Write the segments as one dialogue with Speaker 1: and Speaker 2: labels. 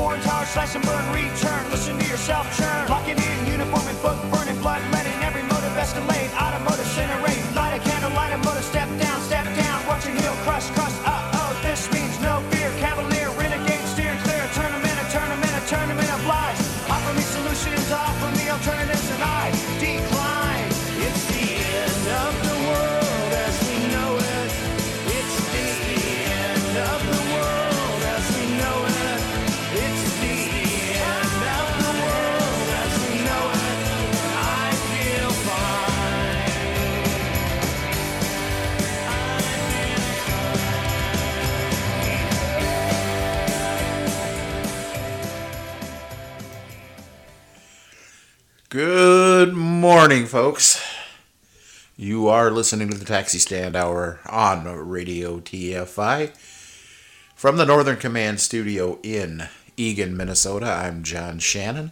Speaker 1: foreign tower, slash and burn, return. Listen to yourself churn. Locking in, uniform and book, burning blood, letting every motive escalate. Automotive incinerate, light a candle, light a motor,
Speaker 2: Good morning, folks. You are listening to the Taxi Stand Hour on Radio TFI. From the Northern Command Studio in Eagan, Minnesota, I'm John Shannon.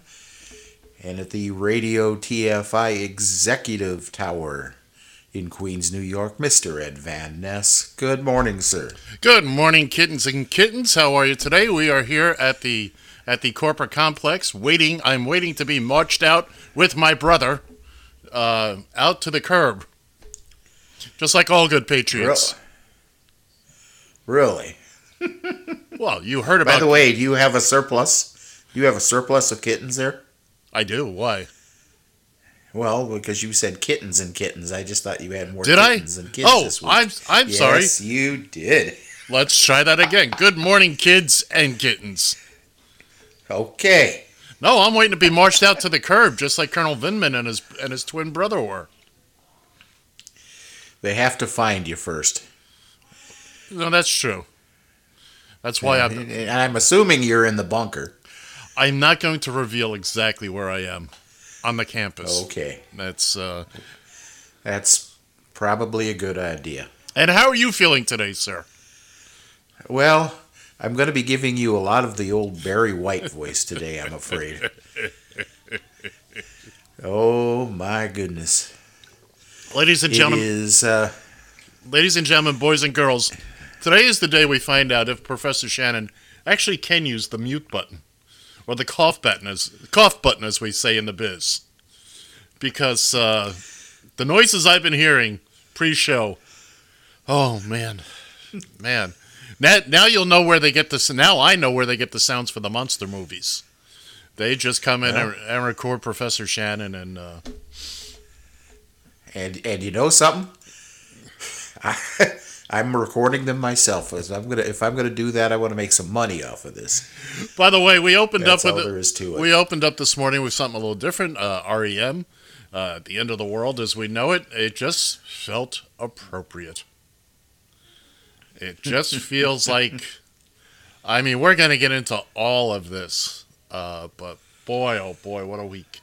Speaker 2: And at the Radio TFI Executive Tower in Queens, New York, Mr. Ed Van Ness. Good morning, sir.
Speaker 3: Good morning, kittens and kittens. How are you today? We are here at the at the corporate complex, waiting. I'm waiting to be marched out with my brother, uh, out to the curb, just like all good patriots.
Speaker 2: Really?
Speaker 3: Well, you heard about.
Speaker 2: By the way, do you have a surplus? Do you have a surplus of kittens there?
Speaker 3: I do. Why?
Speaker 2: Well, because you said kittens and kittens, I just thought you had more
Speaker 3: Did I?
Speaker 2: kittens than kids
Speaker 3: Oh,
Speaker 2: this week.
Speaker 3: I'm I'm sorry.
Speaker 2: Yes, you did.
Speaker 3: Let's try that again. Good morning, kids and kittens.
Speaker 2: Okay.
Speaker 3: No, I'm waiting to be marched out to the curb, just like Colonel Vindman and his and his twin brother were.
Speaker 2: They have to find you first.
Speaker 3: No, that's true. That's why I'm
Speaker 2: And I'm assuming you're in the bunker.
Speaker 3: I'm not going to reveal exactly where I am on the campus.
Speaker 2: Okay.
Speaker 3: That's uh
Speaker 2: That's probably a good idea.
Speaker 3: And how are you feeling today, sir?
Speaker 2: Well, I'm going to be giving you a lot of the old Barry White voice today, I'm afraid. oh, my goodness.
Speaker 3: Ladies and gentlemen,
Speaker 2: is, uh,
Speaker 3: ladies and gentlemen, boys and girls, today is the day we find out if Professor Shannon actually can use the mute button or the cough button as cough button as we say in the biz. Because uh, the noises I've been hearing pre-show, oh man, man, now now you'll know where they get this. Now I know where they get the sounds for the monster movies. They just come in and, and record Professor Shannon and uh,
Speaker 2: and and you know something? I, I'm recording them myself. As I'm gonna, if I'm gonna do that, I want to make some money off of this.
Speaker 3: By the way, we opened
Speaker 2: That's
Speaker 3: up
Speaker 2: all
Speaker 3: with
Speaker 2: there is to it.
Speaker 3: we opened up this morning with something a little different. Uh, REM, uh, the end of the world as we know it. It just felt appropriate. It just feels like. I mean, we're gonna get into all of this, uh, but boy, oh boy, what a week!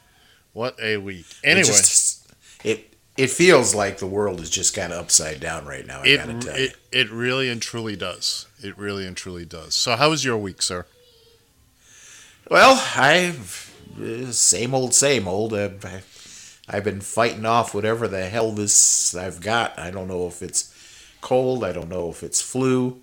Speaker 3: What a week! Anyway,
Speaker 2: it, just, it it feels like the world is just kind of upside down right now. I
Speaker 3: it,
Speaker 2: gotta tell you.
Speaker 3: it it really and truly does. It really and truly does. So, how was your week, sir?
Speaker 2: Well, I uh, same old, same old. Uh, I've been fighting off whatever the hell this I've got. I don't know if it's cold. I don't know if it's flu,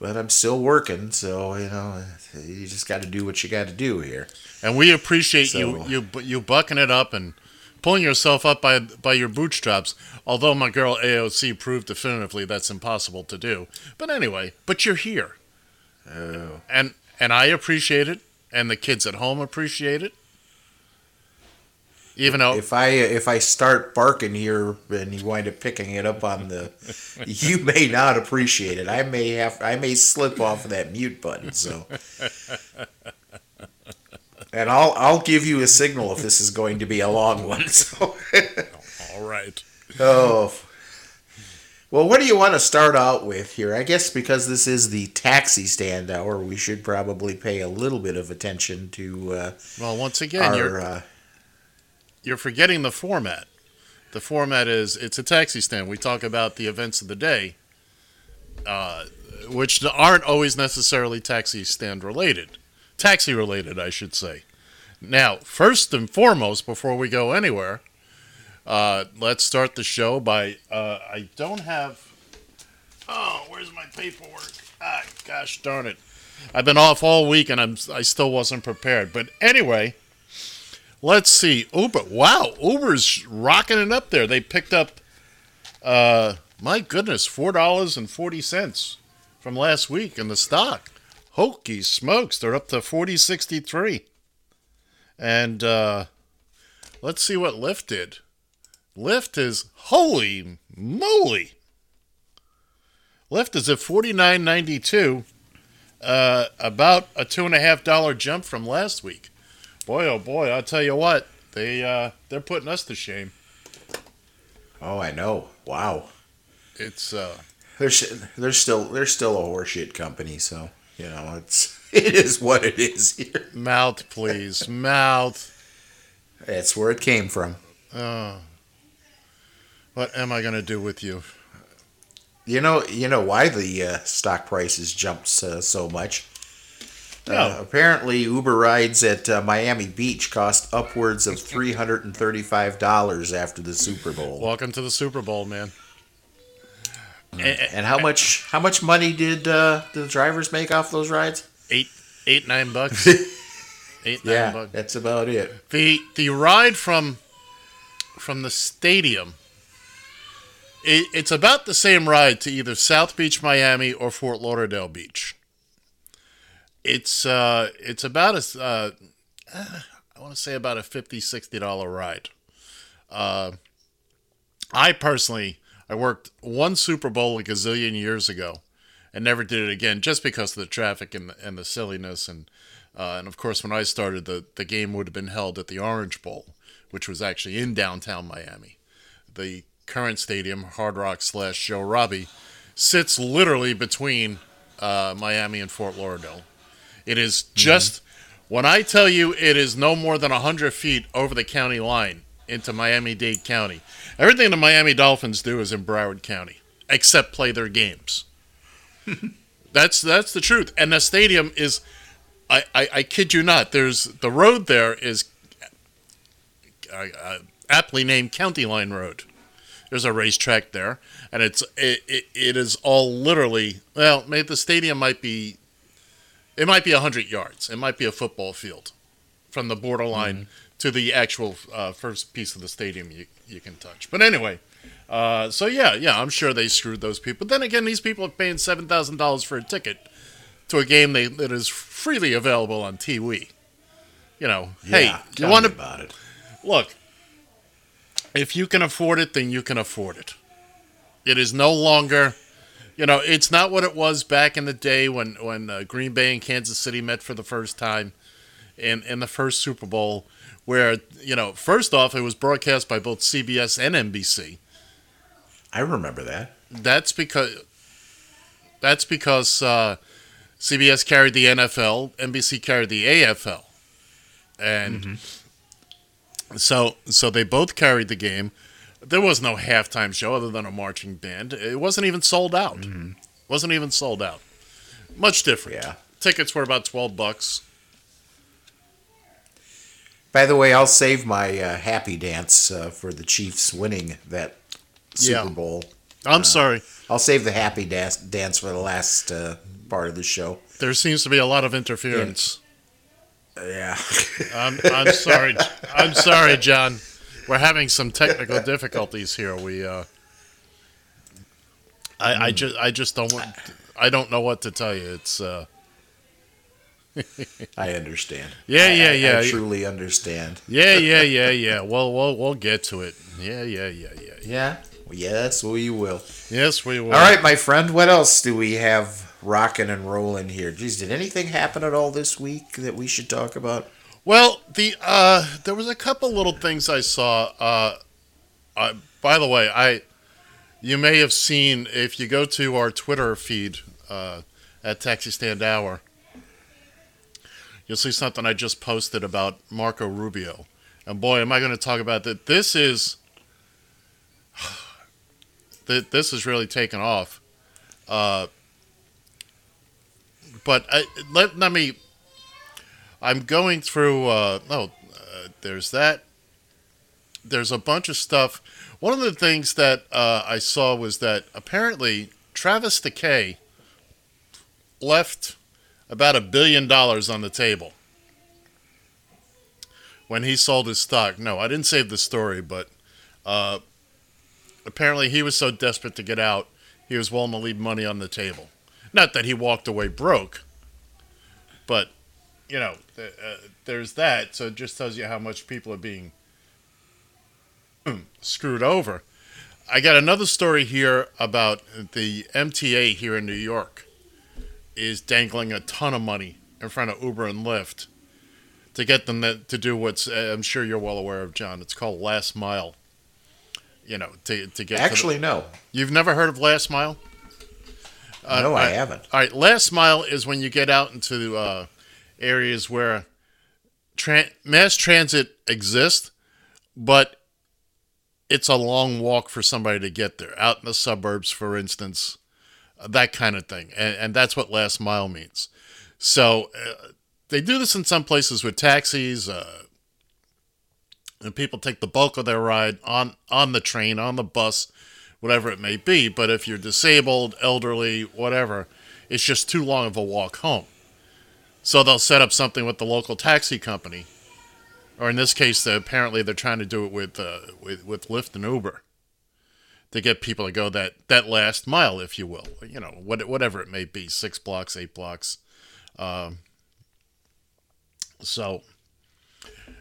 Speaker 2: but I'm still working. So you know, you just got to do what you got to do here.
Speaker 3: And we appreciate you you you bucking it up and pulling yourself up by by your bootstraps. Although my girl AOC proved definitively that's impossible to do. But anyway, but you're here,
Speaker 2: Oh,
Speaker 3: and and I appreciate it, and the kids at home appreciate it. Even though
Speaker 2: if I if I start barking here and you wind up picking it up on the, you may not appreciate it. I may have I may slip off of that mute button. So, and I'll I'll give you a signal if this is going to be a long one. So,
Speaker 3: All right.
Speaker 2: oh, well, what do you want to start out with here? I guess because this is the taxi stand hour, we should probably pay a little bit of attention to uh,
Speaker 3: Well, once again, you're.
Speaker 2: Uh,
Speaker 3: you're forgetting the format. The format is it's a taxi stand. We talk about the events of the day, uh, which aren't always necessarily taxi stand related, taxi related, I should say. Now, first and foremost, before we go anywhere, uh, let's start the show by uh, I don't have. Oh, where's my paperwork? Ah, gosh darn it! I've been off all week and I'm I still wasn't prepared. But anyway. Let's see. Uber. Wow, Uber's rocking it up there. They picked up, uh, my goodness, four dollars and forty cents from last week in the stock. Hokey smokes, they're up to forty sixty three. And uh, let's see what Lyft did. Lyft is holy moly. Lyft is at forty nine ninety two. Uh, about a two and a half dollar jump from last week boy oh boy i'll tell you what they uh they're putting us to shame
Speaker 2: oh, I know. Wow.
Speaker 3: it's uh
Speaker 2: They're still they're still a horseshit company, so you know it's it is what it is here.
Speaker 3: mouth please mouth
Speaker 2: That's where it came from.
Speaker 3: oh what am i gonna do with you
Speaker 2: You know, you know why the uh, stock prices jumped uh, so much. Uh, apparently, Uber rides at uh, Miami Beach cost upwards of three hundred and thirty-five dollars after the Super Bowl.
Speaker 3: welcome to the super bowl man.
Speaker 2: And how much how much money did uh, the drivers make off those rides?
Speaker 3: eight eight nine bucks. Eight nine
Speaker 2: Yeah,
Speaker 3: bucks.
Speaker 2: that's about it.
Speaker 3: the the ride from from the stadium it, it's about the same ride to either south beach miami or fort lauderdale beach it's uh it's about a uh, i want to say about a 50 60 dollar ride. Uh i personally i worked one super bowl a gazillion years ago and never did it again just because of the traffic and the, and the silliness and uh, and of course when I started the the game would have been held at the Orange Bowl which was actually in downtown Miami. The current stadium Hard Rock slash Joe Robbie sits literally between uh, Miami and Fort Lauderdale it is just when I tell you it is no more than 100 feet over the county line into Miami Dade County. Everything the Miami Dolphins do is in Broward County, except play their games. that's that's the truth. And the stadium is, I, I, I kid you not. There's the road there is uh, uh, aptly named County Line Road. There's a racetrack there, and it's it, it, it is all literally well. Maybe the stadium might be it might be 100 yards. It might be a football field from the borderline to the actual uh, first piece of the stadium you, you can touch. But anyway, uh, so yeah, yeah, I'm sure they screwed those people. Then again, these people are paying $7,000 for a ticket to a game they, that is freely available on TV. You know, hey, you want to
Speaker 2: about it?
Speaker 3: look, if you can afford it, then you can afford it. It is no longer, you know, it's not what it was back in the day when when uh, Green Bay and Kansas City met for the first time in in the first Super Bowl, where you know, first off, it was broadcast by both CBS and NBC.
Speaker 2: I remember that.
Speaker 3: That's because that's because uh, CBS carried the NFL, NBC carried the AFL, and so so they both carried the game. There was no halftime show other than a marching band. It wasn't even sold out. Wasn't even sold out. Much different.
Speaker 2: Yeah.
Speaker 3: Tickets were about twelve bucks.
Speaker 2: By the way, I'll save my uh, happy dance uh, for the Chiefs winning that Super
Speaker 3: Yeah.
Speaker 2: Bowl.
Speaker 3: I'm sorry.
Speaker 2: I'll save the happy dance, dance for the last uh, part of the show.
Speaker 3: There seems to be a lot of interference.
Speaker 2: Yeah.
Speaker 3: I'm, I'm sorry. I'm sorry, John. We're having some technical difficulties here. We, uh, I, I just, I just don't, want, I don't know what to tell you. It's, uh,
Speaker 2: I understand.
Speaker 3: Yeah,
Speaker 2: I-
Speaker 3: yeah,
Speaker 2: I-
Speaker 3: yeah.
Speaker 2: I truly understand.
Speaker 3: yeah, yeah, yeah, yeah. Well, we'll, we'll get to it. Yeah, yeah, yeah, yeah. yeah.
Speaker 2: Yeah. Yes, we will.
Speaker 3: Yes, we will.
Speaker 2: All right, my friend. What else do we have rocking and rolling here? Geez, did anything happen at all this week that we should talk about?
Speaker 3: Well, the uh, there was a couple little things I saw. Uh, uh, by the way, I you may have seen if you go to our Twitter feed uh, at Taxi Stand Hour, you'll see something I just posted about Marco Rubio. And boy, am I going to talk about that! This is th- this is really taken off. Uh, but I, let let me. I'm going through. Uh, oh, uh, there's that. There's a bunch of stuff. One of the things that uh, I saw was that apparently Travis Decay left about a billion dollars on the table when he sold his stock. No, I didn't save the story, but uh, apparently he was so desperate to get out, he was willing to leave money on the table. Not that he walked away broke, but you know, th- uh, there's that. So it just tells you how much people are being screwed over. I got another story here about the MTA here in New York is dangling a ton of money in front of Uber and Lyft to get them to do what's uh, I'm sure you're well aware of, John. It's called last mile. You know, to to get to the-
Speaker 2: Actually, no.
Speaker 3: you've never heard of last mile. Uh,
Speaker 2: no, I
Speaker 3: I-
Speaker 2: haven't.
Speaker 3: All right, last mile is when you get out into uh, areas where tran mass transit exists, but it's a long walk for somebody to get there. Out in the suburbs, for instance, uh, that kind of thing, and, and that's what last mile means. So uh, they do this in some places with taxis. Uh, and people take the bulk of their ride on on the train, on the bus, whatever it may be. But if you're disabled, elderly, whatever, it's just too long of a walk home. So they'll set up something with the local taxi company, or in this case, apparently they're trying to do it with uh, with with Lyft and Uber to get people to go that that last mile, if you will. You know, what, whatever it may be, six blocks, eight blocks. Um, so.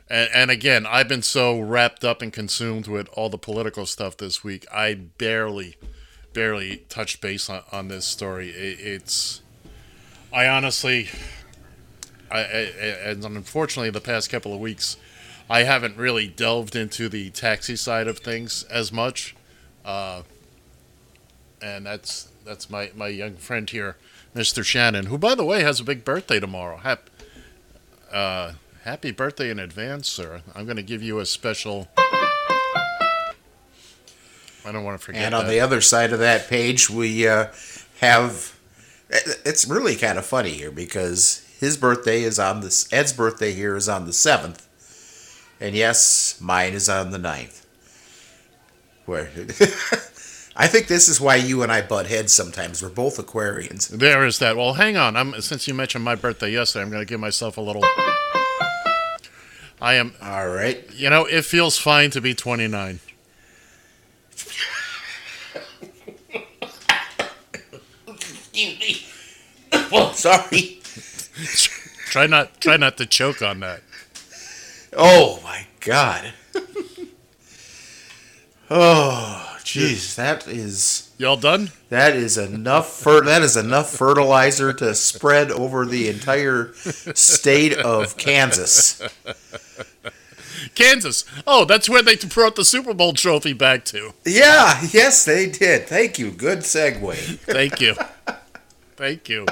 Speaker 3: And, and again, I've been so wrapped up and consumed with all the political stuff this week. I barely, barely touched base on, on this story. It, it's, I honestly, I, I, and unfortunately, the past couple of weeks, I haven't really delved into the taxi side of things as much. Uh, and that's that's my, my young friend here, Mr. Shannon, who, by the way, has a big birthday tomorrow. Hap, uh, happy birthday in advance, sir. I'm going to give you a special. I don't want to forget
Speaker 2: And on
Speaker 3: that.
Speaker 2: the other side of that page, we uh, have. It's really kind of funny here because his birthday is on this. Ed's birthday here is on the seventh, and yes, mine is on the 9th. Where I think this is why you and I butt heads sometimes. We're both Aquarians.
Speaker 3: There is that. Well, hang on. I'm since you mentioned my birthday yesterday, I'm going to give myself a little. I am.
Speaker 2: All right.
Speaker 3: You know, it feels fine to be 29. Excuse me.
Speaker 2: Oh, sorry.
Speaker 3: Try not. Try not to choke on that.
Speaker 2: Oh my God. oh, jeez, that is.
Speaker 3: Y'all done?
Speaker 2: That is enough fer- that is enough fertilizer to spread over the entire state of Kansas.
Speaker 3: Kansas. Oh, that's where they brought the Super Bowl trophy back to.
Speaker 2: Yeah, yes, they did. Thank you. Good segue.
Speaker 3: Thank you. Thank you.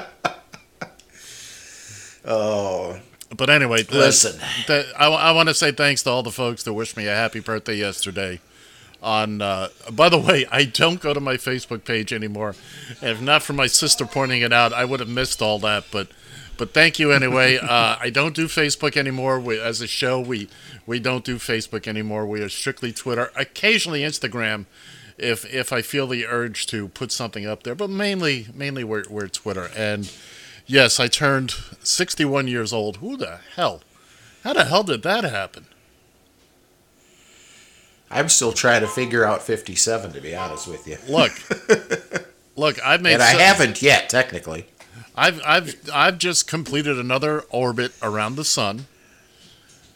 Speaker 2: Oh,
Speaker 3: But anyway, that-
Speaker 2: Listen.
Speaker 3: that, I, I want to say thanks to all the folks that wished me a happy birthday yesterday. On uh, by the way, I don't go to my Facebook page anymore. If not for my sister pointing it out, I would have missed all that. But but thank you anyway. uh, I don't do Facebook anymore. We, as a show, we we don't do Facebook anymore. We are strictly Twitter, occasionally Instagram, if if I feel the urge to put something up there. But mainly mainly we're, we're Twitter. And yes, I turned 61 years old. Who the hell? How the hell did that happen?
Speaker 2: I'm still trying to figure out 57 to be honest with you.
Speaker 3: Look, look, I've made.
Speaker 2: And I
Speaker 3: so-
Speaker 2: haven't yet technically.
Speaker 3: I've I've I've just completed another orbit around the sun,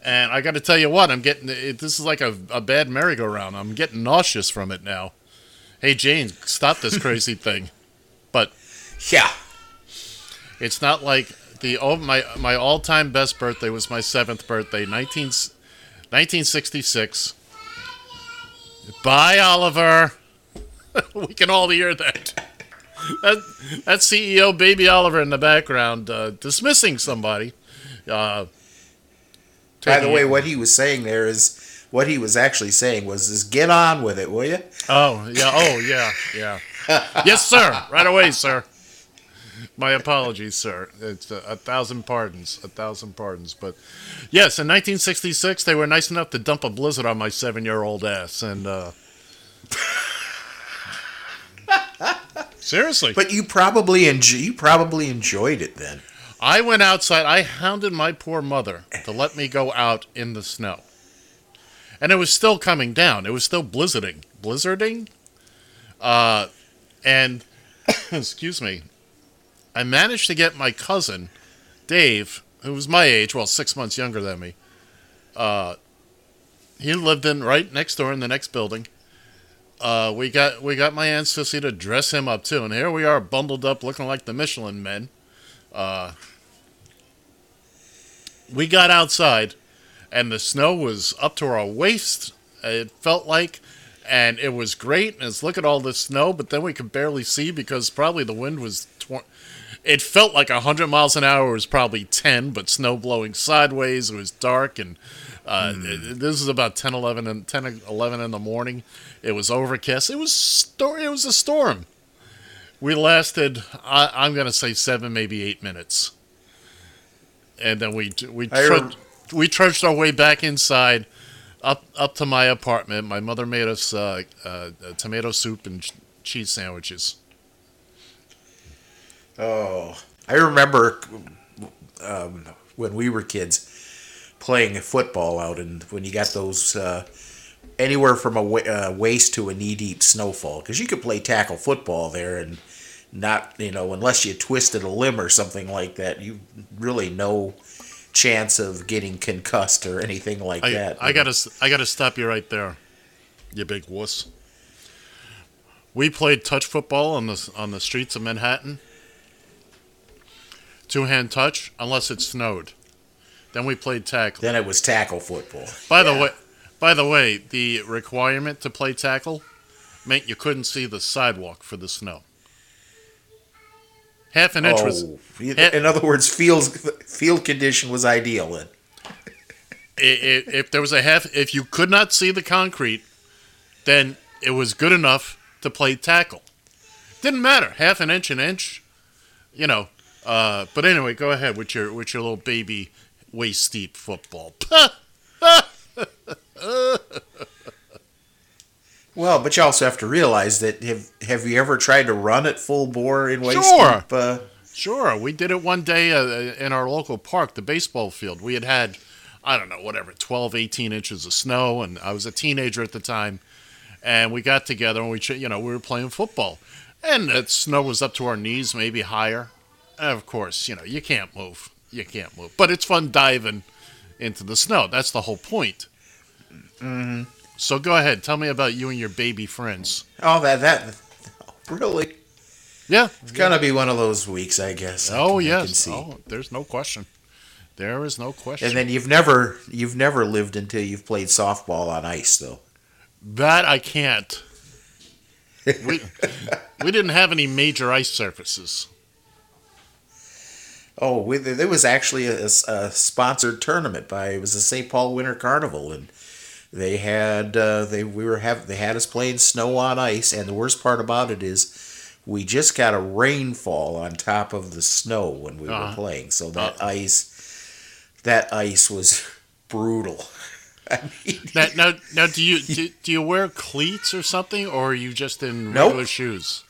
Speaker 3: and I got to tell you what, I'm getting. It, this is like a, a bad merry-go-round. I'm getting nauseous from it now. Hey Jane, stop this crazy thing. But
Speaker 2: Yeah.
Speaker 3: It's not like the oh, my my all time best birthday was my seventh birthday, 19, 1966. Bye, Oliver. we can all hear that. That that CEO Baby Oliver in the background uh, dismissing somebody. Uh,
Speaker 2: By the way, what he was saying there is what he was actually saying was, "Is get on with it, will you?"
Speaker 3: Oh yeah. Oh yeah. Yeah. yes, sir. Right away, sir. My apologies, sir. It's a, a thousand pardons. A thousand pardons. But yes, in 1966, they were nice enough to dump a blizzard on my seven-year-old ass, and uh, seriously,
Speaker 2: But you probably enjoy, you probably enjoyed it then.
Speaker 3: I went outside. I hounded my poor mother to let me go out in the snow. And it was still coming down. It was still blizzarding. Blizzarding? Uh, and, excuse me, I managed to get my cousin, Dave, who was my age, well, six months younger than me. Uh, he lived in right next door in the next building. Uh, we got we got my aunt Sissy to dress him up too, and here we are bundled up, looking like the Michelin Men we got outside and the snow was up to our waist it felt like and it was great and it's look at all this snow but then we could barely see because probably the wind was it felt like 100 miles an hour was probably 10 but snow blowing sideways it was dark and uh, it- this is about 10 11 and 10 11 in the morning. It was overcast. It was sto- it was a storm. We lasted I, i'm going to say seven maybe eight minutes. And then we we trudged, we trudged our way back inside, up up to my apartment. My mother made us uh, uh, tomato soup and ch- cheese sandwiches.
Speaker 2: Oh, I remember um, when we were kids playing football out, and when you got those uh, anywhere from a wa- uh, waist to a knee deep snowfall, because you could play tackle football there and not, you know, unless you twisted a limb or something like that, you really no chance of getting concussed or anything like
Speaker 3: I,
Speaker 2: that.
Speaker 3: I gotta I gotta stop you right there, you big wuss. We played touch football on the on the streets of Manhattan. Two hand touch, unless it snowed. Then we played tackle.
Speaker 2: Then it was tackle football.
Speaker 3: By the way, by the way, the requirement to play tackle meant you couldn't see the sidewalk for the snow. Half an inch was
Speaker 2: Oh, in other words, field field condition was ideal then.
Speaker 3: i- i- if there was a half if you could not see the concrete, then it was good enough to play tackle. Didn't matter, half an inch, an inch, you know. Uh, but anyway, go ahead with your with your little baby waist deep football.
Speaker 2: Well, but you also have to realize that have have you ever tried to run at full bore in waist
Speaker 3: Sure.
Speaker 2: deep? Uh,
Speaker 3: Sure, we did it one day uh, in our local park, the baseball field. We had had, I don't know, whatever, 12, 18 inches of snow, and I was a teenager at the time. And we got together and we, you know, we were playing football, and the snow was up to our knees, maybe higher. Of course, you know, you can't move, you can't move, but it's fun diving into the snow. That's the whole point. Mm-hmm. So go ahead, tell me about you and your baby friends.
Speaker 2: oh, that that really
Speaker 3: Yeah.
Speaker 2: it's gonna be one of those weeks, I guess. I
Speaker 3: Oh
Speaker 2: can-
Speaker 3: yes. Oh, there's no question. There is no question.
Speaker 2: And then you've never you've never lived until you've played softball on ice, though.
Speaker 3: That I can't. we we didn't have any major ice surfaces.
Speaker 2: Oh, we, there was actually a, a sponsored tournament by it was the St. Paul Winter Carnival, and they had uh, they we were have they had us playing snow on ice, and the worst part about it is we just got a rainfall on top of the snow when we were
Speaker 3: Uh-huh.
Speaker 2: playing, so that ice that ice was brutal. I mean,
Speaker 3: Now, now, now do you do, do you wear cleats or something, or are you just in
Speaker 2: Nope.
Speaker 3: regular shoes?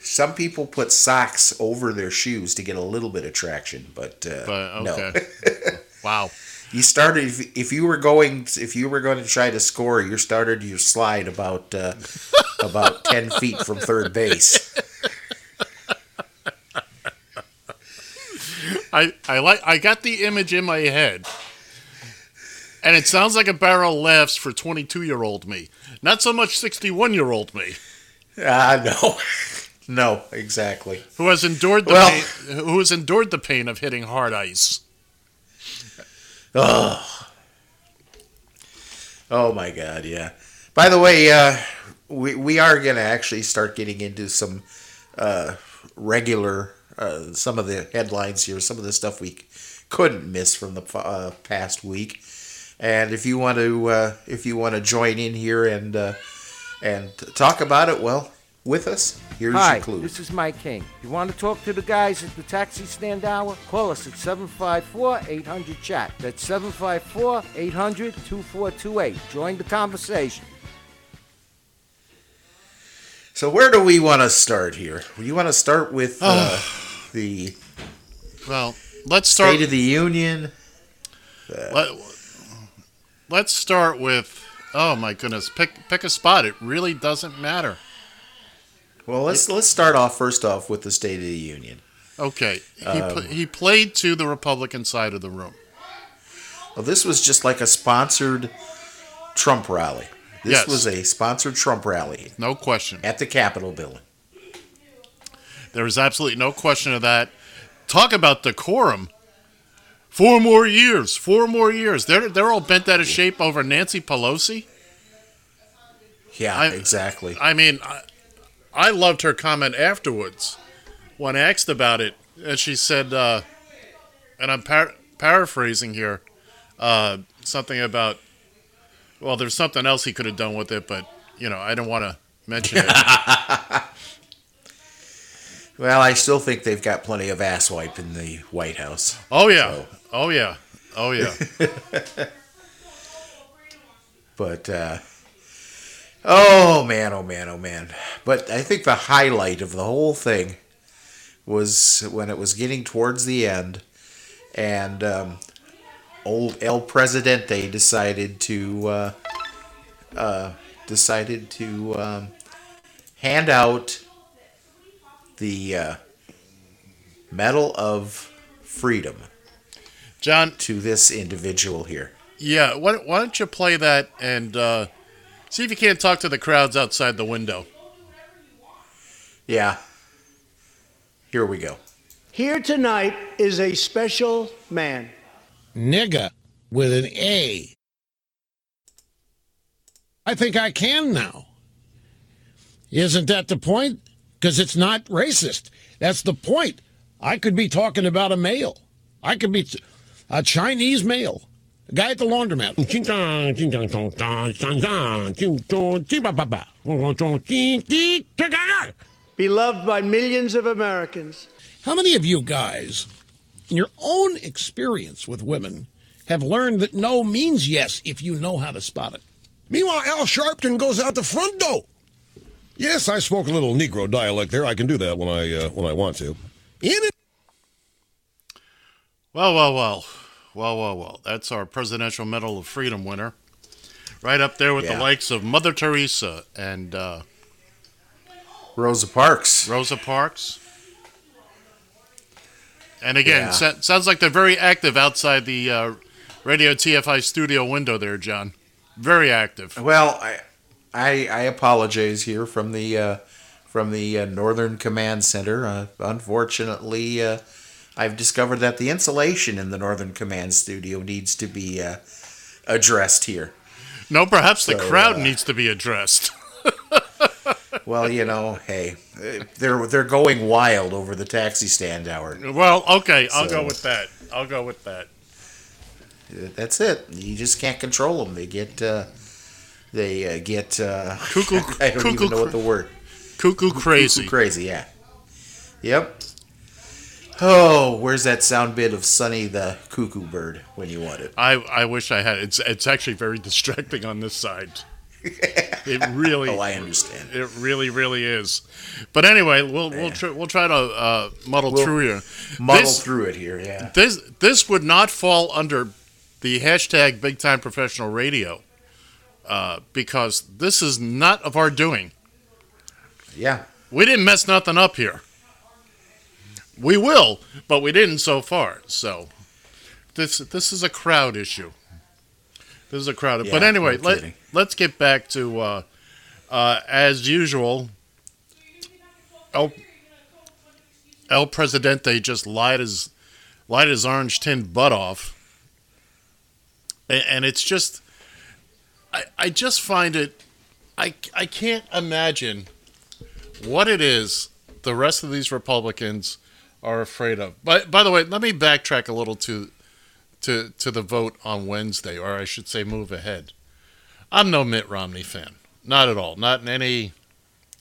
Speaker 2: Some people put socks over their shoes to get a little bit of traction, but, uh,
Speaker 3: But
Speaker 2: no.
Speaker 3: wow.
Speaker 2: You started if, if you were going if you were going to try to score, you started your slide about uh, about ten feet from third base.
Speaker 3: I I like I got the image in my head, and it sounds like a barrel laughs for twenty two year old me. Not so much sixty one year old me.
Speaker 2: Ah, no. No, exactly.
Speaker 3: who has endured the
Speaker 2: Well-
Speaker 3: pain, who has endured the pain of hitting hard ice.
Speaker 2: Oh oh my God, yeah. By the way, uh, we we are gonna actually start getting into some uh, regular uh, some of the headlines here, some of the stuff we couldn't miss from the uh, past week. And if you want to uh, if you want to join in here and uh, and talk about it, well, with us, here's
Speaker 4: Hi,
Speaker 2: your clue.
Speaker 4: this is Mike King. You want to talk to the guys at the Taxi Stand Hour? Call us at 754-800-CHAT. That's 754-800-2428. Join the conversation.
Speaker 2: So where do we want to start here? You want to start with uh, the
Speaker 3: Well, let's start.
Speaker 2: State of the Union?
Speaker 3: Let, let's start with. Oh my goodness! Pick pick a spot. It really doesn't matter.
Speaker 2: Well, let's let's start off first off with the State of the Union.
Speaker 3: Okay, he
Speaker 2: Um,
Speaker 3: pl- he played to the Republican side of the room.
Speaker 2: Well, this was just like a sponsored Trump rally. This
Speaker 3: Yes.
Speaker 2: was a sponsored Trump rally
Speaker 3: No question.
Speaker 2: at the Capitol building.
Speaker 3: There is absolutely no question of that. Talk about decorum. Four more years. Four more years. They're they're all bent out of shape over Nancy Pelosi.
Speaker 2: Yeah,
Speaker 3: I-
Speaker 2: exactly.
Speaker 3: I mean, I, I loved her comment afterwards when asked about it. And she said, uh, and I'm par- paraphrasing here, uh, something about, well, there's something else he could have done with it, but, you know, I don't want to mention it.
Speaker 2: Well, I still think they've got plenty of ass wipe in the White House.
Speaker 3: Oh, yeah.
Speaker 2: So-
Speaker 3: Oh, yeah. Oh, yeah.
Speaker 2: But uh, oh man, oh man, oh man. But I think the highlight of the whole thing was when it was getting towards the end, and um, old El Presidente decided to uh, uh, decided to um, hand out the uh, Medal of Freedom
Speaker 3: John,
Speaker 2: to this individual here.
Speaker 3: yeah, why, why don't you play that and uh, see if you can't talk to the crowds outside the window?
Speaker 2: Yeah. Here we go.
Speaker 5: Here tonight is a special man.
Speaker 6: nigga with an A. I think I can now. Isn't that the point? Because it's not racist. That's the point. I could be talking about a male. I could be t- a Chinese male. A guy at the laundromat.
Speaker 5: Beloved by millions of Americans.
Speaker 6: How many of you guys, in your own experience with women, have learned that no means yes if you know how to spot it?
Speaker 7: Meanwhile, Al Sharpton goes out the front door. Yes, I spoke a little Negro dialect there. I can do that when I uh, when I want to. In it.
Speaker 3: Well, well, well. Well, well, well. That's our Presidential Medal of Freedom winner. Right up there with
Speaker 2: Yeah.
Speaker 3: the likes of Mother Teresa and uh,
Speaker 2: Rosa Parks.
Speaker 3: Rosa Parks. And again,
Speaker 2: Yeah.
Speaker 3: sa- sounds like they're very active outside the uh, Radio TFI studio window there, John. Very active.
Speaker 2: Well, I, I, I apologize here from the uh, from the uh, Northern Command Center. Uh, unfortunately, uh, I've discovered that the insulation in the Northern Command studio needs to be uh, addressed here.
Speaker 3: No, perhaps the crowd
Speaker 2: uh,
Speaker 3: needs to be addressed.
Speaker 2: Well, you know, hey, uh, they're they're going wild over the taxi stand hour.
Speaker 3: Well, okay, I'll
Speaker 2: So-
Speaker 3: go with that. I'll go with that.
Speaker 2: That's it. You just can't control them. They get uh, they uh, get uh,
Speaker 3: Cuckoo-
Speaker 2: I don't
Speaker 3: cuckoo
Speaker 2: even know what the word.
Speaker 3: Cuckoo crazy.
Speaker 2: Cuckoo crazy, yeah. Yep. Oh, where's that sound bit of Sonny the cuckoo bird when you want it?
Speaker 3: I, I wish I had. It's it's actually very distracting on this side. It really.
Speaker 2: Oh, I understand.
Speaker 3: It really, really is. But anyway, we'll we'll try, we'll try to uh, muddle
Speaker 2: We'll
Speaker 3: through here.
Speaker 2: Muddle
Speaker 3: This-
Speaker 2: through it here, yeah.
Speaker 3: This this would not fall under the hashtag Big Time Professional Radio uh, because this is not of our doing.
Speaker 2: Yeah.
Speaker 3: We didn't mess nothing up here. We will, but we didn't so far. So this this is a crowd issue. This is a crowd. but anyway,
Speaker 2: no
Speaker 3: let, let's get back to uh, uh, as usual. El El Presidente just lied his lied his orange tinned butt off, and, and it's just, I I just find it, I I can't imagine what it is the rest of these Republicans are afraid of. But by the way, let me backtrack a little to to to the vote on Wednesday, or I should say, move ahead. I'm no Mitt Romney fan, not at all, not in any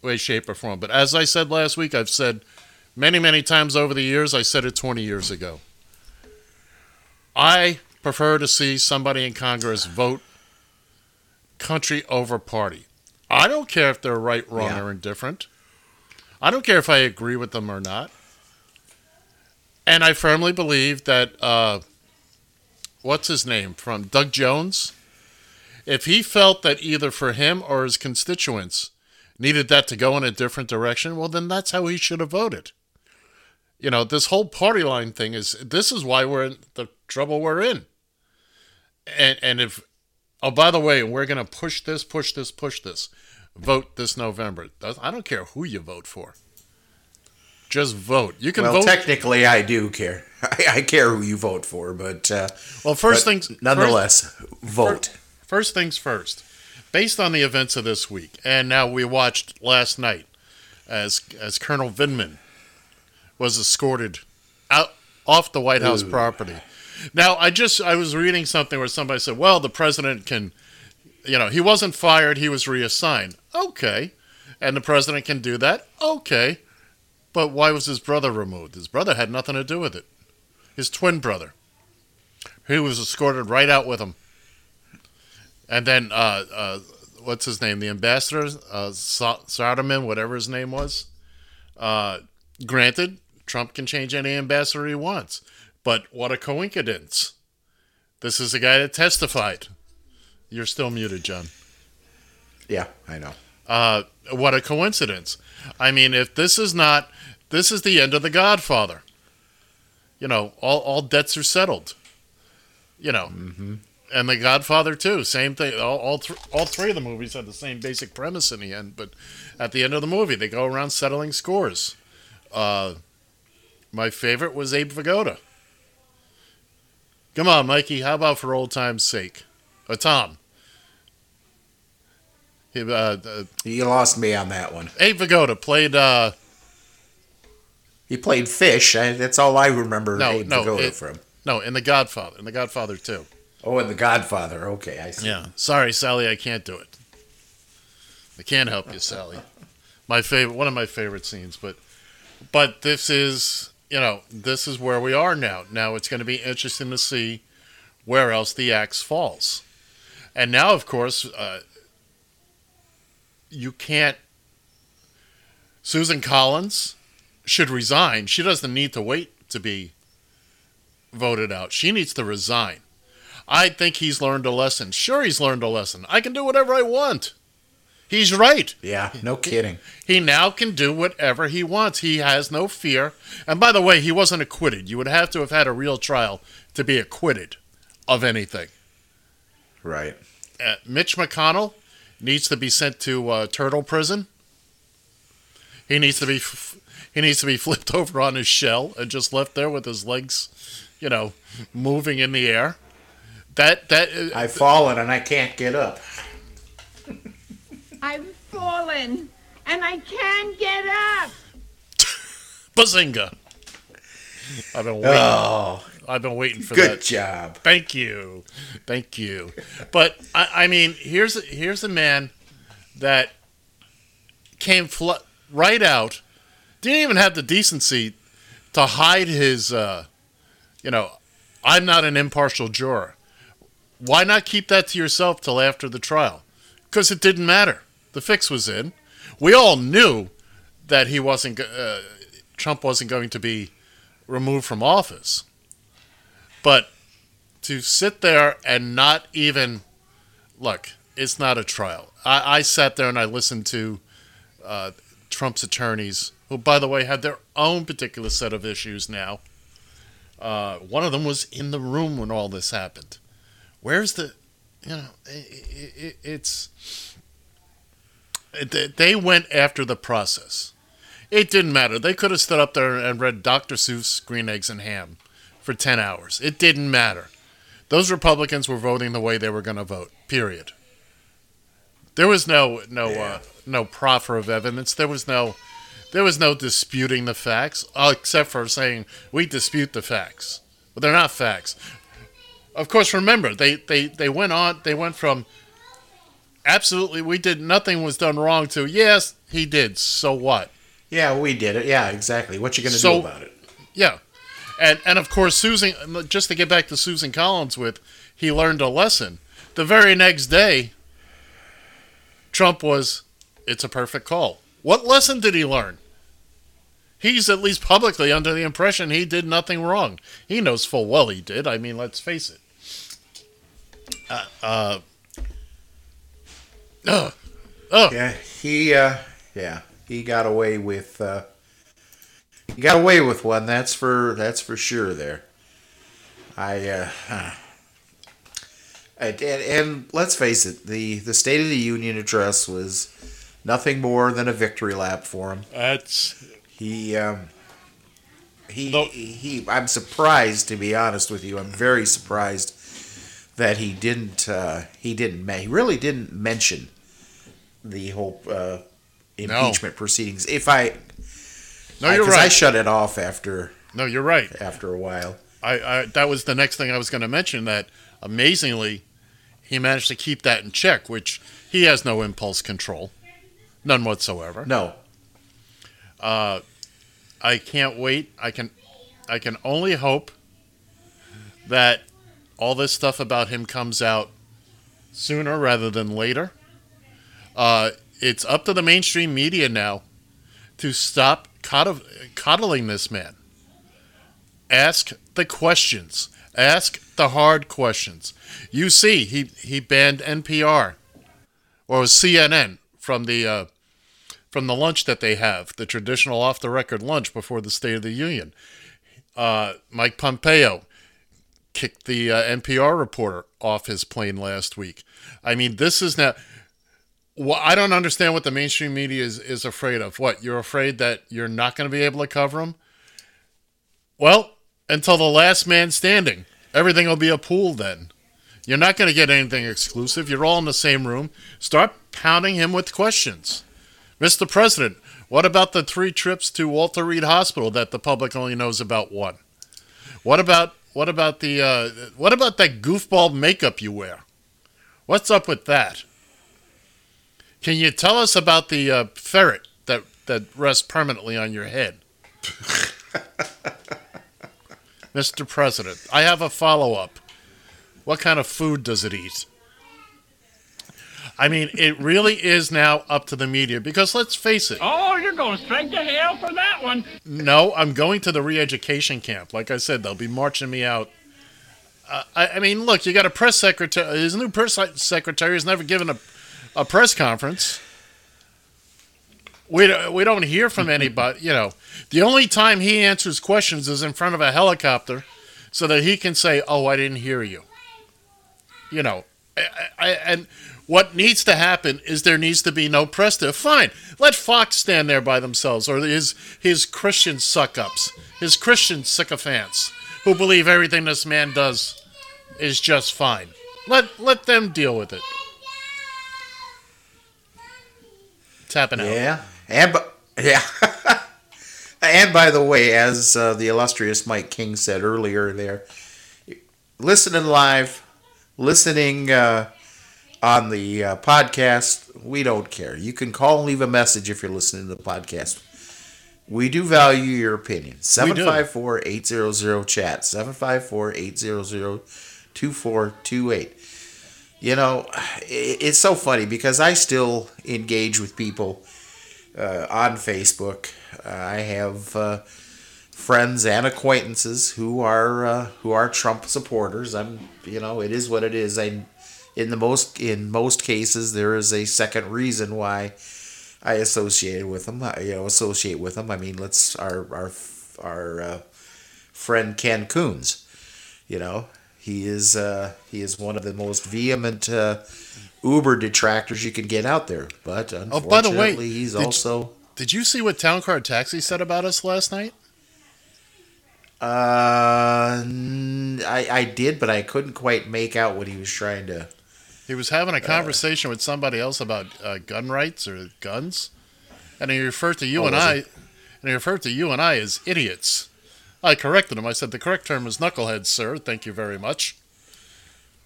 Speaker 3: way, shape, or form. But as I said last week, I've said many, many times over the years. I said it 20 years ago. I prefer to see somebody in Congress vote country over party. I don't care if they're right, wrong,
Speaker 2: Yeah.
Speaker 3: or indifferent. I don't care if I agree with them or not. And I firmly believe that uh, what's his name from Doug Jones, if he felt that either for him or his constituents needed that to go in a different direction, well, then that's how he should have voted. You know, this whole party line thing is this is why we're in the trouble we're in. And and if oh by the way, we're gonna push this, push this, push this, vote this November. I don't care who you vote for. Just vote. You can
Speaker 2: well,
Speaker 3: vote.
Speaker 2: technically, I do care. I, I care who you vote for, but uh,
Speaker 3: well, first
Speaker 2: but
Speaker 3: things
Speaker 2: nonetheless, vote.
Speaker 3: First things first. Based on the events of this week, and now we watched last night as as Colonel Vindman was escorted out off the White House property. Now, I just I was reading something where somebody said, "Well, the president can, you know, he wasn't fired; he was reassigned." Okay, and the president can do that. Okay, but why was his brother removed? His brother had nothing to do with it. His twin brother, he was escorted right out with him. And then, uh, uh, what's his name? The ambassador, uh, whatever his name was. Uh, granted, Trump can change any ambassador he wants, but what a coincidence! This is the guy that testified. You're still muted, John.
Speaker 2: Yeah, I know.
Speaker 3: Uh, what a coincidence! I mean, if this is not, this is the end of The Godfather. You know, all all debts are settled. You know, and The Godfather too, same thing. All all, th- all three of the movies had the same basic premise in the end, but at the end of the movie, they go around settling scores. Uh, my favorite was Abe Vigoda. Come on, Mikey. How about for old time's sake? Uh, Tom. Uh,
Speaker 2: You lost me on that one.
Speaker 3: Abe Vigoda played. Uh,
Speaker 2: He played Fish. I, that's all I remember
Speaker 3: No,
Speaker 2: Abe
Speaker 3: no,
Speaker 2: Vigoda
Speaker 3: it-
Speaker 2: from.
Speaker 3: no, in The Godfather. In The Godfather too.
Speaker 2: Oh, and The Godfather. Okay, I see.
Speaker 3: Yeah. Sorry, Sally, I can't do it. I can't help you, Sally. My favorite, one of my favorite scenes, but, but this is, you know, this is where we are now. Now it's going to be interesting to see where else the axe falls, and now, of course, uh, you can't. Susan Collins should resign. She doesn't need to wait to be voted out. She needs to resign. I think he's learned a lesson. Sure, he's learned a lesson. I can do whatever I want. He's right.
Speaker 2: Yeah, no kidding.
Speaker 3: He now can do whatever he wants. He has no fear. And by the way, he wasn't acquitted. You would have to have had a real trial to be acquitted of anything.
Speaker 2: Right.
Speaker 3: Uh, Mitch McConnell needs to be sent to uh, turtle prison. He needs to be f- he needs to be flipped over on his shell and just left there with his legs, you know, moving in the air. That that uh,
Speaker 2: I've fallen and I can't get up.
Speaker 8: I've fallen and I can't get up.
Speaker 3: bazinga. I've been waiting.
Speaker 2: Oh,
Speaker 3: I've been waiting for
Speaker 2: good
Speaker 3: that.
Speaker 2: job.
Speaker 3: Thank you, thank you. But I, I mean, here's here's a man that came fl- right out, didn't even have the decency to hide his, uh, you know, I'm not an impartial juror. Why not keep that to yourself till after the trial? Because it didn't matter. The fix was in. We all knew that he wasn't. Uh, Trump wasn't going to be removed from office. But to sit there and not even look, it's not a trial. I, I sat there and I listened to uh, Trump's attorneys, who, by the way, had their own particular set of issues now. Uh, one of them was in the room when all this happened. Where's the, you know, it, it, it's. They- They went after the process. It didn't matter. They could have stood up there and read Dr. Seuss Green Eggs and Ham for 10 hours. It didn't matter. Those Republicans were voting the way they were going to vote. Period. There was no no uh, no proffer of evidence. There was no there was no disputing the facts, uh, except for saying we dispute the facts. But they're not facts. Of course, remember they, they, they went on. They went from absolutely we did nothing was done wrong to yes he did. So what?
Speaker 2: Yeah, we did it. Yeah, exactly. What you gonna
Speaker 3: So-
Speaker 2: do about it?
Speaker 3: Yeah, and and of course Susan. Just to get back to Susan Collins, with he learned a lesson. The very next day, Trump was, it's a perfect call. What lesson did he learn? He's at least publicly under the impression he did nothing wrong. He knows full well he did. I mean, let's face it. Uh, uh, ugh.
Speaker 2: Yeah, he uh yeah, he got away with uh he got away with one, that's for that's for sure there. I uh and, and, and let's face it, the the State of the Union address was nothing more than a victory lap for him.
Speaker 3: That's
Speaker 2: He um he, he I'm surprised to be honest with you. I'm very surprised that he didn't uh he didn't he really didn't mention the whole uh impeachment proceedings. If I
Speaker 3: no, you're
Speaker 2: I
Speaker 3: right.
Speaker 2: I shut it off after
Speaker 3: no, you're right.
Speaker 2: after a while.
Speaker 3: I, I that was the next thing I was going to mention. That amazingly, he managed to keep that in check, which he has no impulse control, none whatsoever.
Speaker 2: No.
Speaker 3: Uh, I can't wait. I can, I can only hope that all this stuff about him comes out sooner rather than later. Uh, it's up to the mainstream media now to stop coddle- coddling this man. Ask the questions. Ask the hard questions. You see, he, he banned NPR or CNN from the uh, from the lunch that they have, the traditional off the record lunch before the State of the Union. Uh, Mike Pompeo kicked the uh, NPR reporter off his plane last week. I mean, this is now. Well, I don't understand what the mainstream media is, is afraid of. What you're afraid that you're not going to be able to cover them? Well, until the last man standing, everything will be a pool. Then you're not going to get anything exclusive. You're all in the same room. Start pounding him with questions. Mr. President, what about the three trips to Walter Reed Hospital that the public only knows about one? What about what about the uh, what about that goofball makeup you wear? What's up with that? Can you tell us about the uh, ferret that that rests permanently on your head? Mr. President, I have a follow up. What kind of food does it eat? I mean, it really is now up to the media because let's face it.
Speaker 9: Oh, you're going straight to hell for that one.
Speaker 3: No, I'm going to the re-education camp. Like I said, they'll be marching me out. Uh, I, I mean, look, you got a press secretary. His new press secretary has never given a, a press conference. We don't- we don't hear from mm-hmm. anybody. You know, the only time he answers questions is in front of a helicopter, so that he can say, "Oh, I didn't hear you." You know, I, I, and what needs to happen is there needs to be no press there. Fine, let Fox stand there by themselves, or his his Christian suck ups, his Christian sycophants who believe everything this man does is just fine. Let let them deal with it. Tapping out.
Speaker 2: Yeah, and bu- yeah, and by the way, as uh, the illustrious Mike King said earlier, there, listening live, listening uh, on the uh, podcast, we don't care. You can call and leave a message if you're listening to the podcast. We do value your opinion.
Speaker 3: We
Speaker 2: 754 800 chat. 754 800 2428. You know, it's so funny because I still engage with people uh, on Facebook. Uh, I have uh, friends and acquaintances who are uh, who are Trump supporters. I'm, you know, it is what it is. I, in the most in most cases, there is a second reason why I associated with them. I, you know, associate with them. I mean, let's our our our uh, friend Ken Coons. You know, he is uh, he is one of the most vehement uh, Uber detractors you can get out there. But
Speaker 3: Oh,
Speaker 2: unfortunately,
Speaker 3: by the way,
Speaker 2: he's
Speaker 3: did you-
Speaker 2: also
Speaker 3: Did you see what Town Car Taxi said about us last night?
Speaker 2: Uh, I I did, but I couldn't quite make out what he was trying to.
Speaker 3: He was having a conversation with somebody else about uh, gun rights or guns, and he referred to you
Speaker 2: Oh,
Speaker 3: and I,
Speaker 2: he?
Speaker 3: and he referred to you and I as idiots. I corrected him. I said the correct term is knucklehead, sir. Thank you very much.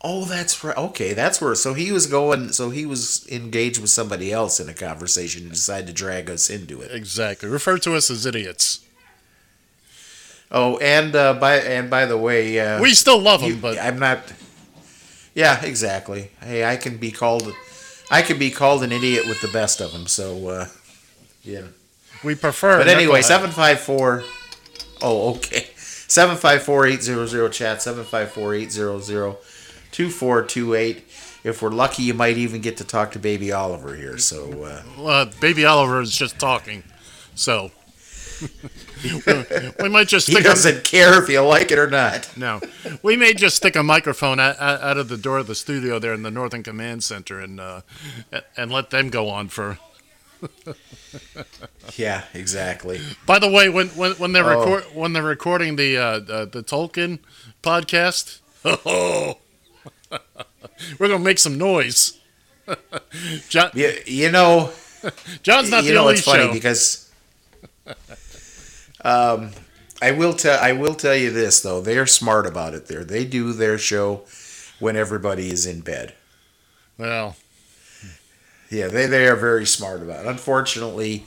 Speaker 2: Oh, that's right. Okay, that's where. So he was going. So he was engaged with somebody else in a conversation and decided to drag us into it.
Speaker 3: Exactly. Refer to us as idiots.
Speaker 2: Oh, and uh, by and by the way, uh,
Speaker 3: we still love him,
Speaker 2: you-
Speaker 3: but
Speaker 2: I'm not. Yeah, exactly. Hey, I can be called. I can be called an idiot with the best of them. So, uh, yeah.
Speaker 3: we prefer.
Speaker 2: But anyway, seven five four. Oh, okay. Seven five four eight zero zero chat. Seven five four eight zero zero two four two eight. If we're lucky, you might even get to talk to Baby Oliver here. So, uh,
Speaker 3: Uh, Baby Oliver is just talking, so we might just
Speaker 2: he
Speaker 3: stick. A,
Speaker 2: doesn't care if you like it or not.
Speaker 3: no, we may just stick a microphone out, out out of the door of the studio there in the Northern Command Center and uh, and let them go on for.
Speaker 2: Yeah, exactly.
Speaker 3: By the way, when when, when they're
Speaker 2: Oh.
Speaker 3: record when they're recording the uh, the, the Tolkien podcast, oh, we're gonna make some noise. John,
Speaker 2: You, you know,
Speaker 3: John's not
Speaker 2: you
Speaker 3: the
Speaker 2: know
Speaker 3: only
Speaker 2: it's funny
Speaker 3: show.
Speaker 2: because um, I will tell I will tell you this though they're smart about it there they do their show when everybody is in bed
Speaker 3: well,
Speaker 2: yeah they they are very smart about it unfortunately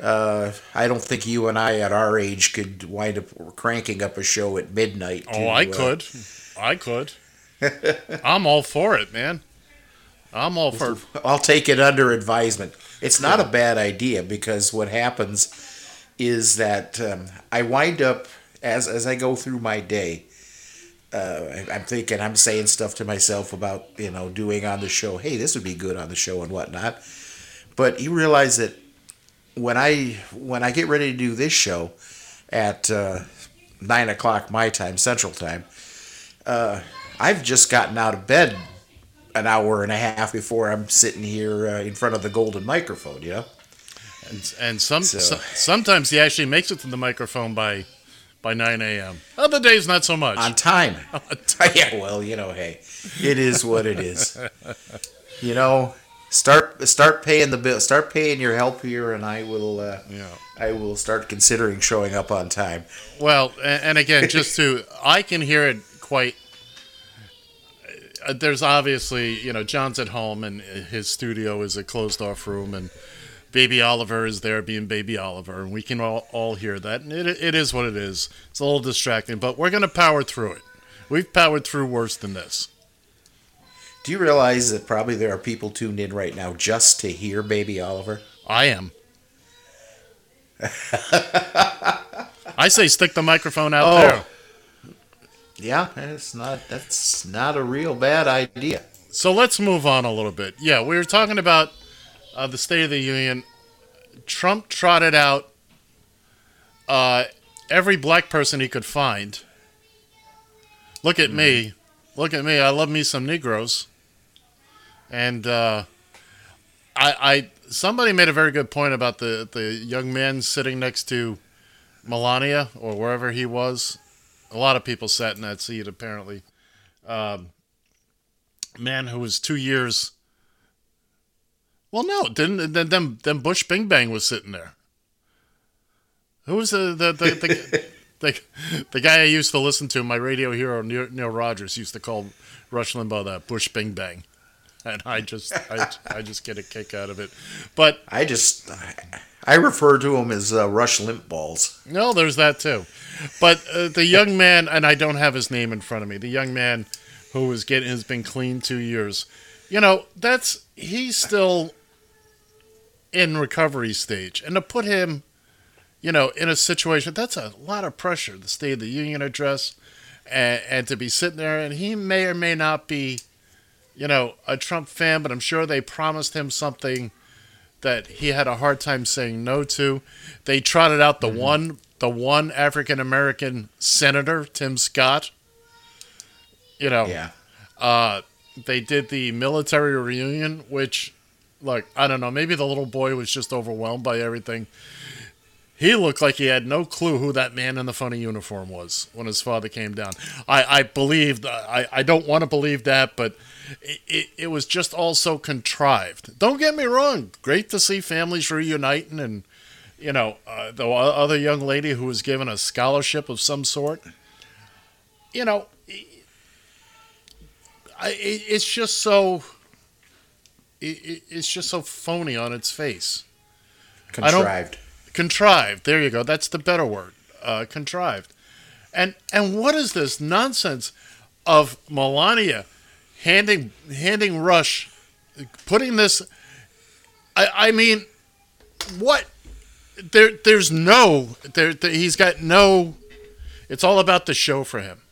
Speaker 2: uh, I don't think you and I at our age could wind up cranking up a show at midnight
Speaker 3: oh,
Speaker 2: to,
Speaker 3: I
Speaker 2: uh,
Speaker 3: could, I could. I'm all for it, man. I'm all for.
Speaker 2: I'll take it under advisement. It's not a bad idea because what happens is that um, I wind up as as I go through my day. Uh, I'm thinking, I'm saying stuff to myself about you know doing on the show. Hey, this would be good on the show and whatnot. But you realize that when I when I get ready to do this show at uh, nine o'clock my time, Central Time, uh, I've just gotten out of bed an hour and a half before I'm sitting here uh, in front of the golden microphone. You know.
Speaker 3: And, and some,
Speaker 2: So-
Speaker 3: so- sometimes he actually makes it to the microphone by by 9 a.m. Other days, not so much.
Speaker 2: on time. yeah, well, you know, hey, it is what it is. You know, start start paying the bill, start paying your help here, and I will. Uh,
Speaker 3: Yeah.
Speaker 2: I will start considering showing up on time.
Speaker 3: Well, and, and again, just to, I can hear it quite. Uh, there's obviously, you know, John's at home and his studio is a closed off room, and Baby Oliver is there being Baby Oliver, and we can all, all hear that. And it, it is what it is. It's a little distracting, but we're going to power through it. We've powered through worse than this.
Speaker 2: Do you realize that probably there are people tuned in right now just to hear Baby Oliver?
Speaker 3: I am. I say stick the microphone out
Speaker 2: Oh.
Speaker 3: there.
Speaker 2: Yeah, that's not that's not a real bad idea.
Speaker 3: So let's move on a little bit. Yeah, we were talking about uh, the State of the Union. Trump trotted out uh, every black person he could find. Look at me. Look at me. I love me some Negroes. And uh, I, I somebody made a very good point about the, the young man sitting next to Melania or wherever he was. A lot of people sat in that seat apparently. Um, man who was two years. Well, no, didn't then then, then Bush Bing Bang was sitting there. Who was the the the, the, the, the guy I used to listen to? My radio hero Neil, Neil Rogers used to call Rush Limbaugh that Bush Bing Bang, and I just I, I just get a kick out of it. But
Speaker 2: I just I, I refer to him as uh, Rush Limp Balls.
Speaker 3: No, there's that too. But uh, the young man, and I don't have his name in front of me. The young man who was getting has been clean two years. You know, that's he's still in recovery stage, and to put him, you know, in a situation that's a lot of pressure. The State of the Union address, and, and to be sitting there, and he may or may not be, you know, a Trump fan, but I'm sure they promised him something that he had a hard time saying no to. They trotted out the one the one African American senator, Tim Scott. You know,
Speaker 2: Yeah.
Speaker 3: uh, they did the military reunion, which look, I don't know. Maybe the little boy was just overwhelmed by everything. He looked like he had no clue who that man in the funny uniform was when his father came down. I, I believed, I, I don't want to believe that, but it, it, it was just all so contrived. Don't get me wrong. Great to see families reuniting and, you know, uh, the other young lady who was given a scholarship of some sort. You know, I, it, it's just so. It, it's just so phony on its face.
Speaker 2: Contrived.
Speaker 3: Contrived. There you go. That's the better word. Uh, contrived. And and what is this nonsense of Melania handing handing Rush, putting this? I I mean, what? There there's no there, there he's got no. It's all about the show for him.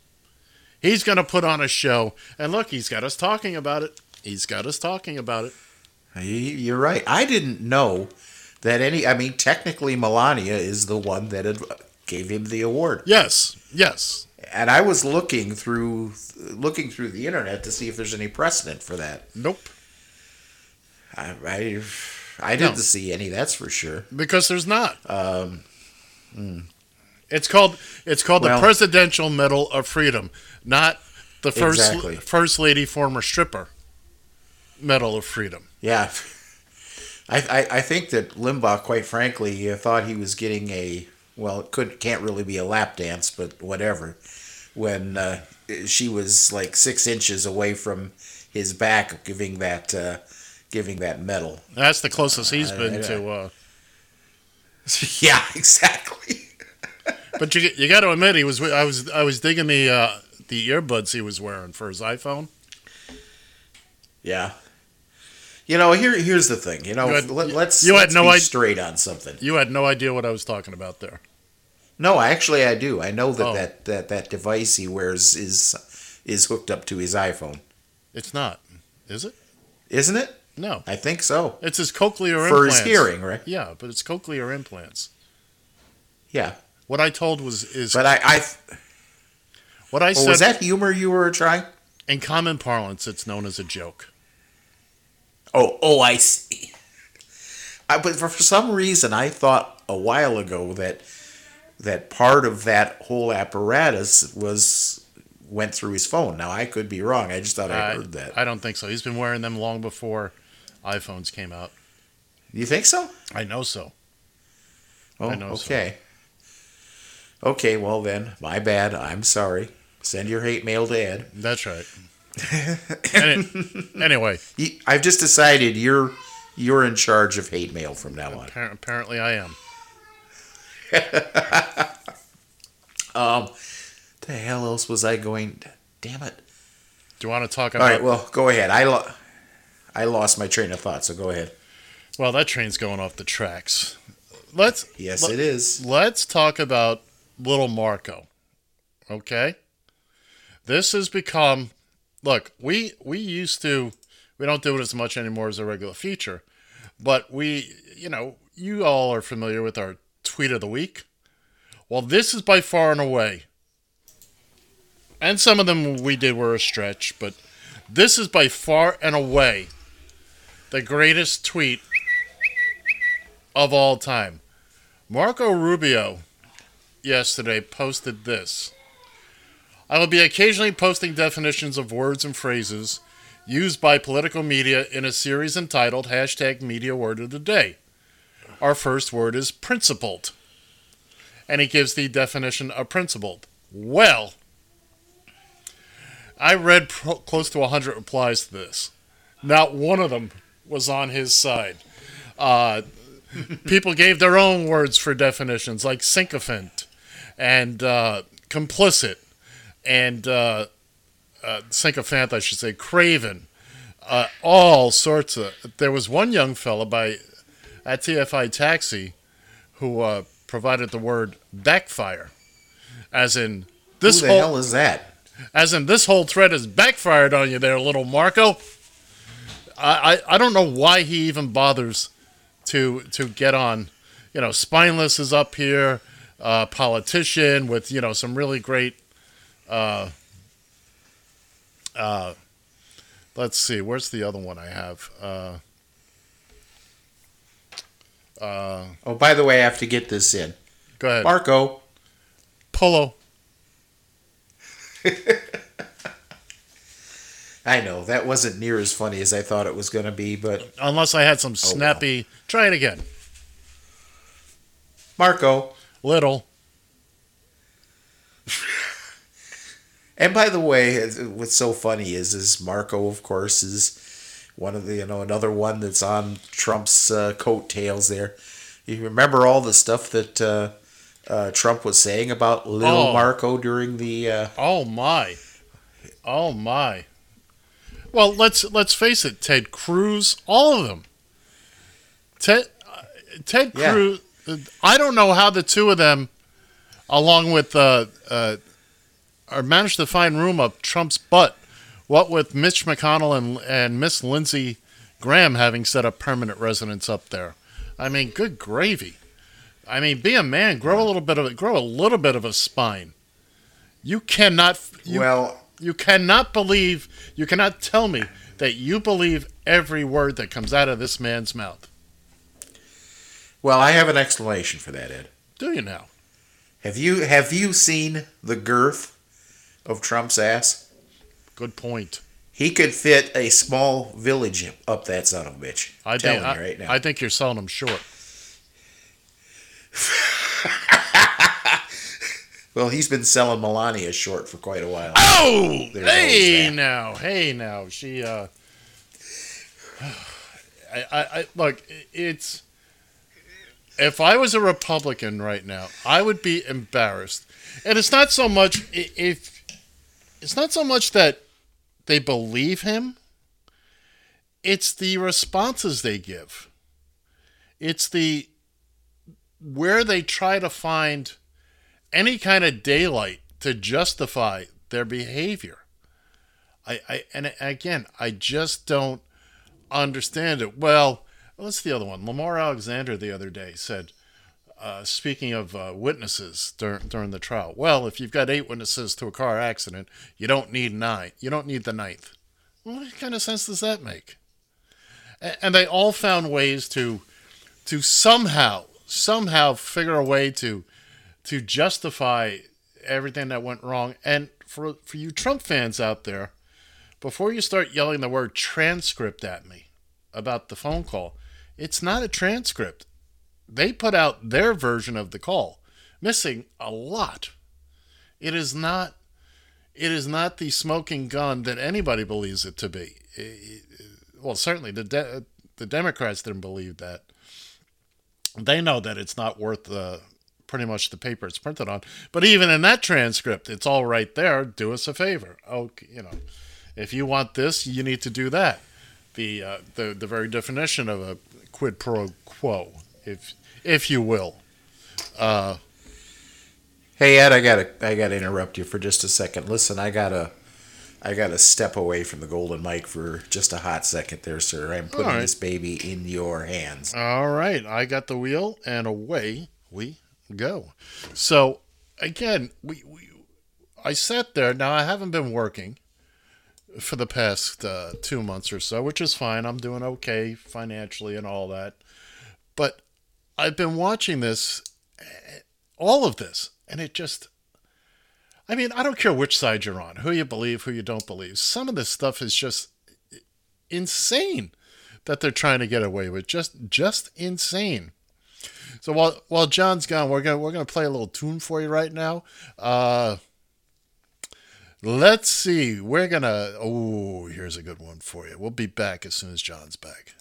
Speaker 3: He's going to put on a show, and look, he's got us talking about it. He's got us talking about it.
Speaker 2: You- You're right. I didn't know that any. I mean, technically, Melania is the one that gave him the award.
Speaker 3: Yes, yes.
Speaker 2: And I was looking through looking through the internet to see if there's any precedent for that.
Speaker 3: Nope.
Speaker 2: I I, I didn't
Speaker 3: No.
Speaker 2: see any. That's for sure.
Speaker 3: Because there's not.
Speaker 2: Um,
Speaker 3: It's called it's called
Speaker 2: Well-
Speaker 3: the Presidential Medal of Freedom, not the first
Speaker 2: Exactly.
Speaker 3: first lady former stripper Medal of Freedom.
Speaker 2: Yeah. I, I, I think that Limbaugh, quite frankly, uh, thought he was getting a well, it could can't really be a lap dance, but whatever. When uh, she was like six inches away from his back, giving that uh, giving that medal.
Speaker 3: That's the closest he's been
Speaker 2: I-
Speaker 3: to. Uh,
Speaker 2: yeah, exactly.
Speaker 3: but you you got to admit he was I was I was digging the uh, the earbuds he was wearing for his iPhone.
Speaker 2: Yeah. You know, here here's the thing. You know,
Speaker 3: You had-
Speaker 2: let, us
Speaker 3: you had
Speaker 2: let's
Speaker 3: no
Speaker 2: be
Speaker 3: id-
Speaker 2: straight on something.
Speaker 3: You had no idea what I was talking about there.
Speaker 2: No, actually, I do. I know that,
Speaker 3: Oh.
Speaker 2: that, that that device he wears is is hooked up to his iPhone,
Speaker 3: It's not, is it?
Speaker 2: isn't it?
Speaker 3: No,
Speaker 2: I think so.
Speaker 3: it's his cochlear
Speaker 2: For
Speaker 3: implants.
Speaker 2: his hearing, right?
Speaker 3: Yeah, but it's cochlear implants.
Speaker 2: Yeah,
Speaker 3: What I told was is
Speaker 2: but I, I
Speaker 3: what I
Speaker 2: oh,
Speaker 3: said
Speaker 2: was that humor you were trying?
Speaker 3: in common parlance. It's known as a joke.
Speaker 2: Oh, oh, I see. I, but for, some reason, I thought a while ago that that part of that whole apparatus was went through his phone. Now I could be wrong. I just thought I, heard that.
Speaker 3: I don't think so. He's been wearing them long before iPhones came out.
Speaker 2: you think so?
Speaker 3: I know so.
Speaker 2: Oh,
Speaker 3: I know so.
Speaker 2: okay. Okay, well then, my bad. I'm sorry. Send your hate mail to Ed.
Speaker 3: That's right. Any- anyway,
Speaker 2: I've just decided you're you're in charge of hate mail from now on.
Speaker 3: appar- apparently I am.
Speaker 2: Um, the hell else was I going? Damn it!
Speaker 3: Do you want to talk
Speaker 2: All
Speaker 3: about?
Speaker 2: right, well, go ahead. I lo- I lost my train of thought, so go ahead.
Speaker 3: well, that train's going off the tracks. Let's
Speaker 2: Yes,
Speaker 3: let-
Speaker 2: it is.
Speaker 3: Let's talk about little Marco. Okay? This has become look, we we used to we don't do it as much anymore as a regular feature, but we you know, you all are familiar with our tweet of the week. Well, this is by far and away. And some of them we did were a stretch, but this is by far and away the greatest tweet of all time. Marco Rubio yesterday posted this. I will be occasionally posting definitions of words and phrases used by political media in a series entitled hashtag media word of the day. Our first word is principled. And he gives the definition of principled. Well, I read pro- close to 100 replies to this. Not one of them was on his side. Uh, people gave their own words for definitions, like sycophant and uh, complicit, and uh, uh, sycophant, I should say, craven. Uh, all sorts of. There was one young fella by at TFI Taxi who uh, provided the word backfire, as in this
Speaker 2: Who the
Speaker 3: whole
Speaker 2: hell is that?
Speaker 3: as in this whole thread has backfired on you there, little Marco. I, I, I don't know why he even bothers to to get on. You know, spineless is up here, uh, politician with you know some really great. Uh, uh, let's see, where's the other one I have? Uh, Uh,
Speaker 2: Oh, by the way, I have to get this in.
Speaker 3: go ahead.
Speaker 2: Marco,
Speaker 3: Polo.
Speaker 2: I know that wasn't near as funny as I thought it was going to be, but
Speaker 3: Unless I had some
Speaker 2: Oh,
Speaker 3: snappy. Try it again.
Speaker 2: Marco.
Speaker 3: Little.
Speaker 2: And by the way, what's so funny is, is Marco, of course, is one of the you know another one that's on Trump's uh, coattails. There, you remember all the stuff that uh, uh, Trump was saying about little
Speaker 3: Oh.
Speaker 2: Marco during the. Uh,
Speaker 3: Oh my. Oh my. Well, let's let's face it. Ted Cruz, all of them. Ted uh, Ted
Speaker 2: Yeah.
Speaker 3: Cruz. I don't know how the two of them, along with uh, uh, are managed to find room up Trump's butt. What with Mitch McConnell and and Miss Lindsey Graham having set up permanent residence up there. I mean, good gravy. I mean, be a man. Grow a little bit of a grow a little bit of a spine. You cannot. You,
Speaker 2: well,
Speaker 3: you cannot believe. You cannot tell me that you believe every word that comes out of this man's mouth.
Speaker 2: well, I have an explanation for that, Ed.
Speaker 3: Do you now?
Speaker 2: Have you have you seen the girth of Trump's ass?
Speaker 3: Good point.
Speaker 2: He could fit a small village up that son of a bitch.
Speaker 3: I
Speaker 2: I'm
Speaker 3: think.
Speaker 2: telling you right now.
Speaker 3: I think you're selling him short.
Speaker 2: well, he's been selling Melania short for quite a while.
Speaker 3: Oh,
Speaker 2: There's
Speaker 3: hey now, hey now. She. uh I, I, I look. It's. If I was a Republican right now, I would be embarrassed, and it's not so much if. It's not so much that they believe him. It's the responses they give. It's the where they try to find any kind of daylight to justify their behavior. I, I and again, I just don't understand it. Well, what's the other one? Lamar Alexander the other day said, uh, speaking of uh, witnesses during during the trial. Well, if you've got eight witnesses to a car accident, you don't need nine. You don't need the ninth. What kind of sense does that make? A- And they all found ways to to somehow somehow figure a way to to justify everything that went wrong. And for for you Trump fans out there, before you start yelling the word transcript at me about the phone call, it's not a transcript. They put out their version of the call, missing a lot. It is not it is not the smoking gun that anybody believes it to be. Well, certainly the de- the Democrats didn't believe that. They know that it's not worth the pretty much the paper it's printed on. But even in that transcript, it's all right there. Do us a favor. Oh, you know, if you want this, you need to do that. The uh, the the very definition of a quid pro quo, if if you will. Uh,
Speaker 2: Hey Ed, I gotta I gotta interrupt you for just a second. Listen, I gotta I gotta step away from the golden mic for just a hot second there, sir. I'm putting
Speaker 3: right.
Speaker 2: this baby in your hands.
Speaker 3: All right, I got the wheel, and away we go. So again, we, we I sat there. Now I haven't been working for the past uh, two months or so, which is fine. I'm doing okay financially and all that. But I've been watching this, all of this, and it just. I mean, I don't care which side you're on, who you believe, who you don't believe. Some of this stuff is just insane that they're trying to get away with. Just just insane. So while while John's gone, we're gonna we're gonna play a little tune for you right now. Uh let's see. We're gonna oh here's a good one for you. We'll be back as soon as John's back.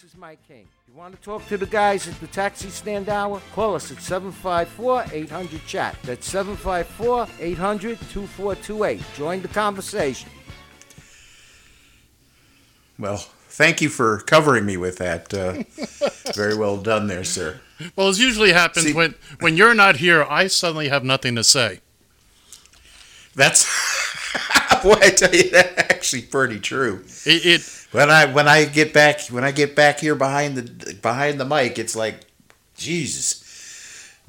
Speaker 4: This is Mike King. If You want to talk to the guys at the taxi stand hour? Call us at 754 800 chat. That's 754 800 2428. Join the conversation.
Speaker 2: Well, thank you for covering me with that. Uh, very well done there, sir.
Speaker 3: Well, as usually happens
Speaker 2: See-
Speaker 3: when when you're not here, I suddenly have nothing to say.
Speaker 2: That's boy, I tell you, that's actually pretty true.
Speaker 3: It, it
Speaker 2: When I when I get back when I get back here behind the behind the mic, it's like Jesus.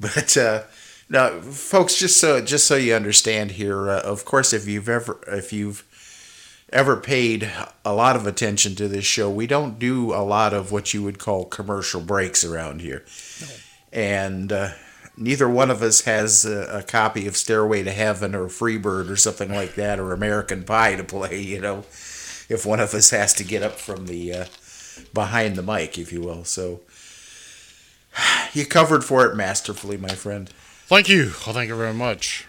Speaker 2: But uh, no, folks, just so just so you understand here, uh, of course, if you've ever if you've ever paid a lot of attention to this show, we don't do a lot of what you would call commercial breaks around here, and. Uh, Neither one of us has a, a copy of Stairway to Heaven or Freebird or something like that or American Pie to play, you know if one of us has to get up from the uh, behind the mic, if you will. So you covered for it masterfully, my friend.
Speaker 3: thank you. Well, thank you very much.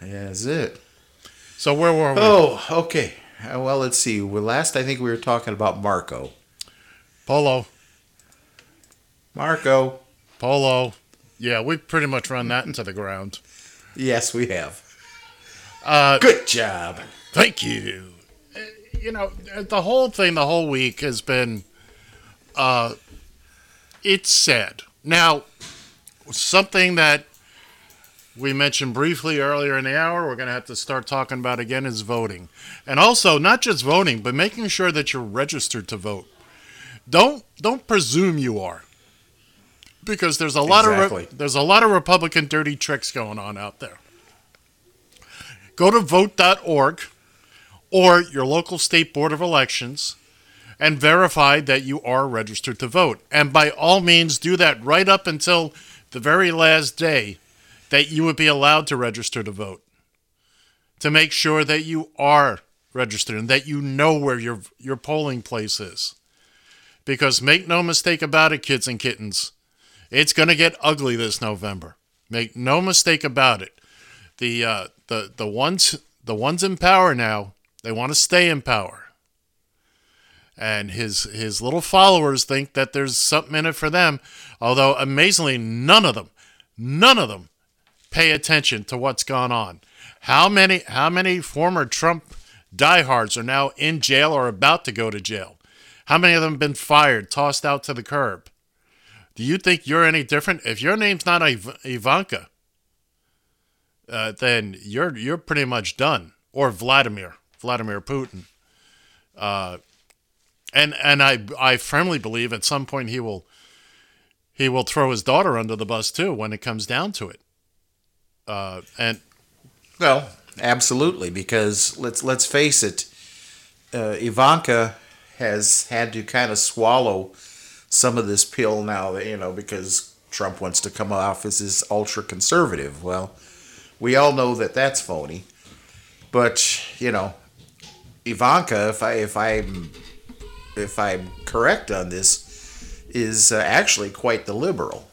Speaker 2: That's it.
Speaker 3: So where were we?
Speaker 2: Oh, okay. Uh, well, let's see. Well, last I think we were talking about Marco.
Speaker 3: Polo.
Speaker 2: Marco.
Speaker 3: Polo. Yeah, we pretty much run that into the ground.
Speaker 2: Yes, we have.
Speaker 3: Uh,
Speaker 2: Good job.
Speaker 3: Thank you. Uh, You know, the whole thing, the whole week has been, uh, it's sad. Now, something that we mentioned briefly earlier in the hour, we're going to have to start talking about again is voting. And also, not just voting, but making sure that you're registered to vote. Don't don't presume you are. Because there's a lot of re- there's a lot of Republican dirty tricks going on out there. Go to vote.org or your local state board of elections and verify that you are registered to vote. And by all means, do that right up until the very last day that you would be allowed to register to vote to make sure that you are registered and that you know where your your polling place is. Because make no mistake about it, kids and kittens, it's going to get ugly this November. Make no mistake about it. The uh, the the ones the ones in power now, they want to stay in power. And his his little followers think that there's something in it for them, although amazingly none of them, none of them pay attention to what's gone on. How many how many former Trump diehards are now in jail or about to go to jail? How many of them have been fired, tossed out to the curb? Do you think you're any different? If your name's not Iv- Ivanka, uh, then you're you're pretty much done. Or Vladimir, Vladimir Putin. Uh, and and I I firmly believe at some point he will he will throw his daughter under the bus too when it comes down to it. Uh, and
Speaker 2: Well, absolutely, because let's let's face it, uh, Ivanka has had to kind of swallow some of this pill now, you know, because Trump wants to come off as this ultra conservative. Well, we all know that that's phony, but you know, Ivanka, if I if I'm if I'm correct on this, is uh, actually quite the liberal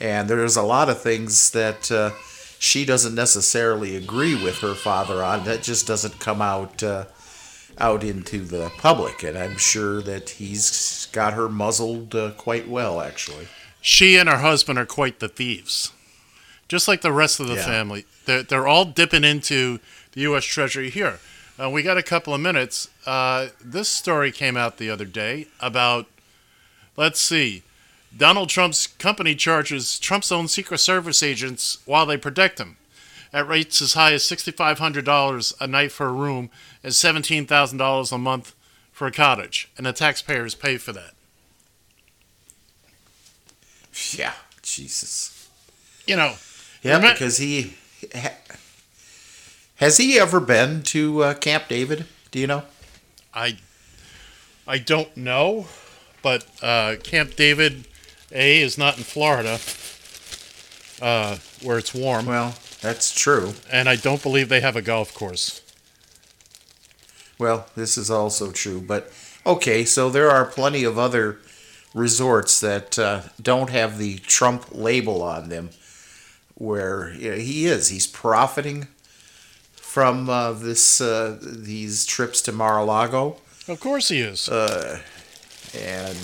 Speaker 2: and there's a lot of things that uh, she doesn't necessarily agree with her father on. That just doesn't come out uh, out into the public, and I'm sure that he's got her muzzled uh, quite well, actually.
Speaker 3: she and her husband are quite the thieves, just like the rest of the
Speaker 2: Yeah.
Speaker 3: family. They're, they're all dipping into the U.S. Treasury here. Uh, we got a couple of minutes. Uh, this story came out the other day about, let's see, Donald Trump's company charges Trump's own Secret Service agents while they protect him at rates as high as $6,500 a night for a room and $17,000 a month for a cottage, and the taxpayers pay for that.
Speaker 2: Yeah, Jesus.
Speaker 3: You know,
Speaker 2: Yeah,
Speaker 3: Remem-
Speaker 2: because he ha, has he ever been to uh, Camp David? Do you know?
Speaker 3: I I don't know, but uh, Camp David A is not in Florida, uh, where it's warm.
Speaker 2: Well, that's true.
Speaker 3: And I don't believe they have a golf course.
Speaker 2: Well, this is also true, but okay, so there are plenty of other resorts that uh, don't have the Trump label on them, where you know, he is. He's profiting from uh, this uh, these trips to Mar-a-Lago.
Speaker 3: Of course he is.
Speaker 2: Uh, And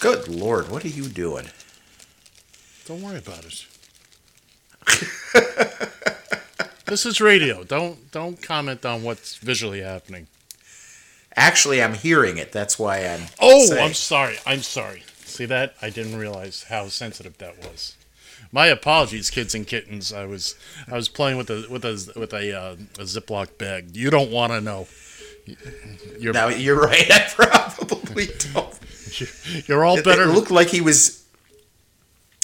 Speaker 2: good lord, what are you doing?
Speaker 3: Don't worry about it. this is radio. Don't don't comment on what's visually happening.
Speaker 2: Actually, I'm hearing it. That's why I'm.
Speaker 3: Oh,
Speaker 2: saying.
Speaker 3: I'm sorry. I'm sorry. See that? I didn't realize how sensitive that was. My apologies, kids and kittens. I was I was playing with a with a with a, uh, a Ziploc bag. You don't want to know. You're,
Speaker 2: Now you're right. I probably don't.
Speaker 3: you're all
Speaker 2: It-
Speaker 3: better.
Speaker 2: It looked like he was.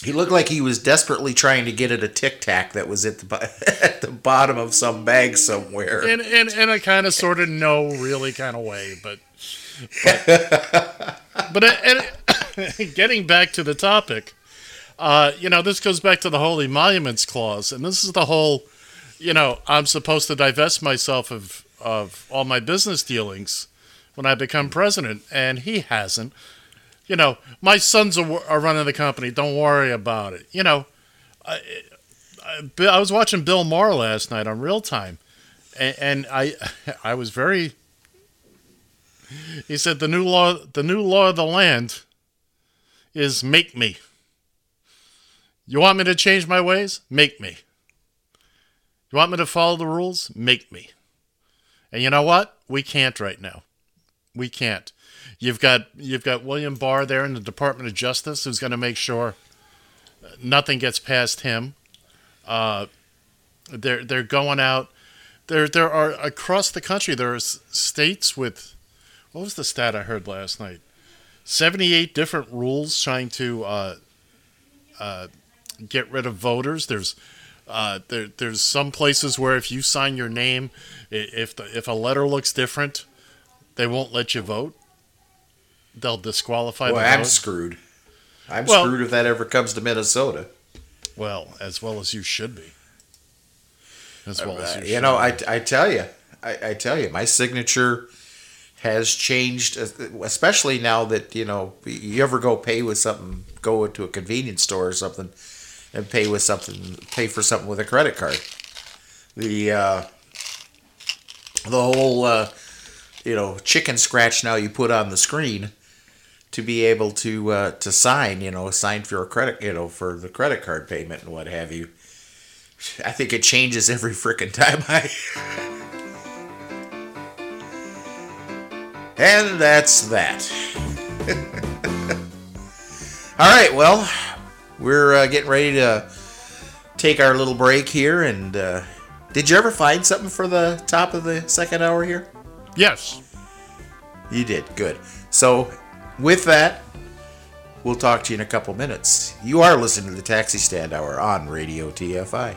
Speaker 2: He looked like he was desperately trying to get at a tic tac that was at the at the bottom of some bag somewhere.
Speaker 3: in in in a kind of sort of no really kind of way, but but, but and getting back to the topic, uh, you know, this goes back to the whole Emoluments Clause, and this is the whole, you know, I'm supposed to divest myself of of all my business dealings when I become president, and he hasn't. You know, my sons are, are running the company. Don't worry about it. You know, I, I, I was watching Bill Maher last night on Real Time, and, and I I was very. He said the new law the new law of the land is make me. You want me to change my ways? Make me. You want me to follow the rules? Make me. And you know what? We can't right now. We can't. You've got you've got William Barr there in the Department of Justice who's going to make sure nothing gets past him. Uh, they're they're going out. There there are across the country there are states with what was the stat I heard last night? Seventy eight different rules trying to uh, uh, get rid of voters. There's uh, there, there's some places where if you sign your name, if the, if a letter looks different, they won't let you vote. They'll disqualify
Speaker 2: Well, I'm
Speaker 3: vote.
Speaker 2: screwed. I'm
Speaker 3: Well-
Speaker 2: screwed if that ever comes to Minnesota.
Speaker 3: Well, as well as you should be. As well as
Speaker 2: Uh,
Speaker 3: you,
Speaker 2: you
Speaker 3: should
Speaker 2: know,
Speaker 3: be.
Speaker 2: I, I tell you, I, I tell you, my signature has changed, uh, especially now that you know you ever go pay with something, go into a convenience store or something, and pay with something, pay for something with a credit card. The uh, the whole uh, you know chicken scratch now you put on the screen to be able to uh, to sign, you know, sign for a credit, you know, for the credit card payment and what have you. I think it changes every frickin' time I. and that's that. All right, well, we're uh, getting ready to take our little break here. And uh, did you ever find something for the top of the second hour here?
Speaker 3: Yes.
Speaker 2: You did. Good. So, with that, we'll talk to you in a couple minutes. You are listening to the Taxi Stand Hour on Radio TFI.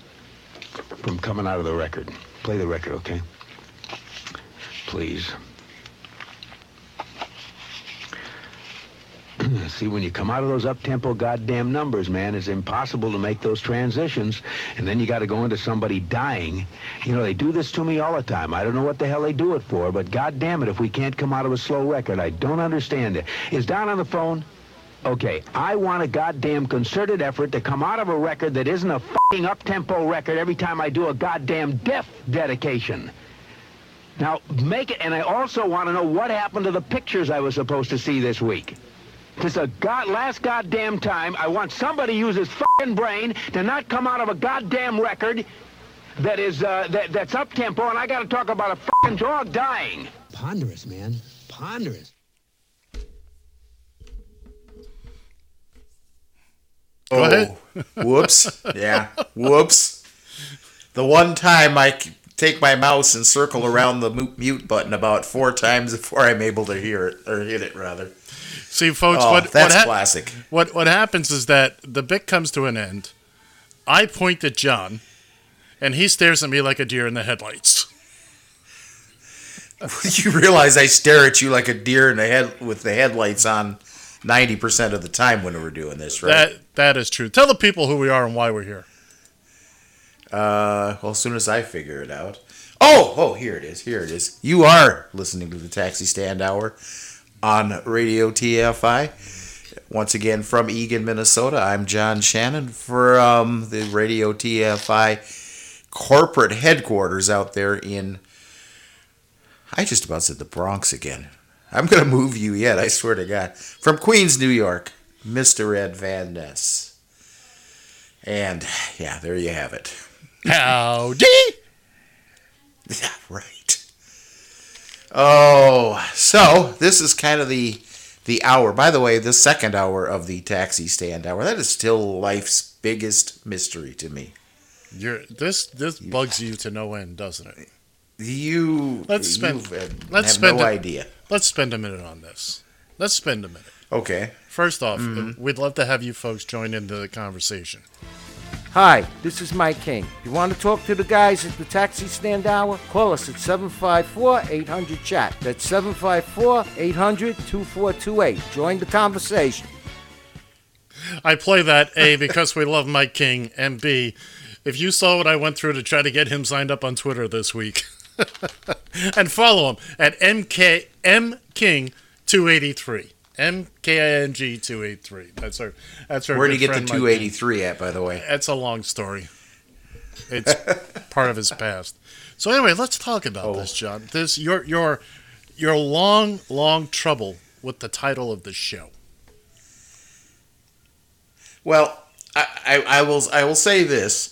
Speaker 10: from coming out of the record. Play the record, okay? Please. See, when you come out of those up-tempo goddamn numbers, man, it's impossible to make those transitions. And then you got to go into somebody dying. You know, they do this to me all the time. I don't know what the hell they do it for, but goddamn it, if we can't come out of a slow record, I don't understand it. Is Don on the phone? Okay, I want a goddamn concerted effort to come out of a record that isn't a fucking up-tempo record every time I do a goddamn death dedication. Now, make it, and I also want to know what happened to the pictures I was supposed to see this week. This a god, last goddamn time, I want somebody to use his fucking brain to not come out of a goddamn record that is, uh, that, that's up-tempo, and I gotta talk about a fucking dog dying.
Speaker 11: Ponderous, man. Ponderous.
Speaker 3: Go ahead.
Speaker 2: Oh, whoops. Yeah. Whoops. The one time I take my mouse and circle around the mute button about four times before I'm able to hear it or hit it rather.
Speaker 3: See, folks,
Speaker 2: Oh,
Speaker 3: what
Speaker 2: that's
Speaker 3: what
Speaker 2: classic.
Speaker 3: What what happens is that the bit comes to an end. I point at John, and he stares at me like a deer in the headlights.
Speaker 2: you realize I stare at you like a deer in the head with the headlights on 90% of the time when we're doing this, right?
Speaker 3: That that is true. Tell the people who we are and why we're here.
Speaker 2: Uh, well, as soon as I figure it out. Oh, oh, here it is. Here it is. You are listening to the Taxi Stand Hour on Radio TFI. Once again from Eagan, Minnesota. I'm John Shannon from the Radio TFI corporate headquarters out there in. I just about said the Bronx again. I'm going to move you yet, I swear to God. From Queens, New York, Mr. Ed Van Ness. And yeah, there you have it.
Speaker 3: Howdy!
Speaker 2: Yeah, right. Oh, so this is kind of the the hour. By the way, the second hour of the taxi stand hour. That is still life's biggest mystery to me.
Speaker 3: You're this this bugs you to no end, doesn't it?
Speaker 2: You
Speaker 3: Let's spend let's
Speaker 2: have
Speaker 3: spend
Speaker 2: no
Speaker 3: a-
Speaker 2: idea.
Speaker 3: Let's spend a minute on this. Let's spend a minute.
Speaker 2: Okay.
Speaker 3: First off,
Speaker 2: Mhm.
Speaker 3: we'd love to have you folks join into the conversation.
Speaker 4: Hi, this is Mike King. You want to talk to the guys at the taxi stand hour? Call us at 754 800 chat. That's 754 800 2428. Join the conversation.
Speaker 3: I play that A because we love Mike King, and B, if you saw what I went through to try to get him signed up on Twitter this week, and follow him at MK M King two eighty three. M K I N G two eight three. That's our that's our.
Speaker 2: Where do you get the
Speaker 3: friend Mike
Speaker 2: 283 at, by the way?
Speaker 3: That's a long story. It's part of his past. So anyway, let's talk about
Speaker 2: Oh.
Speaker 3: this, John. This your your your long long trouble with the title of the show.
Speaker 2: Well, I, I, I will I will say this.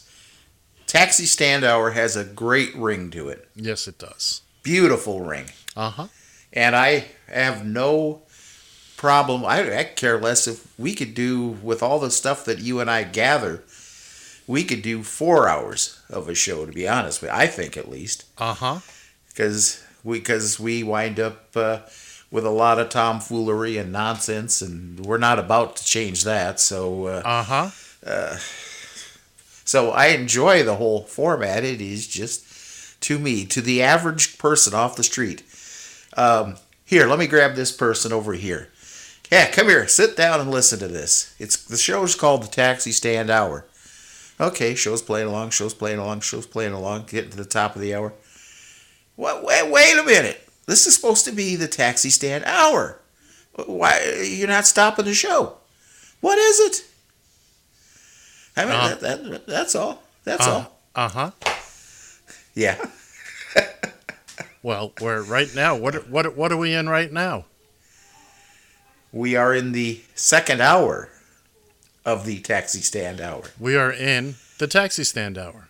Speaker 2: Taxi stand hour has a great ring to it.
Speaker 3: Yes, it does.
Speaker 2: Beautiful ring.
Speaker 3: Uh huh.
Speaker 2: And I have no problem. I, I care less if we could do with all the stuff that you and I gather. We could do four hours of a show. To be honest with you, I think at least
Speaker 3: Uh huh.
Speaker 2: because we because we wind up uh, with a lot of tomfoolery and nonsense, and we're not about to change that. So uh,
Speaker 3: Uh huh.
Speaker 2: uh, so I enjoy the whole format. It is just to me, to the average person off the street. Um, here, let me grab this person over here. Yeah, come here, sit down and listen to this. It's the show's called the Taxi Stand Hour. Okay, show's playing along, show's playing along, show's playing along, getting to the top of the hour. What? Wait, wait a minute. This is supposed to be the Taxi Stand Hour. Why you're not stopping the show? What is it? I mean,
Speaker 3: Uh.
Speaker 2: that, that, that's all. That's
Speaker 3: Uh
Speaker 2: all.
Speaker 3: Uh huh.
Speaker 2: Yeah.
Speaker 3: Well, we're right now. What what what are we in right now?
Speaker 2: We are in the second hour of the taxi stand hour.
Speaker 3: We are in the taxi stand hour.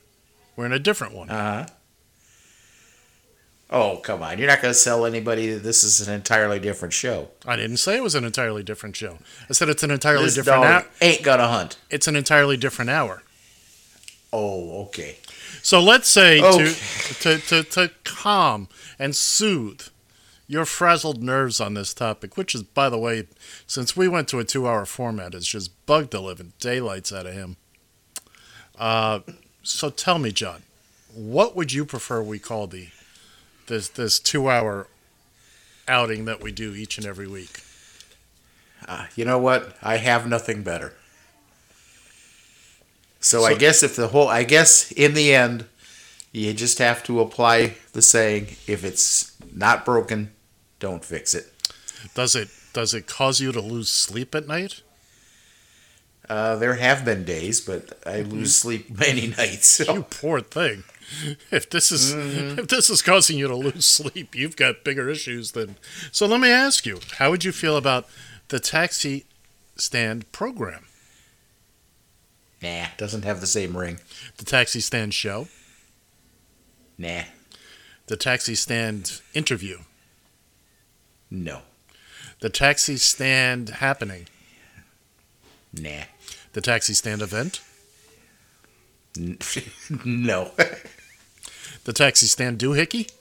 Speaker 3: We're in a different one.
Speaker 2: Uh huh. Oh, come on. You're not going to sell anybody that this is an entirely different show.
Speaker 3: I didn't say it was an entirely different show. I said it's an entirely
Speaker 2: This
Speaker 3: different hour.
Speaker 2: ain't going to hunt.
Speaker 3: It's an entirely different hour.
Speaker 2: Oh, okay.
Speaker 3: So let's say
Speaker 2: Okay.
Speaker 3: to, to, to, to calm and soothe your frazzled nerves on this topic, which is, by the way, since we went to a two hour format, it's just bugged the living daylights out of him. Uh, so tell me, John, what would you prefer we call the this this two hour outing that we do each and every week?
Speaker 2: uh, you know what? I have nothing better. So, I guess if the whole, I guess in the end, you just have to apply the saying: if it's not broken, don't fix it.
Speaker 3: Does it does it cause you to lose sleep at night?
Speaker 2: Uh, there have been days, but I lose sleep many nights. so-
Speaker 3: You poor thing. If this is
Speaker 2: Mhm.
Speaker 3: if this is causing you to lose sleep, you've got bigger issues than. So let me ask you, how would you feel about the taxi stand program,
Speaker 2: Nah, doesn't have the same ring.
Speaker 3: the taxi stand show,
Speaker 2: Nah,
Speaker 3: the taxi stand interview,
Speaker 2: no,
Speaker 3: the taxi stand happening,
Speaker 2: nah,
Speaker 3: the taxi stand event,
Speaker 2: no.
Speaker 3: the taxi stand doohickey?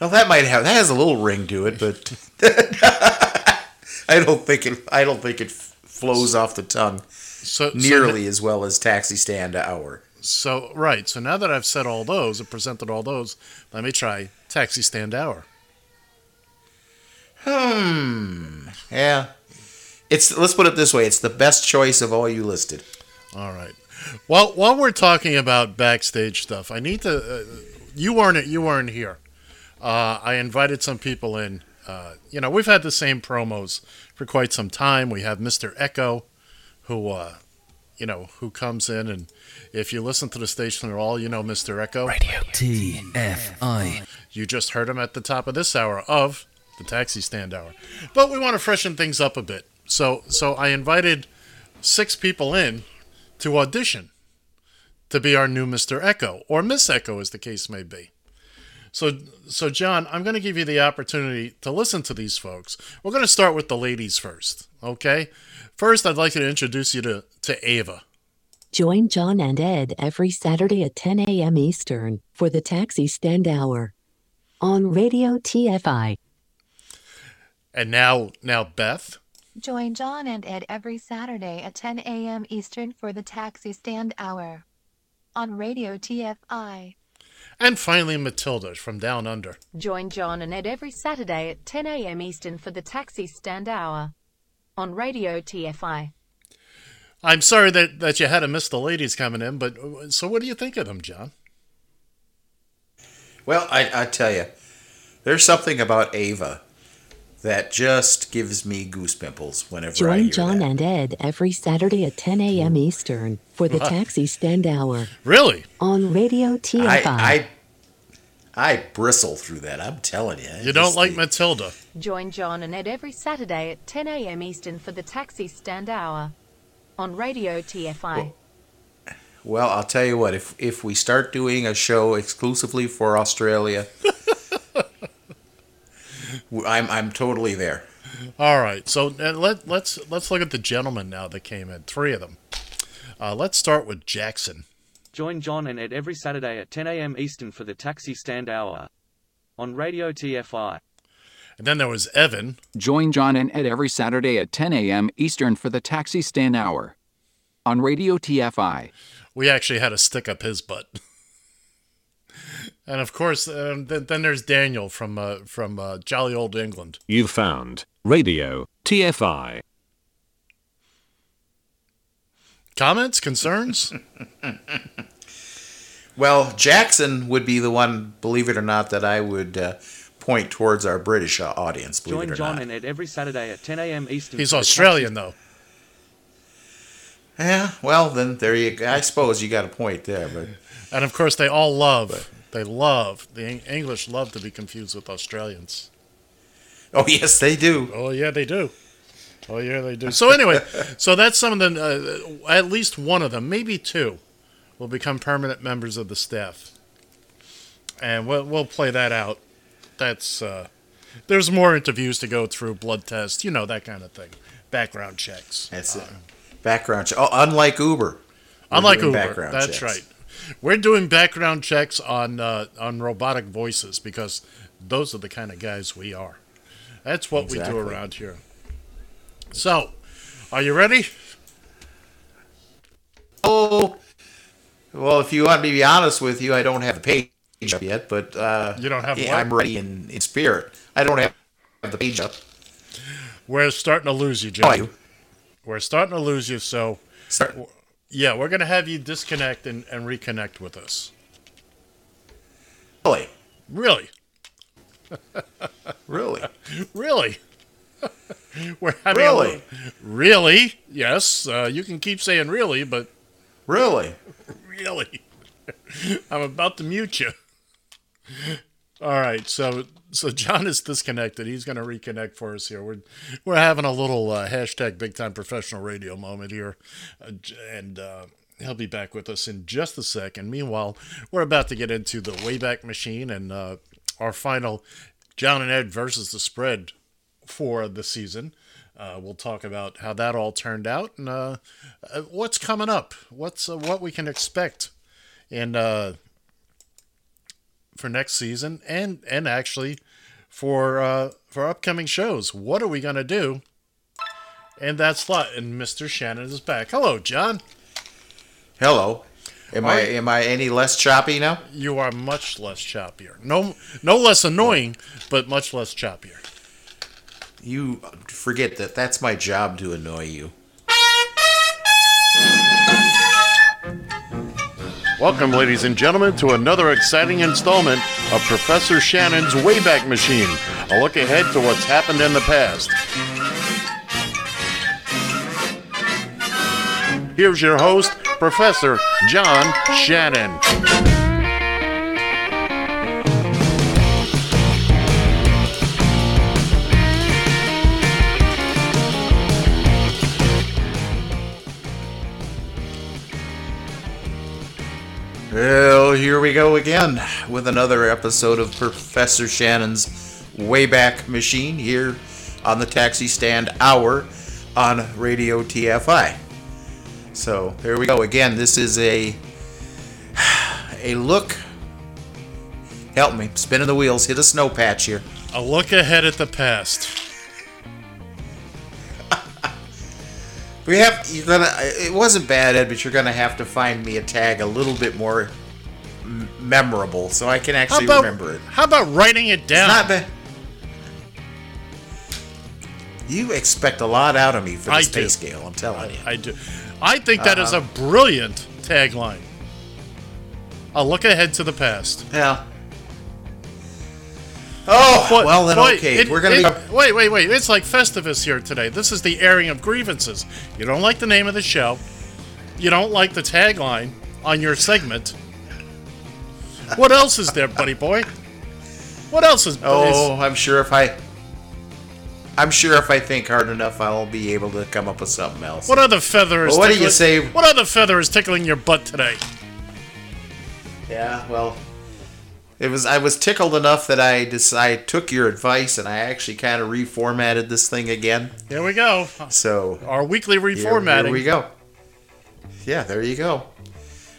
Speaker 2: Well, that might have that has a little ring to it, but I don't think it. I don't think it flows off the tongue
Speaker 3: So so
Speaker 2: nearly as well as taxi stand hour.
Speaker 3: So right. So now that I've said all those and presented all those, let me try taxi stand hour.
Speaker 2: Hmm. Yeah. It's let's put it this way: it's the best choice of all you listed.
Speaker 3: All right. Well, while we're talking about backstage stuff, I need to. Uh, you weren't. You weren't here. Uh, I invited some people in. Uh, you know, we've had the same promos for quite some time. We have Mr. Echo, who, uh, you know, who comes in, and if you listen to the station at all, you know Mr. Echo.
Speaker 12: Radio TFI.
Speaker 3: You just heard him at the top of this hour of the taxi stand hour. But we want to freshen things up a bit. So so I invited six people in to audition to be our new Mr. Echo or Miss Echo as the case may be. So so John, I'm going to give you the opportunity to listen to these folks. We're going to start with the ladies first, okay? First, I'd like to introduce you to to Ava.
Speaker 13: Join John and Ed every Saturday at 10 a.m. Eastern for the Taxi Stand Hour on Radio TFI.
Speaker 3: And now now Beth.
Speaker 14: Join John and Ed every Saturday at 10 a.m. Eastern for the Taxi Stand Hour on Radio TFI.
Speaker 3: And finally Matilda from Down Under.
Speaker 15: Join John and Ed every Saturday at 10 a.m. Eastern for the Taxi Stand Hour on Radio TFI.
Speaker 3: I'm sorry that, that you had to miss the ladies coming in, but so what do you think of them, John?
Speaker 2: Well, I, I tell you, there's something about Ava that just gives me goose pimples whenever I
Speaker 13: Join
Speaker 2: hear
Speaker 13: John
Speaker 2: that.
Speaker 13: and Ed every Saturday at 10 a.m. Eastern for the Taxi Stand Hour
Speaker 3: Really?
Speaker 13: on Radio TFI.
Speaker 2: I, I I bristle through that. I'm telling you.
Speaker 3: You don't like Matilda.
Speaker 15: Join John and Ed every Saturday at 10 a.m. Eastern for the Taxi Stand Hour on Radio TFI.
Speaker 2: Well, I'll tell you what. If if we start doing a show exclusively for Australia, I'm I'm totally there.
Speaker 3: All right, so let let's let's look at the gentlemen now that came in. Three of them. Uh, let's start with Jackson.
Speaker 16: Join John and Ed every Saturday at 10 a.m. Eastern for the Taxi Stand Hour on Radio TFI.
Speaker 3: And then there was Evan.
Speaker 17: Join John and Ed every Saturday at 10 a.m. Eastern for the Taxi Stand Hour on Radio TFI.
Speaker 3: We actually had to stick up his butt. and of course, um, then, then there's Daniel from uh, from uh, jolly old England.
Speaker 18: You've found Radio TFI.
Speaker 3: Comments, concerns?
Speaker 2: Well, Jackson would be the one, believe it or not, that I would uh, point towards our British uh, audience. Believe
Speaker 16: Join
Speaker 2: it or
Speaker 16: John
Speaker 2: not.
Speaker 16: and Ed every Saturday at 10 a.m. Eastern.
Speaker 3: He's Australian though.
Speaker 2: Yeah, well then there you. go. I suppose you got a point there, but
Speaker 3: And of course, they all love. They love the English love to be confused with Australians.
Speaker 2: oh yes, they do.
Speaker 3: Oh yeah, they do. Oh yeah, they do. So anyway, so that's some of the. Uh, at least one of them, maybe two, will become permanent members of the staff, and we'll we'll play that out. That's uh, there's more interviews to go through, blood tests, you know that kind of thing, background checks.
Speaker 2: That's it. Background check. Oh, unlike Uber.
Speaker 3: Unlike Uber,
Speaker 2: background
Speaker 3: that's
Speaker 2: checks.
Speaker 3: right. We're doing background checks on uh, on robotic voices because those are the kind of guys we are. That's what we do around here. So, are you ready?
Speaker 2: Oh, well, if you want me to be honest with you, I don't have the page up yet, but uh,
Speaker 3: You don't have
Speaker 2: yeah? I'm ready in, in spirit. I don't have the page up.
Speaker 3: We're starting to lose you,
Speaker 2: are you?
Speaker 3: We're starting to lose you, so
Speaker 2: Start-
Speaker 3: yeah, we're gonna have you disconnect and, and reconnect with us.
Speaker 2: Really?
Speaker 3: Really,
Speaker 2: Really?
Speaker 3: really. we're having
Speaker 2: Really?
Speaker 3: really. Yes, uh, you can keep saying really, but
Speaker 2: Really?
Speaker 3: really, I'm about to mute you. All right, so so John is disconnected. He's going to reconnect for us here. We're we're having a little uh, hashtag big time professional radio moment here, uh, and uh, he'll be back with us in just a second. Meanwhile, we're about to get into the Wayback Machine and uh, our final John and Ed versus the spread for the season. Uh, we'll talk about how that all turned out and uh, what's coming up, what's what we can expect, and for next season, and and actually for uh, for upcoming shows. What are we gonna do? And that's lot. And Mr. Shannon is back. Hello, John.
Speaker 2: Hello. Am I
Speaker 3: Alright.
Speaker 2: am I any less choppy now?
Speaker 3: You are much less choppier. No, no less annoying, but much less choppier.
Speaker 2: You forget that that's my job to annoy you.
Speaker 3: Welcome, ladies and gentlemen, to another exciting installment of Professor Shannon's Wayback Machine. A look ahead to what's happened in the past. Here's your host, Professor John Shannon.
Speaker 2: Well, here we go again with another episode of Professor Shannon's Wayback Machine here on the Taxi Stand Hour on Radio TFI. So here we go again. This is a a look. Help me, spinning the wheels. Hit a snow patch here.
Speaker 3: A look ahead at the past.
Speaker 2: We have you're gonna. It wasn't bad, Ed, but you're gonna have to find me a tag a little bit more m- memorable so I can actually
Speaker 3: about,
Speaker 2: remember it.
Speaker 3: how about writing it down?
Speaker 2: It's not bad. You expect a lot out of me for
Speaker 3: I
Speaker 2: this pay
Speaker 3: do.
Speaker 2: scale. I'm telling you.
Speaker 3: I do. I think that is a
Speaker 2: Uh-huh.
Speaker 3: brilliant tagline. A look ahead to the past.
Speaker 2: Yeah. Oh
Speaker 3: But-
Speaker 2: well then
Speaker 3: wait,
Speaker 2: okay.
Speaker 3: it-
Speaker 2: We're gonna
Speaker 3: it-
Speaker 2: be.
Speaker 3: wait, wait, wait. It's like Festivus here today. This is the airing of grievances. You don't like the name of the show. You don't like the tagline on your segment. What else is there, buddy boy? What else is?
Speaker 2: Oh, I'm sure if I. I'm sure if I think hard enough, I'll be able to come up with something else.
Speaker 3: what other feather is?
Speaker 2: Well, what do you say-
Speaker 3: What other feather is tickling your butt today?
Speaker 2: Yeah, well, it was. I was tickled enough that I decided, I took your advice and I actually kind of reformatted this thing again.
Speaker 3: Here we go.
Speaker 2: So
Speaker 3: Our weekly
Speaker 2: Here-
Speaker 3: reformatting.
Speaker 2: Here, we go. Yeah, there you go.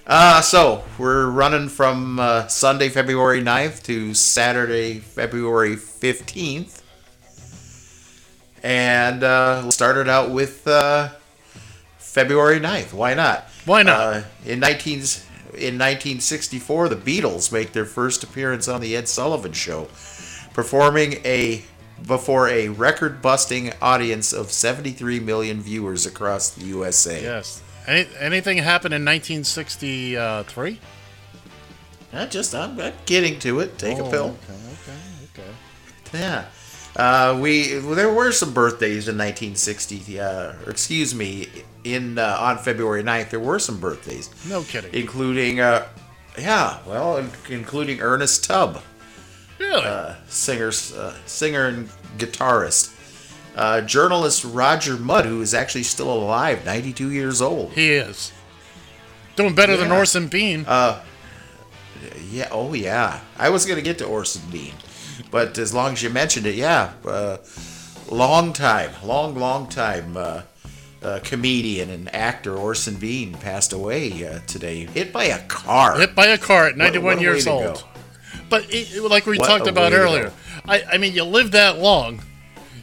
Speaker 2: Uh, so we're running from uh, Sunday, February 9th to Saturday, February 15th. And uh, we'll start it out with uh, February 9th. Why not?
Speaker 3: Why not?
Speaker 2: Uh, in 19, in 1964, the Beatles make their first appearance on the Ed Sullivan Show, performing a before a record-busting audience of 73 million viewers across the USA.
Speaker 3: Yes. Any, anything happened in 1963?
Speaker 2: I just I'm, I'm getting to it. Take
Speaker 3: Oh,
Speaker 2: a pill.
Speaker 3: Okay, okay, okay.
Speaker 2: Yeah. Uh, we well, there were some birthdays in 1960. Uh, or excuse me, in uh, on February 9th there were some birthdays,
Speaker 3: No kidding.
Speaker 2: including uh, yeah, well, in- including Ernest Tubb,
Speaker 3: Really?
Speaker 2: uh, singer, uh, singer and guitarist. Uh, journalist Roger Mudd, who is actually still alive, 92 years old.
Speaker 3: he is. Doing better than
Speaker 2: Yeah.
Speaker 3: Orson Bean.
Speaker 2: Uh, yeah. Oh, yeah. I was gonna get to Orson Bean, but as long as you mentioned it, yeah. Uh, long time, long, long time. Uh, uh, comedian and actor Orson Bean passed away uh, today, hit by a car.
Speaker 3: Hit by a car at 91
Speaker 2: what a
Speaker 3: years old. But it, like we
Speaker 2: What
Speaker 3: talked about earlier. I, I mean, you live that long,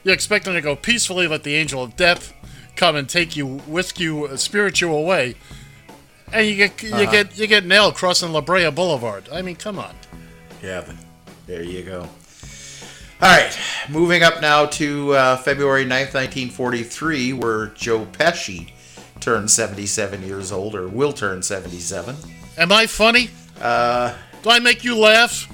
Speaker 3: you expect them to go peacefully, let the angel of death come and take you, whisk you, uh, spirit you away, and you get you
Speaker 2: Uh-huh.
Speaker 3: get you get nailed crossing La Brea Boulevard. I mean, come on.
Speaker 2: Yeah, there you go. All right, moving up now to uh, February 9th, 1943, where Joe Pesci turned 77 years old, or will turn 77.
Speaker 3: Am I funny?
Speaker 2: Uh,
Speaker 3: Do I make you laugh?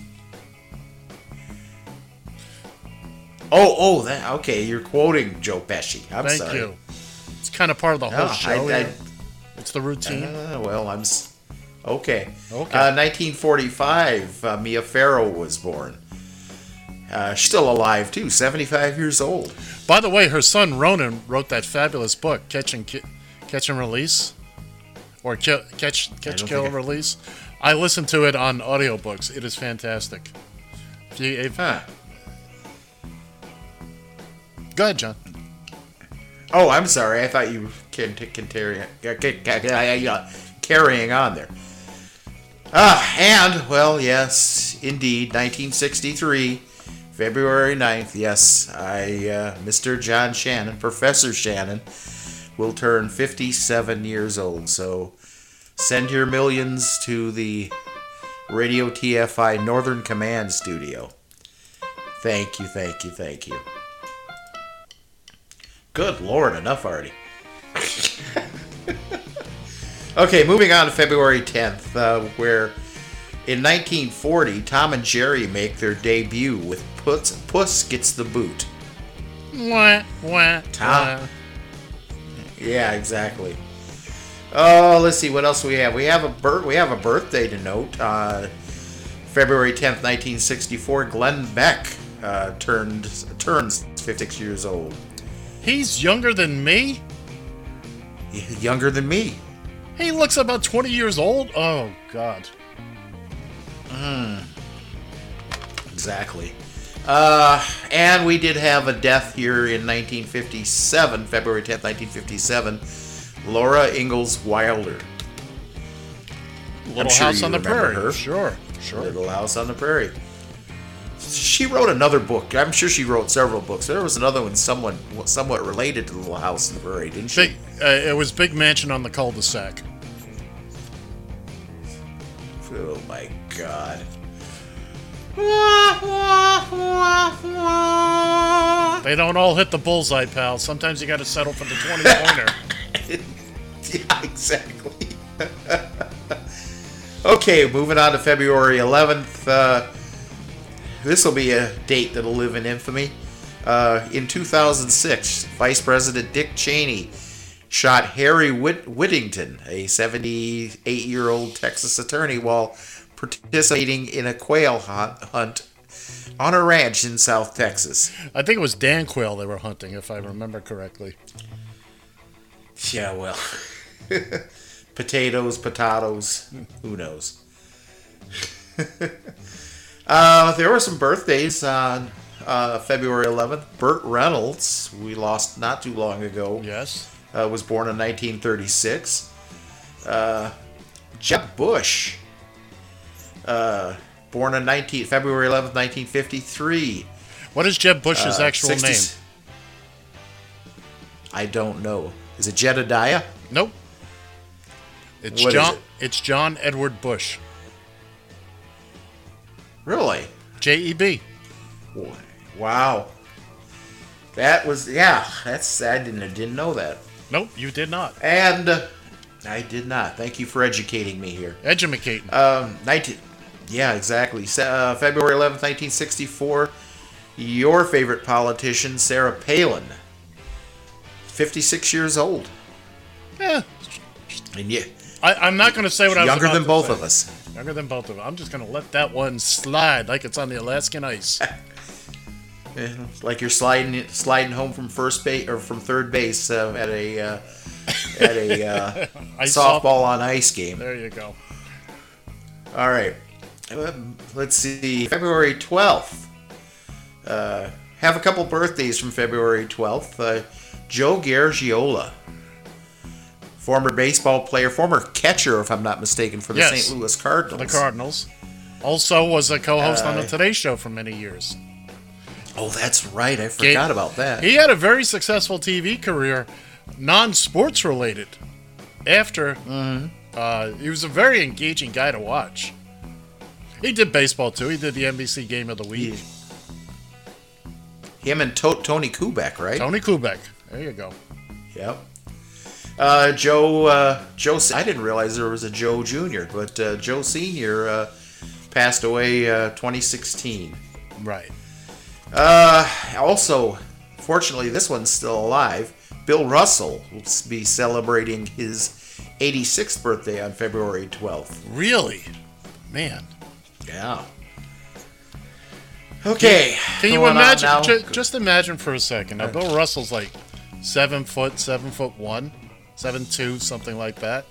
Speaker 2: oh, oh, that, okay, you're quoting Joe Pesci. I'm
Speaker 3: Thank
Speaker 2: sorry.
Speaker 3: you. It's kind of part of the whole
Speaker 2: No,
Speaker 3: show.
Speaker 2: I- I-
Speaker 3: here. it's the routine.
Speaker 2: Uh, well, I'm okay.
Speaker 3: Okay.
Speaker 2: Uh, 1945, uh, Mia Farrow was born. Uh, she's still alive too, 75 years old.
Speaker 3: By the way, her son Ronan wrote that fabulous book, Catch and Ki- Catch and Release, or Ki- Catch Catch Kill
Speaker 2: I-
Speaker 3: Release. I listened to it on audiobooks. It is fantastic. If you, if,
Speaker 2: Huh.
Speaker 3: Go ahead, John.
Speaker 2: Oh, I'm sorry. I thought you can carry carrying on there. Ah, and well, yes, indeed, 1963, February 9th. Yes, I, uh, Mr. John Shannon, Professor Shannon, will turn 57 years old. So, send your millions to the Radio TFI Northern Command Studio. Thank you, thank you, thank you. Good lord, enough already. okay, moving on to February 10th, uh, where in 1940, Tom and Jerry make their debut with Puss, Puss Gets the Boot.
Speaker 3: Wah, wah,
Speaker 2: Tom.
Speaker 3: wah.
Speaker 2: Yeah, exactly. Oh, let's see what else we have. We have a bir- we have a birthday to note. Uh, February 10th, 1964, Glenn Beck uh, turned turns 56 years old.
Speaker 3: He's younger than me.
Speaker 2: Younger than me.
Speaker 3: He looks about 20 years old. Oh, God.
Speaker 2: Mm. Exactly. Uh, and we did have a death here in 1957, February 10th, 1957. Laura Ingalls Wilder.
Speaker 3: Little
Speaker 2: I'm sure
Speaker 3: House
Speaker 2: you
Speaker 3: on the Prairie.
Speaker 2: her.
Speaker 3: Sure, sure.
Speaker 2: Little House on the Prairie. She wrote another book. I'm sure she wrote several books. There was another one somewhat somewhat related to Little House on the Prairie, didn't she?
Speaker 3: Big, uh, it was Big Mansion on the cul-de-sac.
Speaker 2: Oh my god.
Speaker 3: They don't all hit the bullseye, pal. Sometimes you got to settle for the 20 pointer.
Speaker 2: yeah, exactly. okay, moving on to February 11th. Uh, this will be a date that'll live in infamy. Uh, in 2006, Vice President Dick Cheney shot Harry Whit- Whittington, a 78 year old Texas attorney, while participating in a quail hunt, hunt on a ranch in South Texas.
Speaker 3: I think it was Dan Quayle they were hunting, if I remember correctly.
Speaker 2: Yeah, well. potatoes, potatoes, who knows? uh, there were some birthdays on uh, February 11th. Burt Reynolds, we lost not too long ago.
Speaker 3: Yes.
Speaker 2: Uh, was born in 1936. Uh, Jeb Bush, uh, born on 19, February 11th, 1953.
Speaker 3: What is Jeb Bush's
Speaker 2: Uh,
Speaker 3: actual
Speaker 2: 60
Speaker 3: name?
Speaker 2: I don't know. Is it Jedediah?
Speaker 3: Nope. It's
Speaker 2: What
Speaker 3: John.
Speaker 2: it?
Speaker 3: It's John Edward Bush.
Speaker 2: Really?
Speaker 3: J E B.
Speaker 2: Wow. That was yeah. That's I didn't I didn't know that.
Speaker 3: Nope, you did not.
Speaker 2: And uh, I did not. Thank you for educating me here.
Speaker 3: Edumacating.
Speaker 2: Um, 19. Yeah, exactly. Uh, February 11th, 1964. Your favorite politician, Sarah Palin, 56 years old.
Speaker 3: Yeah.
Speaker 2: And yeah,
Speaker 3: I, I'm not going to say what I was
Speaker 2: younger than both
Speaker 3: say.
Speaker 2: of us.
Speaker 3: Younger than both of us. I'm just going to let that one slide like it's on the Alaskan ice.
Speaker 2: Yeah, like you're sliding sliding home from first base or from third base uh, at a uh, at a uh, softball on ice game.
Speaker 3: There you go.
Speaker 2: All right. Um, Let's see. February 12th. Uh, have a couple birthdays from February 12th. Uh, Joe Garagiola, former baseball player, former catcher, if I'm not mistaken, for the
Speaker 3: Yes.
Speaker 2: St. Louis Cardinals.
Speaker 3: The Cardinals. Also was a co-host on the
Speaker 2: Uh,
Speaker 3: Today Show for many years.
Speaker 2: Oh, that's right. I forgot about that.
Speaker 3: He had a very successful TV career, non-sports related. After,
Speaker 2: Mm-hmm.
Speaker 3: uh, he was a very engaging guy to watch. He did baseball too. He did the NBC Game of the Week.
Speaker 2: Him and to- Tony Kubek, right?
Speaker 3: Tony Kubek. There you go.
Speaker 2: Yep. Uh, Joe, uh, Joe. I didn't realize there was a Joe Jr., but uh, Joe Senior uh, passed away uh, 2016.
Speaker 3: Right.
Speaker 2: Uh, also, fortunately, this one's still alive. Bill Russell will be celebrating his 86th birthday on February 12th.
Speaker 3: Really? Man.
Speaker 2: Yeah. Okay.
Speaker 3: Can you
Speaker 2: going on
Speaker 3: imagine?
Speaker 2: now.
Speaker 3: Ju- just imagine for a second. Now, Bill Russell's like seven foot, seven foot one, seven two, something like that.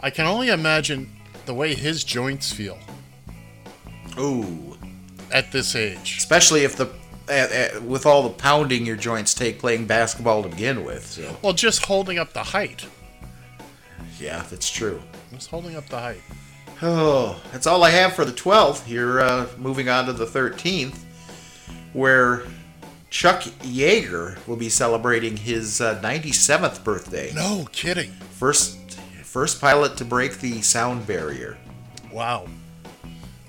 Speaker 3: I can only imagine the way his joints feel
Speaker 2: Ooh.
Speaker 3: at this age.
Speaker 2: Especially if the uh, uh, with all the pounding your joints take playing basketball to begin with. So
Speaker 3: Well, just holding up the height.
Speaker 2: yeah, that's true.
Speaker 3: Just holding up the height.
Speaker 2: Oh, that's all I have for the 12th. Here, uh, moving on to the 13th, where Chuck Yeager will be celebrating his uh, 97th birthday.
Speaker 3: No kidding.
Speaker 2: First, first pilot to break the sound barrier.
Speaker 3: Wow.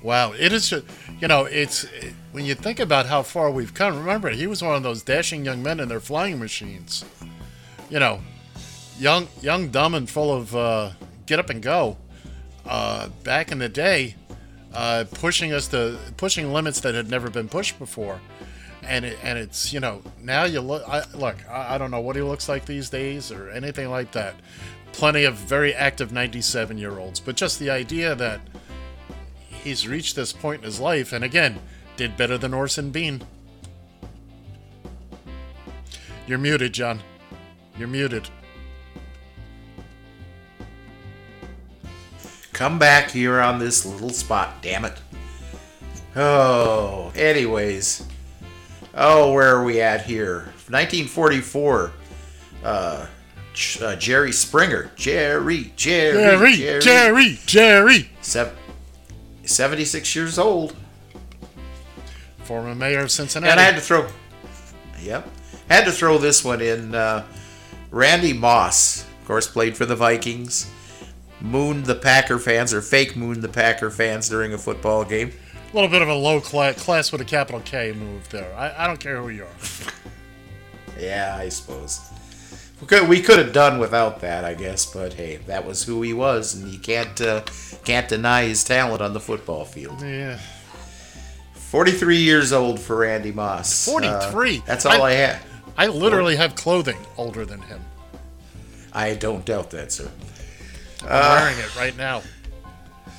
Speaker 3: Wow. It is, ju- you know, it's it, when you think about how far we've come. Remember, he was one of those dashing young men in their flying machines. You know, young, young, dumb, and full of uh, get up and go. Uh, back in the day, uh, pushing us to pushing limits that had never been pushed before. And it, and it's you know now you look I, look I, I don't know what he looks like these days or anything like that. Plenty of very active 97 year olds, but just the idea that he's reached this point in his life, and again, did better than Orson Bean. You're muted, John. You're muted.
Speaker 2: Come back here on this little spot, damn it. Oh, anyways. Oh, where are we at here? 1944. Uh, uh, Jerry Springer. Jerry, Jerry,
Speaker 3: Jerry, Jerry, Jerry.
Speaker 2: Sev- 76 years old.
Speaker 3: Former mayor of Cincinnati.
Speaker 2: And I had to throw. Yep. Had to throw this one in. Uh, Randy Moss, of course, played for the Vikings. Mooned the Packer fans, or fake mooned the Packer fans during a football game.
Speaker 3: A little bit of a low class, class with a capital K move there. I, I don't care who you are.
Speaker 2: Yeah, I suppose. We could, we could have done without that, I guess, but hey, that was who he was, and you can't uh, can't deny his talent on the football field.
Speaker 3: Yeah.
Speaker 2: 43 years old for Randy Moss. Uh,
Speaker 3: 43.
Speaker 2: that's all I, had.
Speaker 3: I literally have clothing older than him.
Speaker 2: I don't doubt that, sir.
Speaker 3: I'm
Speaker 2: Uh,
Speaker 3: wearing it right now.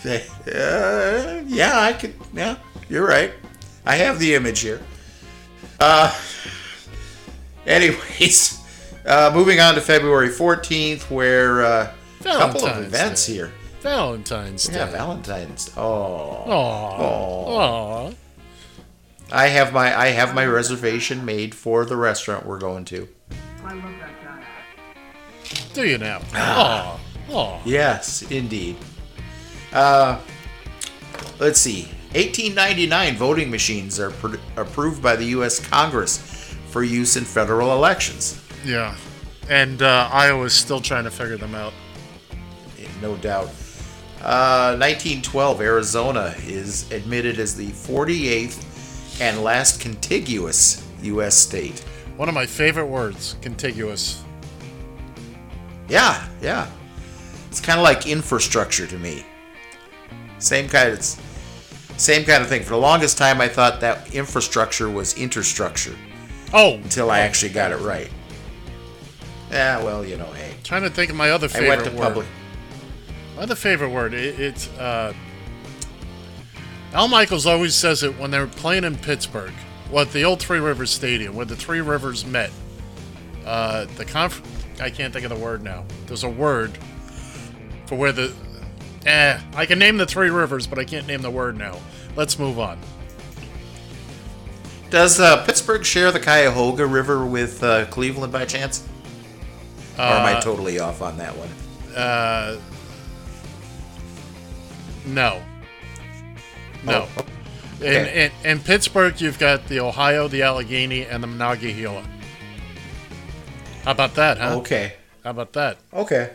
Speaker 2: Uh, yeah, I could. Yeah, you're right. I have the image here. Uh, anyways, uh, moving on to February 14th, where uh, a couple of events
Speaker 3: Day.
Speaker 2: here.
Speaker 3: Valentine's Day.
Speaker 2: Yeah, Valentine's. Oh.
Speaker 3: Aw. Aw.
Speaker 2: I have my I have my reservation made for the restaurant we're going to. I love that guy.
Speaker 3: Do you now?
Speaker 2: Ah.
Speaker 3: Aw. Aw.
Speaker 2: Yes, indeed. Uh, let's see. 1899 voting machines are pr- approved by the U.S. Congress for use in federal elections.
Speaker 3: Yeah. And uh, Iowa's still trying to figure them out.
Speaker 2: No doubt. Uh, 1912, Arizona is admitted as the 48th and last contiguous U.S. state.
Speaker 3: One of my favorite words, contiguous.
Speaker 2: Yeah, yeah. It's kind of like infrastructure to me. Same kind of same kind of thing. For the longest time, I thought that infrastructure was interstructure.
Speaker 3: Oh,
Speaker 2: until I actually got it right. Yeah, well, you know, hey.
Speaker 3: Trying to think of my other
Speaker 2: I
Speaker 3: favorite
Speaker 2: went to
Speaker 3: word.
Speaker 2: public.
Speaker 3: My other favorite word. It, it's uh, Al Michaels always says it when they're playing in Pittsburgh, what the old Three Rivers Stadium, where the Three Rivers met. Uh, the conf. I can't think of the word now. There's a word for where the. Eh, I can name the Three Rivers, but I can't name the word now. Let's move on.
Speaker 2: Does uh, Pittsburgh share the Cuyahoga River with uh, Cleveland by chance? or am I
Speaker 3: Uh,
Speaker 2: totally off on that one?
Speaker 3: Uh, no. No.
Speaker 2: Oh,
Speaker 3: In, in, in Pittsburgh, you've got the Ohio, the Allegheny, and the Monongahela. How about that, huh?
Speaker 2: Okay.
Speaker 3: How about that?
Speaker 2: Okay.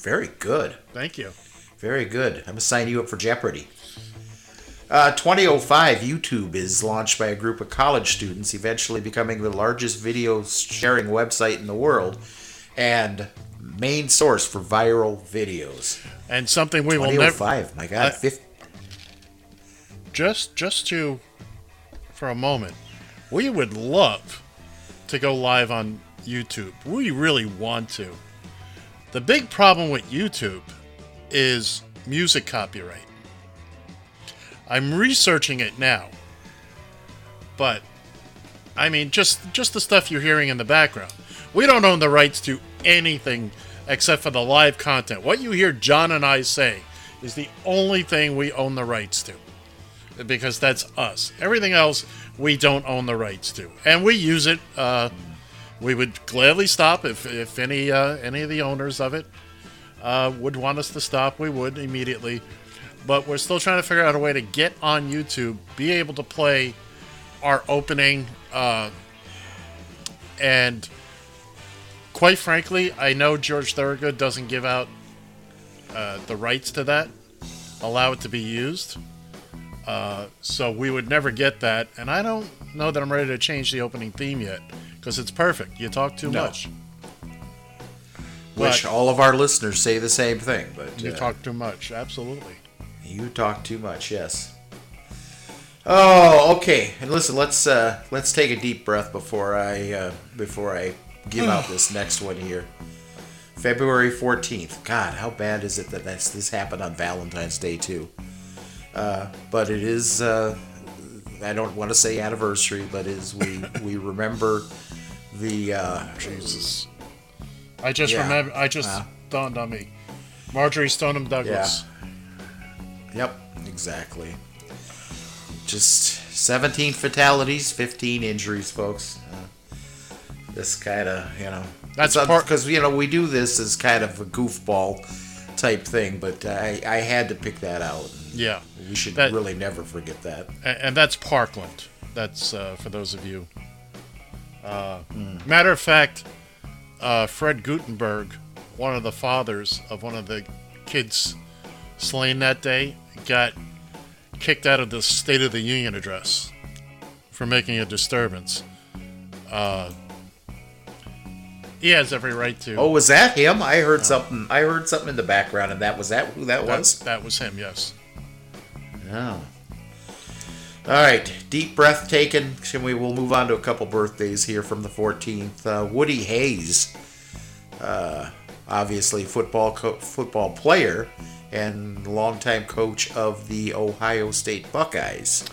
Speaker 2: Very good.
Speaker 3: Thank you.
Speaker 2: Very good. I'm gonna sign you up for Jeopardy. Uh, 2005, YouTube is launched by a group of college students, eventually becoming the largest video sharing website in the world and main source for viral videos.
Speaker 3: And something we will never.
Speaker 2: 2005, my God,
Speaker 3: Uh,
Speaker 2: 50,
Speaker 3: just just to for a moment we would love to go live on youtube we really want to the big problem with youtube is music copyright i'm researching it now but i mean just just the stuff you're hearing in the background we don't own the rights to anything except for the live content what you hear john and i say is the only thing we own the rights to because that's us. Everything else we don't own the rights to, and we use it. Uh, we would gladly stop if, if any uh, any of the owners of it uh, would want us to stop. We would immediately, but we're still trying to figure out a way to get on YouTube, be able to play our opening, uh, and quite frankly, I know George Thorogood doesn't give out uh, the rights to that, allow it to be used. Uh, so we would never get that, and I don't know that I'm ready to change the opening theme yet because it's perfect. You talk too
Speaker 2: No.
Speaker 3: much.
Speaker 2: which
Speaker 3: But
Speaker 2: all of our listeners say the same thing, but
Speaker 3: you
Speaker 2: uh,
Speaker 3: talk too much. Absolutely.
Speaker 2: You talk too much, yes. Oh, okay. And listen, let's uh, let's take a deep breath before I uh, before I give out this next one here. February fourteenth. God, how bad is it that that's, this happened on Valentine's Day too? Uh, but it is. Uh, I don't want to say anniversary, but is we we remember the uh,
Speaker 3: Jesus. I just
Speaker 2: Yeah.
Speaker 3: remember. I just
Speaker 2: Wow.
Speaker 3: dawned on me. Marjory Stoneman Douglas. Yeah.
Speaker 2: Yep, exactly. Just 17 fatalities, 15 injuries, folks. Uh, this kind of, you know,
Speaker 3: That's
Speaker 2: it's
Speaker 3: part-
Speaker 2: because you know we do this as kind of a goofball type thing, but I I had to pick that out.
Speaker 3: Yeah.
Speaker 2: We should
Speaker 3: That-
Speaker 2: really never forget that.
Speaker 3: And that's Parkland. That's uh, for those of you. Uh,
Speaker 2: Hmm.
Speaker 3: Matter of fact, uh, Fred Guttenberg, one of the fathers of one of the kids slain that day, got kicked out of the State of the Union address for making a disturbance. Uh, he has every right to.
Speaker 2: Oh, was that him? I heard something. I heard something in the background, and that was that who that
Speaker 3: that,
Speaker 2: was.
Speaker 3: that was him. Yes.
Speaker 2: Oh. All right, deep breath taken. Can we? We'll move on to a couple birthdays here from the 14th. Uh, Woody Hayes, uh, obviously football co- football player and longtime coach of the Ohio State Buckeyes.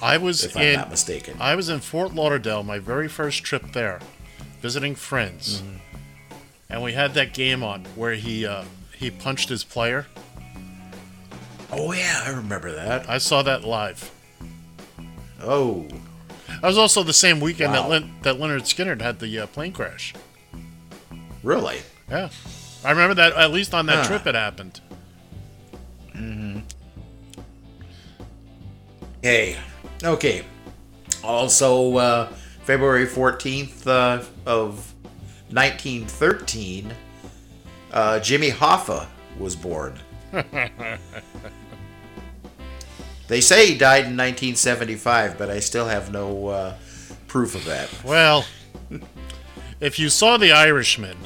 Speaker 3: I was
Speaker 2: if I'm
Speaker 3: in.
Speaker 2: not mistaken.
Speaker 3: I was in Fort Lauderdale, my very first trip there, visiting friends,
Speaker 2: Mm-hmm.
Speaker 3: and we had that game on where he uh, he punched his player.
Speaker 2: Oh yeah, I remember that.
Speaker 3: I saw that live.
Speaker 2: Oh,
Speaker 3: That was also the same weekend
Speaker 2: Wow.
Speaker 3: that Lin- that Lynyrd Skynyrd had the uh, plane crash.
Speaker 2: really?
Speaker 3: Yeah, I remember that. At least on that
Speaker 2: Huh.
Speaker 3: trip, it happened.
Speaker 2: Mm-hmm. Hey, okay. Also, uh, February 14th uh, of 1913, uh, Jimmy Hoffa was born. They say he died in 1975, but I still have no uh, proof of that.
Speaker 3: Well, if you saw The Irishman,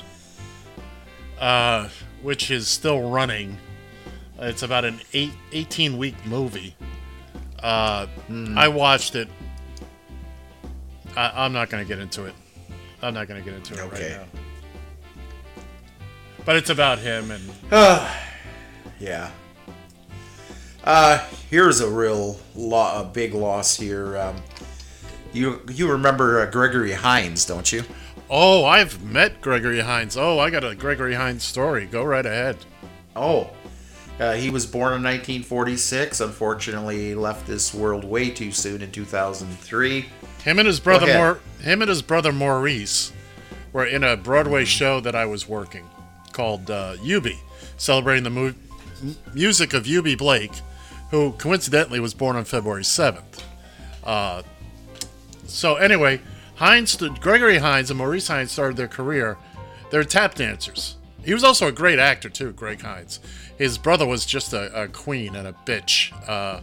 Speaker 3: uh, which is still running, it's about an eight, 18 week movie. Uh, I watched it. I, I'm not going to get into it. I'm not going to get into it
Speaker 2: Okay.
Speaker 3: right now. But it's about him and
Speaker 2: yeah. Uh, here's a real lo- a big loss here. Um, you you remember uh, Gregory Hines, don't you?
Speaker 3: oh, I've met Gregory Hines. Oh, I got a Gregory Hines story. Go right ahead.
Speaker 2: Oh, uh, he was born in 1946. Unfortunately, he left this world way too soon in 2003.
Speaker 3: Him and his brother. Him and his brother Maurice were in a Broadway show that I was working called uh, Eubie, celebrating the mu- music of Eubie Blake, who coincidentally was born on February 7th. Uh, so anyway, Hines, Gregory Hines and Maurice Hines started their career. They're tap dancers. He was also a great actor too, Greg Hines. His brother was just a, a queen and a bitch. Uh,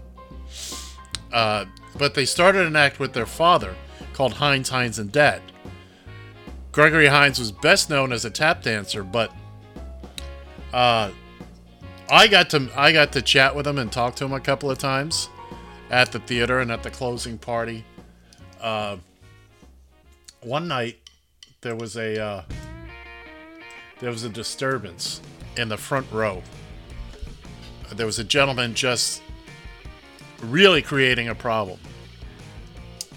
Speaker 3: Uh, but they started an act with their father called Hines, Hines, and Dad. Gregory Hines was best known as a tap dancer, but uh, I got to I got to chat with him and talk to him a couple of times at the theater and at the closing party. Uh, one night there was a uh, there was a disturbance in the front row. There was a gentleman just really creating a problem.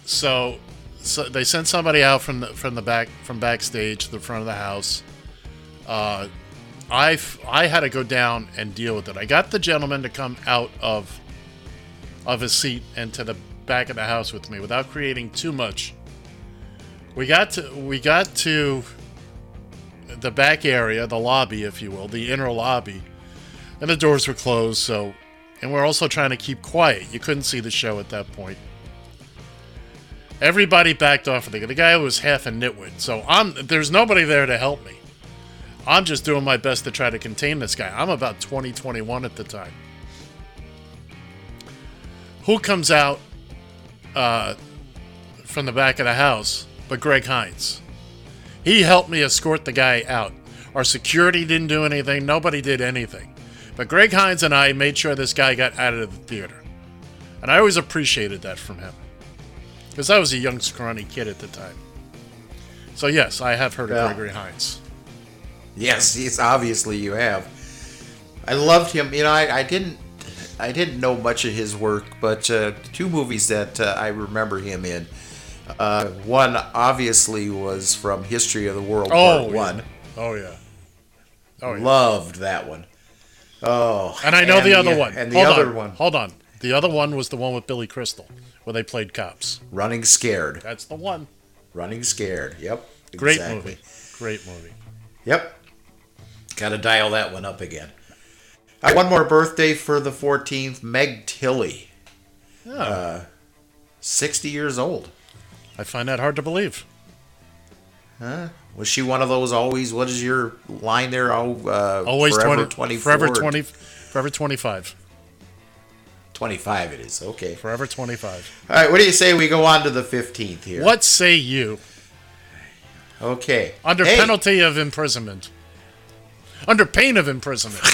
Speaker 3: So, so they sent somebody out from the from the back from backstage to the front of the house. Uh, I I had to go down and deal with it. I got the gentleman to come out of of his seat and to the back of the house with me without creating too much. We got to we got to the back area, the lobby, if you will, the inner lobby, and the doors were closed. So, and we're also trying to keep quiet. You couldn't see the show at that point. Everybody backed off of the the guy was half a nitwit. So I'm there's nobody there to help me. I'm just doing my best to try to contain this guy. I'm about 20, at the time. Who comes out uh, from the back of the house but Greg Hines? He helped me escort the guy out. Our security didn't do anything. Nobody did anything. But Greg Hines and I made sure this guy got out of the theater. And I always appreciated that from him. Because I was a young, scrawny kid at the time. So, yes, I have heard
Speaker 2: Yeah.
Speaker 3: of Gregory Hines.
Speaker 2: Yes, yes, obviously you have. I loved him. You know, I, I didn't, I didn't know much of his work, but uh, two movies that uh, I remember him in. Uh, one obviously was from History of the World
Speaker 3: Oh,
Speaker 2: Part
Speaker 3: yeah.
Speaker 2: One.
Speaker 3: Oh, yeah. Oh, yeah.
Speaker 2: Loved that one. Oh,
Speaker 3: And I know the other one.
Speaker 2: And the
Speaker 3: Hold
Speaker 2: other
Speaker 3: on.
Speaker 2: one,
Speaker 3: Hold on. The other one was the one with Billy Crystal, where they played cops.
Speaker 2: Running Scared.
Speaker 3: That's the one.
Speaker 2: Running Scared. Yep.
Speaker 3: Great movie. Great movie.
Speaker 2: Yep. Got to dial that one up again. Uh, one more birthday for the 14th. Meg Tilly.
Speaker 3: Yeah.
Speaker 2: Uh, 60 years old.
Speaker 3: I find that hard to believe.
Speaker 2: Huh? Was she one of those always? What is your line there? Oh, uh,
Speaker 3: Always
Speaker 2: forever
Speaker 3: 20,
Speaker 2: 24.
Speaker 3: forever 20, forever 25.
Speaker 2: 25 it is. Okay.
Speaker 3: Forever 25.
Speaker 2: All right. What do you say we go on to the 15th here?
Speaker 3: What say you?
Speaker 2: Okay.
Speaker 3: Under
Speaker 2: Hey,
Speaker 3: penalty of imprisonment. Under pain of imprisonment.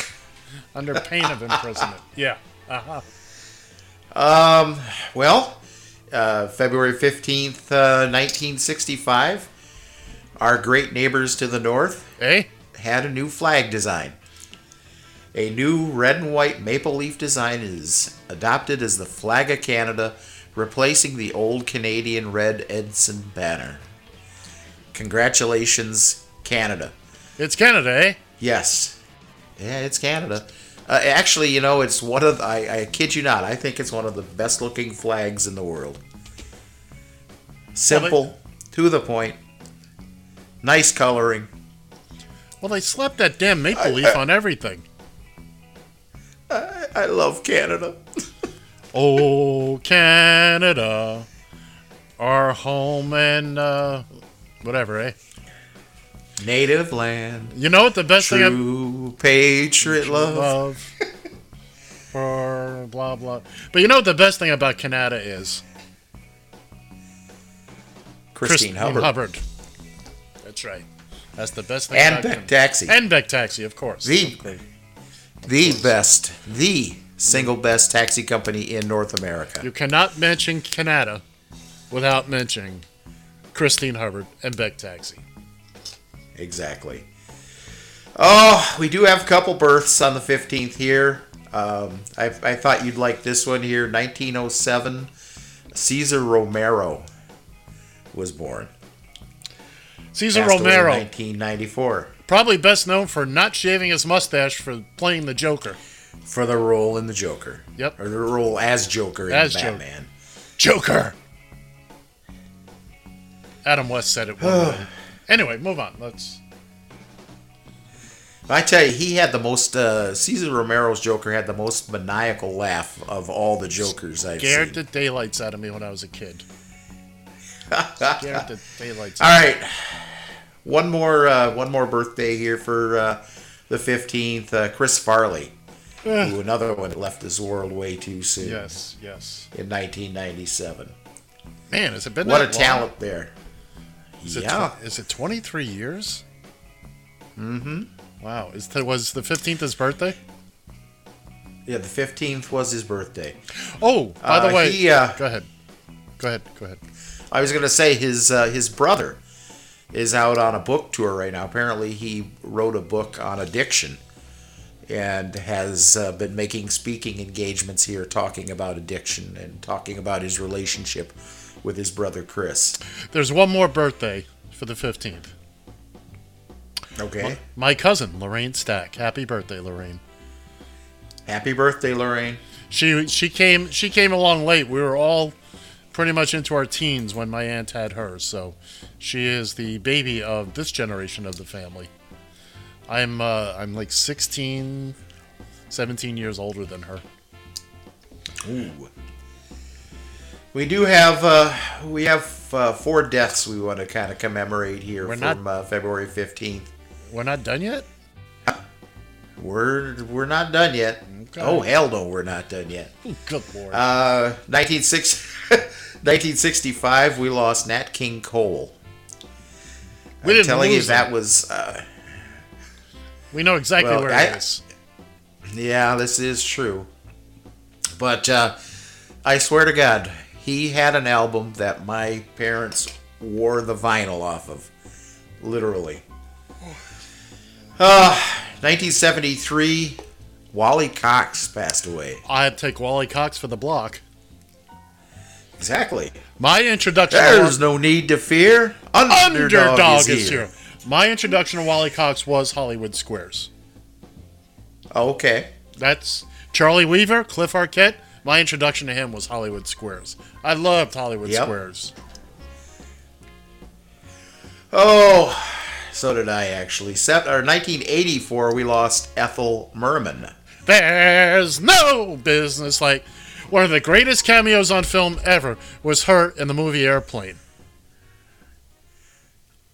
Speaker 3: Under pain of imprisonment. Yeah. Uh-huh.
Speaker 2: Um, well, uh, February 15th, uh, 1965, our great neighbors to the north
Speaker 3: Eh?
Speaker 2: had a new flag design. A new red and white maple leaf design is adopted as the flag of Canada, replacing the old Canadian red ensign banner. Congratulations, Canada.
Speaker 3: It's Canada, eh?
Speaker 2: Yes. Yeah, it's Canada. Uh, actually, you know, it's one of I, I kid you not. I think it's one of the best looking flags in the world. Simple, to the point, nice coloring.
Speaker 3: Well, they slapped that damn maple
Speaker 2: I-
Speaker 3: leaf
Speaker 2: I-
Speaker 3: on everything.
Speaker 2: I, I love Canada.
Speaker 3: Oh, Canada, our home and uh, whatever, eh?
Speaker 2: Native land,
Speaker 3: You know what the best thing?
Speaker 2: true patriot love.
Speaker 3: love for blah blah. But you know what the best thing about Canada is?
Speaker 2: Christine Hubbard.
Speaker 3: That's right. That's the best thing.
Speaker 2: And
Speaker 3: about
Speaker 2: Beck Taxi.
Speaker 3: And Beck Taxi, of course.
Speaker 2: The-
Speaker 3: Of course.
Speaker 2: The best, the single best taxi company in North America.
Speaker 3: You cannot mention Canada without mentioning Christine Hubbard and Beck Taxi.
Speaker 2: Exactly. Oh, we do have a couple births on the 15th here. Um, I, I thought you'd like this one here. 1907, Cesar Romero was born.
Speaker 3: Cesar
Speaker 2: Passed
Speaker 3: Romero,
Speaker 2: 1994,
Speaker 3: probably best known for not shaving his mustache for playing the Joker.
Speaker 2: for the role in the Joker.
Speaker 3: Yep.
Speaker 2: Or the role as Joker in
Speaker 3: As Joker.
Speaker 2: Batman.
Speaker 3: Joker. Adam West said it. One. Anyway, move on. Let's.
Speaker 2: I tell you, he had the most. Uh, Cesar Romero's Joker had the most maniacal laugh of all the Jokers I've
Speaker 3: Scared
Speaker 2: seen.
Speaker 3: the daylights out of me when I was a kid. Scared the daylights.
Speaker 2: All
Speaker 3: out of
Speaker 2: right, one more uh, one more birthday here for uh, the fifteenth. Uh, Chris Farley, Ooh, another one left this world way too soon.
Speaker 3: Yes, yes.
Speaker 2: In 1997.
Speaker 3: Man, has it been
Speaker 2: What a
Speaker 3: long?
Speaker 2: talent there.
Speaker 3: Is it
Speaker 2: yeah.
Speaker 3: tw- is it 23 years?
Speaker 2: mm-hmm.
Speaker 3: Wow. Is the, was the 15th his birthday?
Speaker 2: Yeah, the 15th was his birthday.
Speaker 3: Oh, by the
Speaker 2: Uh,
Speaker 3: way,
Speaker 2: he, uh,
Speaker 3: go ahead. Go ahead. Go ahead.
Speaker 2: I was going to say his uh, his brother is out on a book tour right now. Apparently, he wrote a book on addiction and has uh, been making speaking engagements here talking about addiction and talking about his relationship with his brother Chris.
Speaker 3: There's one more birthday for the 15th.
Speaker 2: Okay.
Speaker 3: My, my cousin, Lorraine Stack. Happy birthday, Lorraine.
Speaker 2: Happy birthday, Lorraine.
Speaker 3: She she came she came along late. We were all pretty much into our teens when my aunt had hers. So she is the baby of this generation of the family. I'm uh, I'm like 16, 17 years older than her.
Speaker 2: Ooh. We do have uh, we have uh, four deaths we want to kind of commemorate here
Speaker 3: We're
Speaker 2: from
Speaker 3: not-
Speaker 2: uh, February 15th.
Speaker 3: We're not done yet.
Speaker 2: We're we're not done yet.
Speaker 3: Okay.
Speaker 2: Oh hell no, we're not done yet.
Speaker 3: Good lord.
Speaker 2: Uh, 1960 1965, we lost Nat King Cole.
Speaker 3: We
Speaker 2: I'm
Speaker 3: didn't
Speaker 2: telling you that
Speaker 3: him.
Speaker 2: was. Uh,
Speaker 3: we know exactly
Speaker 2: well,
Speaker 3: where
Speaker 2: I-
Speaker 3: it is.
Speaker 2: yeah, this is true. But uh, I swear to God, he had an album that my parents wore the vinyl off of, literally. Uh, 1973, Wally Cox passed away.
Speaker 3: I'd take Wally Cox for the block.
Speaker 2: Exactly.
Speaker 3: My introduction.
Speaker 2: There's no need to fear. Underdog,
Speaker 3: Underdog,
Speaker 2: is, here.
Speaker 3: My introduction to Wally Cox was Hollywood Squares.
Speaker 2: Okay.
Speaker 3: That's Charlie Weaver, Cliff Arquette. My introduction to him was Hollywood Squares. I loved Hollywood
Speaker 2: Yep.
Speaker 3: Squares.
Speaker 2: Oh, so did I actually. Set, or 1984, we lost Ethel Merman.
Speaker 3: There's no business like one of the greatest cameos on film ever was her in the movie Airplane.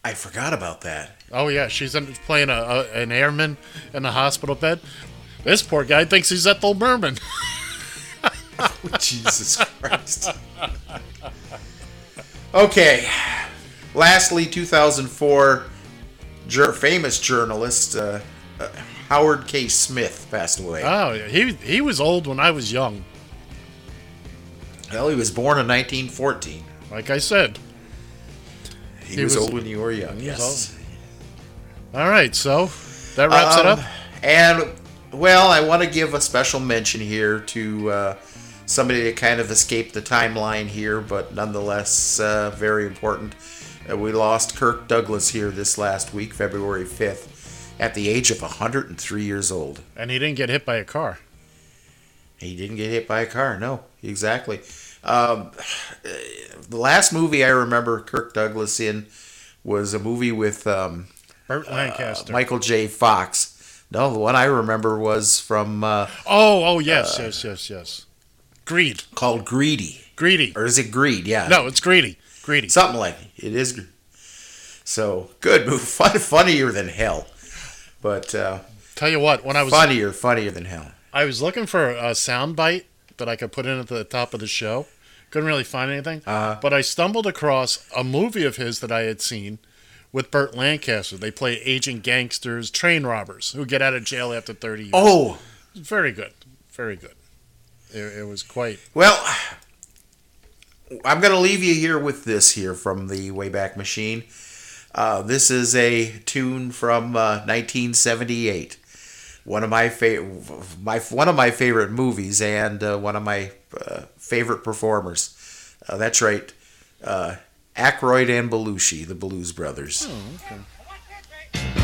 Speaker 2: I forgot about that.
Speaker 3: Oh yeah, she's in, playing a, a, an airman in a hospital bed. This poor guy thinks he's Ethel Merman.
Speaker 2: Jesus Christ. Okay. Lastly, 2004, jur- famous journalist uh, uh, Howard K. Smith passed away.
Speaker 3: Oh, yeah, he he was old when I was young.
Speaker 2: Well, he was born in 1914.
Speaker 3: Like I said,
Speaker 2: He,
Speaker 3: He
Speaker 2: was,
Speaker 3: was-
Speaker 2: old when you were young. Yes.
Speaker 3: All right, so that wraps it
Speaker 2: Um,
Speaker 3: up.
Speaker 2: And well, I want to give a special mention here to uh, somebody that kind of escaped the timeline here, but nonetheless uh, very important. Uh, we lost Kirk Douglas here this last week, February 5th, at the age of 103 years old.
Speaker 3: And he didn't get hit by a car.
Speaker 2: He didn't get hit by a car. No, exactly. Um, the last movie I remember Kirk Douglas in was a movie with um,
Speaker 3: Burt Lancaster.
Speaker 2: Michael J. Fox. No, the one I remember was from uh,
Speaker 3: Oh, oh yes, yes, yes, yes. Greed.
Speaker 2: called Greedy.
Speaker 3: Greedy.
Speaker 2: Or is it Greed? Yeah.
Speaker 3: No, it's greedy. Greedy.
Speaker 2: Something like it. It is. So good movie. Fun, funnier than hell. But uh,
Speaker 3: Tell you what, when I was
Speaker 2: funnier, funnier than hell.
Speaker 3: I was looking for a sound bite that I could put in at the top of the show. Couldn't really find anything.
Speaker 2: Uh-huh.
Speaker 3: But I stumbled across a movie of his that I had seen with Burt Lancaster. They play agent gangsters, train robbers who get out of jail after 30 years.
Speaker 2: Oh,
Speaker 3: Very good. Very good. It, it was quite.
Speaker 2: Well, I'm going to leave you here with this here from the Wayback Machine. Uh, this is a tune from uh, 1978. One of my favorite, my one of my favorite movies, and uh, one of my uh, favorite performers. Uh, that's right, uh, Aykroyd and Belushi, the Blues Brothers.
Speaker 19: Here,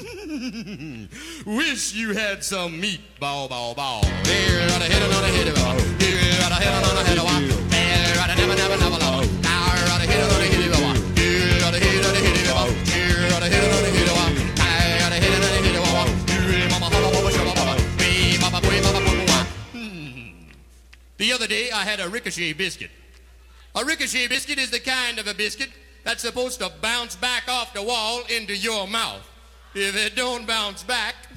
Speaker 19: wish you had some meat. Bow, bow, bow. Here, on a hit, on a hit, bow. Here, on a hit, on a hit, bow. Here, on a never, never, bow. Here, on a hit, on a hit, bow. Here, on a hit, on a hit, bow. Here, on a hit, on a hit, bow. Hmm. The other day, I had a ricochet biscuit. A ricochet biscuit is the kind of a biscuit that's supposed to bounce back off the wall into your mouth. If it don't bounce back,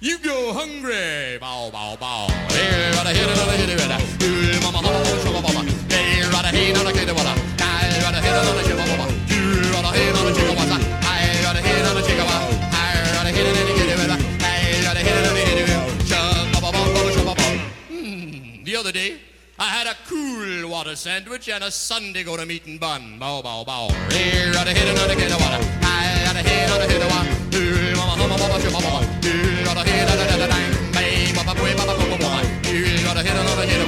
Speaker 19: you go hungry. Bow, bow, bow. Here, rada, here, rada, here, rada. Here, mama, hubba, shabba, bubba. Here, rada, here, rada, here, rada. Here, rada, here, bubba. Here, rada, here, wassa. Here, rada, here, wa. Here, rada, here, rada, here, rada. Here, rada, here, rada, here, rada. Shabba, bubba, bubba, shabba, bubba. Hmm, The other day, I had a cool water sandwich and a Sunday go to meeting bun. Bow, bow, bow. Here, here, a water. Here, rada, here, rada, hit a wa. Here, hubba, bubba, shabba, bubba. Here, rada, here, rada, rada, dang. Bang, bubba, bwee, bubba, bubba, bubba. Here, here, rada, hit bubba. Here,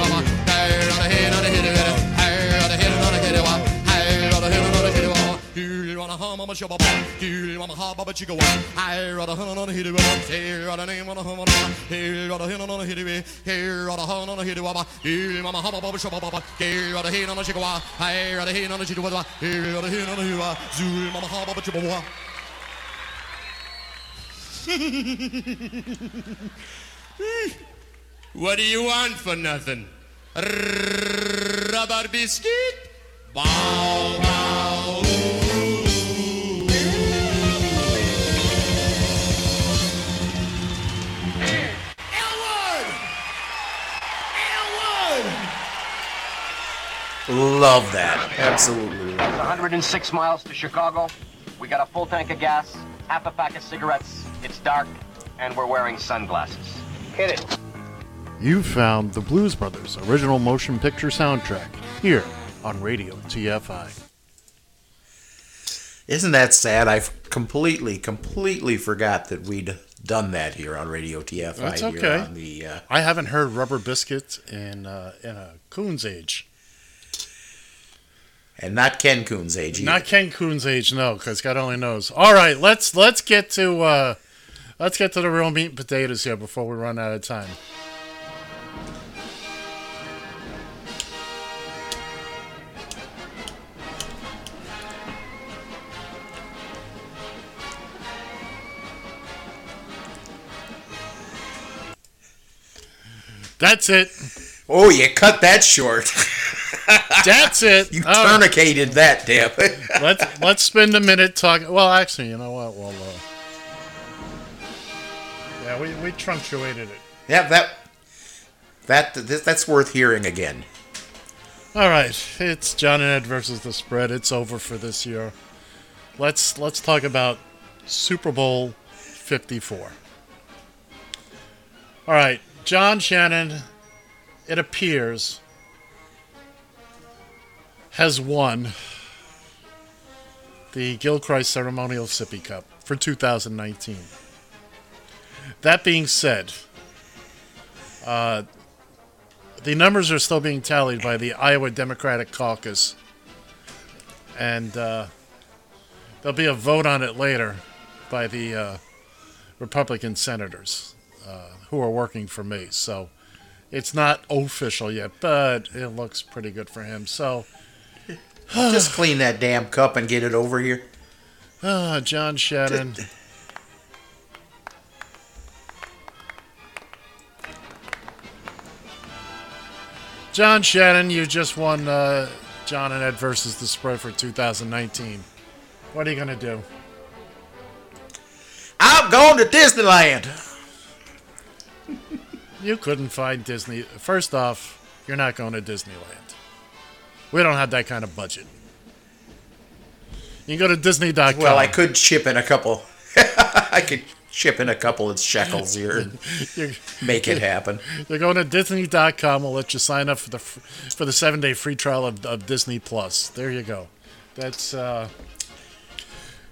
Speaker 19: rada, here, rada, hit a rada. Here, mama, shabba, bubba. Here, mama, ha, bubba, chicka, wa. Here, rada, hum, rada, hit a wa. Here, rada, name, rada, hum, rada. Here, rada, here, rada, hit a wa. Here, rada, hum, rada, hit a wa. Here, mama, hubba, bubba, shabba, bubba. Here, rada, here, rada, chicka, wa. Here, rada, here, rada, chicka, wa. Here, rada, here, rada, hit a wa. Zool, mama, ha, bubba, chibba, wa. what do you want for nothing? Rubber biscuit? Bow, bow.
Speaker 2: Love that. Absolutely.
Speaker 20: It's 106 miles to Chicago. We got a full tank of gas, half a pack of cigarettes. It's dark, and we're wearing sunglasses. Hit it.
Speaker 3: You found the Blues Brothers original motion picture soundtrack here on Radio TFI.
Speaker 2: Isn't that sad? I've completely, completely forgot that we'd done that here on Radio TFI.
Speaker 3: That's
Speaker 2: here
Speaker 3: okay.
Speaker 2: on the, uh,
Speaker 3: I haven't heard Rubber Biscuit in uh, in a coon's age.
Speaker 2: And not Ken Coon's age. either.
Speaker 3: Not Ken Coon's age, no, because God only knows. All right, let's let's get to uh, let's get to the real meat and potatoes here before we run out of time. That's it.
Speaker 2: Oh, you cut that short.
Speaker 3: That's it.
Speaker 2: You
Speaker 3: right.
Speaker 2: tourniqueted that, damn it.
Speaker 3: let's let's spend a minute talking. Well, actually, you know what? Well, uh, yeah, we we truncated it.
Speaker 2: Yeah, that that that's worth hearing again.
Speaker 3: All right, it's John and Ed versus the spread. It's over for this year. Let's let's talk about Super Bowl 54. All right, John Shannon, it appears, has won the Gilchrist Ceremonial Sippy Cup for 2019. That being said, uh, the numbers are still being tallied by the Iowa Democratic Caucus, and uh, there'll be a vote on it later by the uh, Republican senators uh, who are working for me. So it's not official yet, but it looks pretty good for him. So
Speaker 2: Just clean that damn cup and get it over here.
Speaker 3: Ah, John Shannon. John Shannon, you just won uh, John and Ed versus the spread for 2019. What are you going to do?
Speaker 2: I'm going to Disneyland.
Speaker 3: You couldn't find Disney. First off, you're not going to Disneyland. We don't have that kind of budget. You can go to Disney.com.
Speaker 2: Well, I could chip in a couple. I could chip in a couple of shekels here and make it happen.
Speaker 3: You're going to Disney.com. We'll let you sign up for the for the seven day free trial of, of Disney Plus. There you go. That's uh.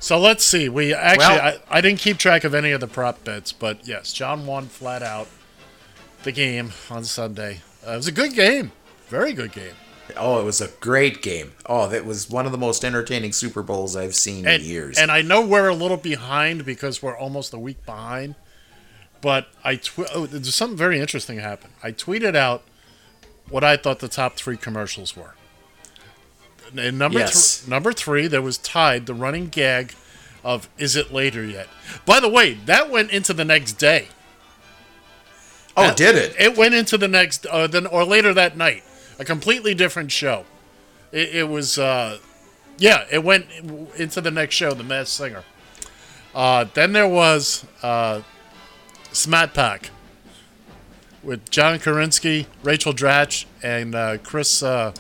Speaker 3: So let's see. We actually,
Speaker 2: Well-
Speaker 3: I, I didn't keep track of any of the prop bets, but yes, John won flat out the game on Sunday. Uh, it was a good game, very good game.
Speaker 2: Oh, it was a great game. Oh, that was one of the most entertaining Super Bowls I've seen
Speaker 3: And,
Speaker 2: in years.
Speaker 3: and I know we're a little behind because we're almost a week behind. But I tw- oh, there's something very interesting happened. I tweeted out what I thought the top three commercials were. And number
Speaker 2: Yes.
Speaker 3: thr- number three, there was tied the running gag of "Is it later yet?" By the way, that went into the next day.
Speaker 2: oh,
Speaker 3: That-
Speaker 2: did it?
Speaker 3: It went into the next, uh, then or later that night, a completely different show. It, it was, uh, yeah, it went into the next show, The Masked Singer. Uh, then there was uh, Smat Pack with John Krasinski, Rachel Dratch, and uh, Chris. Uh,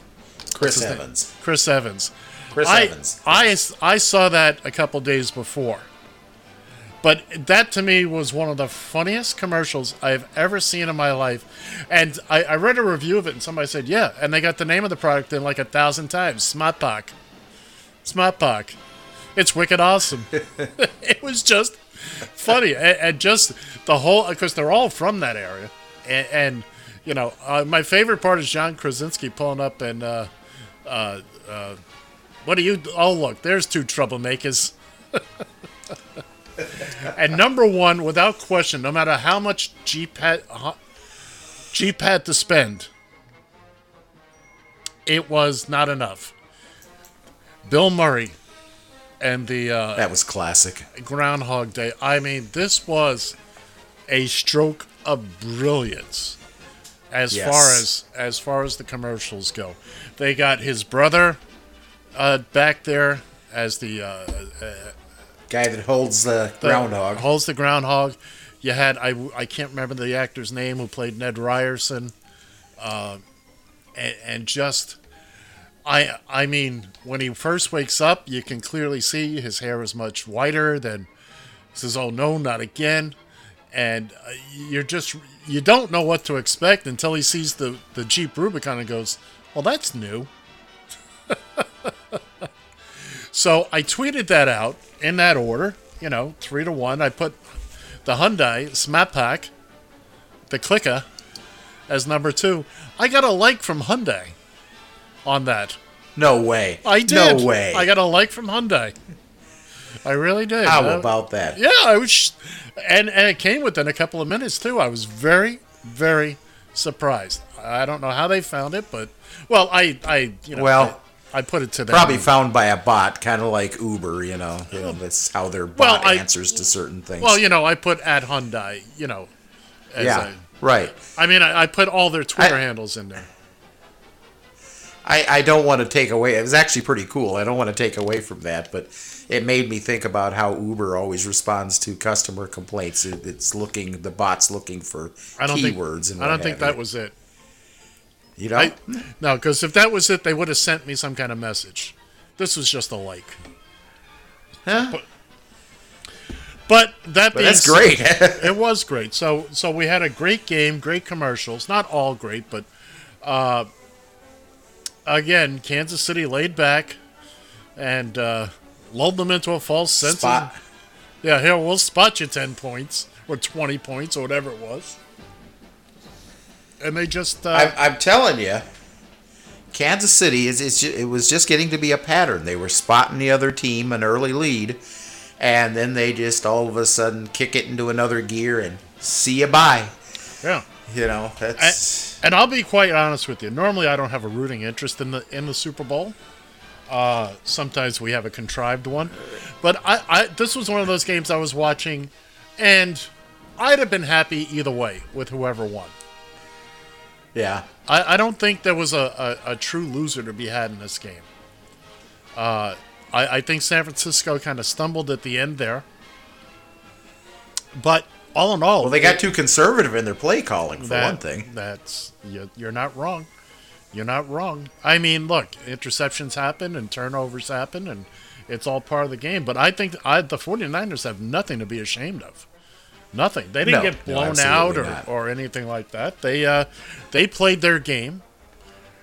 Speaker 2: Chris? Evans.
Speaker 3: Chris Evans.
Speaker 2: Chris
Speaker 3: I,
Speaker 2: Evans.
Speaker 3: I, I saw that a couple days before. But that to me was one of the funniest commercials I've ever seen in my life. And I, I read a review of it and somebody said, yeah. And they got the name of the product in like a thousand times Smartpack. Smartpack. It's wicked awesome. it was just funny. And, and just the whole, because they're all from that area. And, and you know, uh, my favorite part is John Krasinski pulling up and, uh, uh, uh, what do you, oh, look, there's two troublemakers. and number one, without question, no matter how much Jeep had, uh, had to spend, it was not enough. Bill Murray and the uh,
Speaker 2: That was classic.
Speaker 3: Groundhog Day. I mean, this was a stroke of brilliance as
Speaker 2: Yes.
Speaker 3: far as as far as the commercials go. They got his brother uh, back there as the uh, uh,
Speaker 2: Guy that holds the
Speaker 3: the-
Speaker 2: groundhog.
Speaker 3: Holds the groundhog. You had I, I can't remember the actor's name who played Ned Ryerson, uh, and, and just I I mean when he first wakes up, you can clearly see his hair is much whiter than says oh no not again, and uh, you're just you don't know what to expect until he sees the the Jeep Rubicon and goes well that's new. So I tweeted that out in that order, you know, three to one. I put the Hyundai Smart Pack, the Clicker, as number two. I got a like from Hyundai on that.
Speaker 2: No way.
Speaker 3: I did.
Speaker 2: No way.
Speaker 3: I got a like from Hyundai. I really did.
Speaker 2: How about that?
Speaker 3: Yeah, I was, and and it came within a couple of minutes too. I was very, very surprised. I don't know how they found it, but well, I, I, you know,
Speaker 2: Well,
Speaker 3: I, put it to them.
Speaker 2: Probably found by a bot, kind of like Uber, you know. You know, that's how their
Speaker 3: Well,
Speaker 2: bot
Speaker 3: I-
Speaker 2: answers to certain things.
Speaker 3: Well, you know, I put at Hyundai, you know. as
Speaker 2: yeah,
Speaker 3: a-
Speaker 2: right.
Speaker 3: I mean, I, I put all their Twitter
Speaker 2: I-
Speaker 3: handles in there.
Speaker 2: I, I don't want to take away. It was actually pretty cool. I don't want to take away from that, but it made me think about how Uber always responds to customer complaints. It, it's looking the bots looking for
Speaker 3: I don't think.
Speaker 2: keywords and
Speaker 3: I don't think that
Speaker 2: you.
Speaker 3: was it.
Speaker 2: You know,
Speaker 3: I, no, because if that was it, they would have sent me some kind of message. This was just a like.
Speaker 2: Huh?
Speaker 3: But, but that
Speaker 2: but that's
Speaker 3: said-
Speaker 2: great.
Speaker 3: it was great. So so we had a great game, great commercials. Not all great, but uh, again, Kansas City laid back and uh, lulled them into a false sense.
Speaker 2: Spot.
Speaker 3: Of, yeah, here we'll spot you ten points or twenty points or whatever it was. And they just uh,
Speaker 2: I, I'm telling you, Kansas City is it's ju- it was just getting to be a pattern. They were spotting the other team an early lead, and then they just all of a sudden kick it into another gear and see you bye.
Speaker 3: yeah.
Speaker 2: You know, that's
Speaker 3: And I'll be quite honest with you. Normally, I don't have a rooting interest in the in the Super Bowl. Uh, sometimes we have a contrived one, but I, I this was one of those games I was watching, and I'd have been happy either way with whoever won.
Speaker 2: Yeah.
Speaker 3: I, I don't think there was a, a, a true loser to be had in this game. Uh, I, I think San Francisco kind of stumbled at the end there, but all in all,
Speaker 2: Well, they got
Speaker 3: it-
Speaker 2: too conservative in their play calling for
Speaker 3: that-
Speaker 2: one thing.
Speaker 3: That's you, you're not wrong. You're not wrong. I mean, look, interceptions happen and turnovers happen, and it's all part of the game. But I think I, the 49ers have nothing to be ashamed of. Nothing. They didn't
Speaker 2: No,
Speaker 3: get
Speaker 2: no,
Speaker 3: blown out or,
Speaker 2: not.
Speaker 3: or anything like that. They uh, they played their game,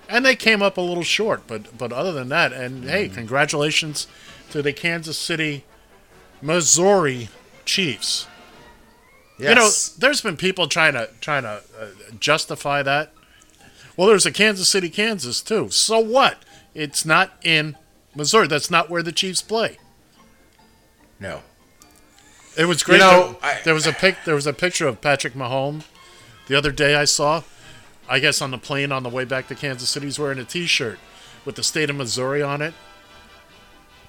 Speaker 3: and they came up a little short. But but other than that, and
Speaker 2: Mm-hmm.
Speaker 3: hey, congratulations to the Kansas City, Missouri Chiefs. Yes. You know, there's been people trying to trying to uh, justify that. Well, there's a Kansas City, Kansas too. So what? It's not in Missouri. That's not where the Chiefs play.
Speaker 2: No.
Speaker 3: It was great.
Speaker 2: You know,
Speaker 3: there, there was a pic. There was a picture of Patrick Mahomes the other day. I saw, I guess on the plane on the way back to Kansas City, he's wearing a T-shirt with the state of Missouri on it,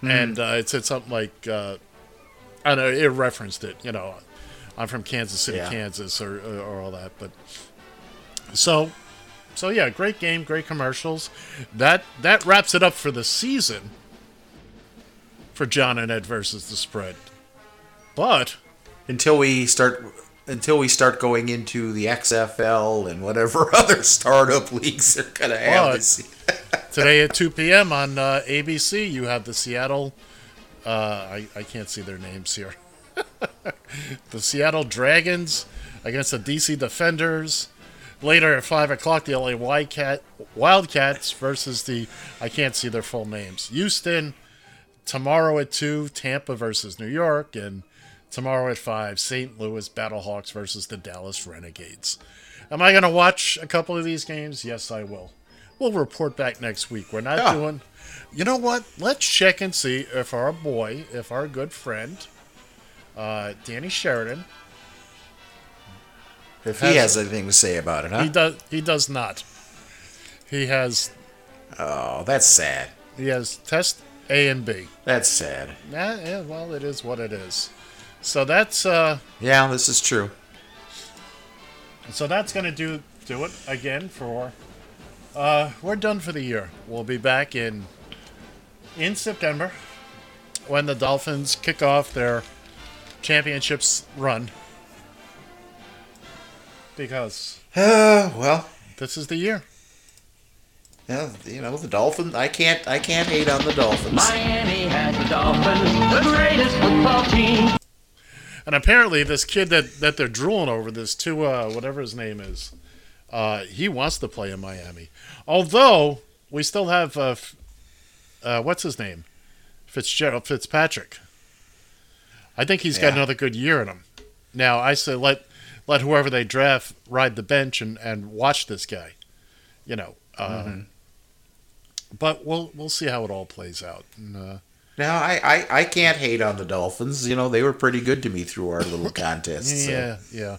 Speaker 2: Hmm.
Speaker 3: and uh, it said something like, uh, I know, it referenced it. You know, I'm from Kansas City,
Speaker 2: Yeah.
Speaker 3: Kansas, or, or or all that. But so, so yeah, great game, great commercials. That that wraps it up for the season for John and Ed versus the spread. But
Speaker 2: until we start until we start going into the XFL and whatever other startup leagues they're gonna have
Speaker 3: But
Speaker 2: this
Speaker 3: today at 2 p.m. on uh, ABC, you have the Seattle. Uh, I, I can't see their names here. the Seattle Dragons against the DC Defenders. Later at 5 o'clock, the LA Wildcat, Wildcats versus the. I can't see their full names. Houston. Tomorrow at 2, Tampa versus New York. And tomorrow at 5, St. Louis Battlehawks versus the Dallas Renegades. Am I going to watch a couple of these games? Yes, I will. We'll report back next week. We're not
Speaker 2: Yeah.
Speaker 3: doing. You know what? Let's check and see if our boy, if our good friend, uh, Danny Sheridan,
Speaker 2: if he has anything to say about it, huh?
Speaker 3: he does. He does not. He has.
Speaker 2: Oh, that's sad.
Speaker 3: He has test A and B.
Speaker 2: That's sad.
Speaker 3: Nah, yeah, well, it is what it is. So that's uh,
Speaker 2: Yeah, this is true.
Speaker 3: so that's gonna do do it again for. Uh, we're done for the year. We'll be back in in September when the Dolphins kick off their championships run. Because
Speaker 2: Uh, well,
Speaker 3: this is the year.
Speaker 2: yeah, you know the Dolphins. I can't. I can't hate on the Dolphins.
Speaker 9: Miami has the Dolphins, the greatest football team.
Speaker 3: And apparently, this kid that, that they're drooling over, this two, uh, whatever his name is, uh, he wants to play in Miami. Although we still have, uh, F- uh, what's his name, Fitzgerald Fitzpatrick. I think he's got another good year in him. Now I say let let whoever they draft ride the bench and, and watch this guy. You know, uh,
Speaker 2: Mhm.
Speaker 3: but we'll we'll see how it all plays out. And, uh,
Speaker 2: Now, I, I, I can't hate on the Dolphins. You know, they were pretty good to me through our little contest. so.
Speaker 3: Yeah, yeah,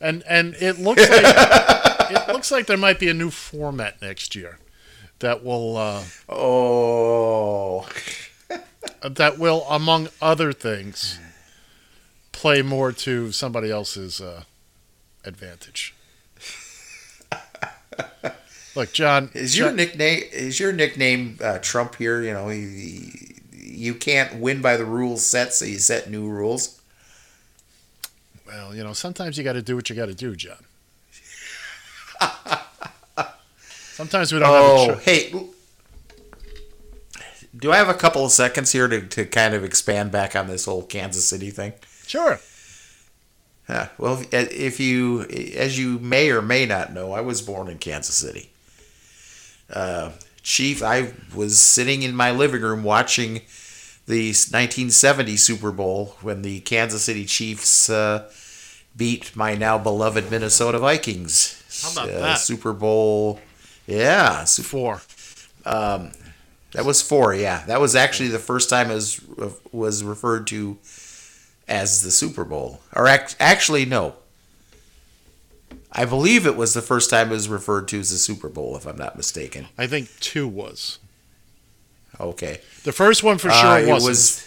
Speaker 3: and and it looks like it looks like there might be a new format next year that will uh,
Speaker 2: oh
Speaker 3: that will, among other things, play more to somebody else's uh, advantage. Look, John,
Speaker 2: Is your
Speaker 3: John-
Speaker 2: nickname is your nickname uh, Trump here? You know, you, you can't win by the rules set, so you set new rules.
Speaker 3: well, you know, sometimes you got to do what you got to do, John. Sometimes we don't have a
Speaker 2: Oh, hey, do I have a couple of seconds here to, to kind of expand back on this whole Kansas City thing?
Speaker 3: Sure.
Speaker 2: Well, if- if you, as you may or may not know, I was born in Kansas City. Uh, Chief, I was sitting in my living room watching the 1970 Super Bowl when the Kansas City Chiefs uh, beat my now beloved Minnesota Vikings.
Speaker 3: How about
Speaker 2: Uh,
Speaker 3: that?
Speaker 2: Super Bowl, yeah, Super
Speaker 3: Four.
Speaker 2: um, that was four. Yeah, that was actually the first time it was was referred to as the Super Bowl. Or ac- actually, no. I believe it was the first time it was referred to as the Super Bowl, if I'm not mistaken.
Speaker 3: I think two was.
Speaker 2: Okay.
Speaker 3: The first one for
Speaker 2: Uh,
Speaker 3: sure
Speaker 2: it
Speaker 3: wasn't.
Speaker 2: was-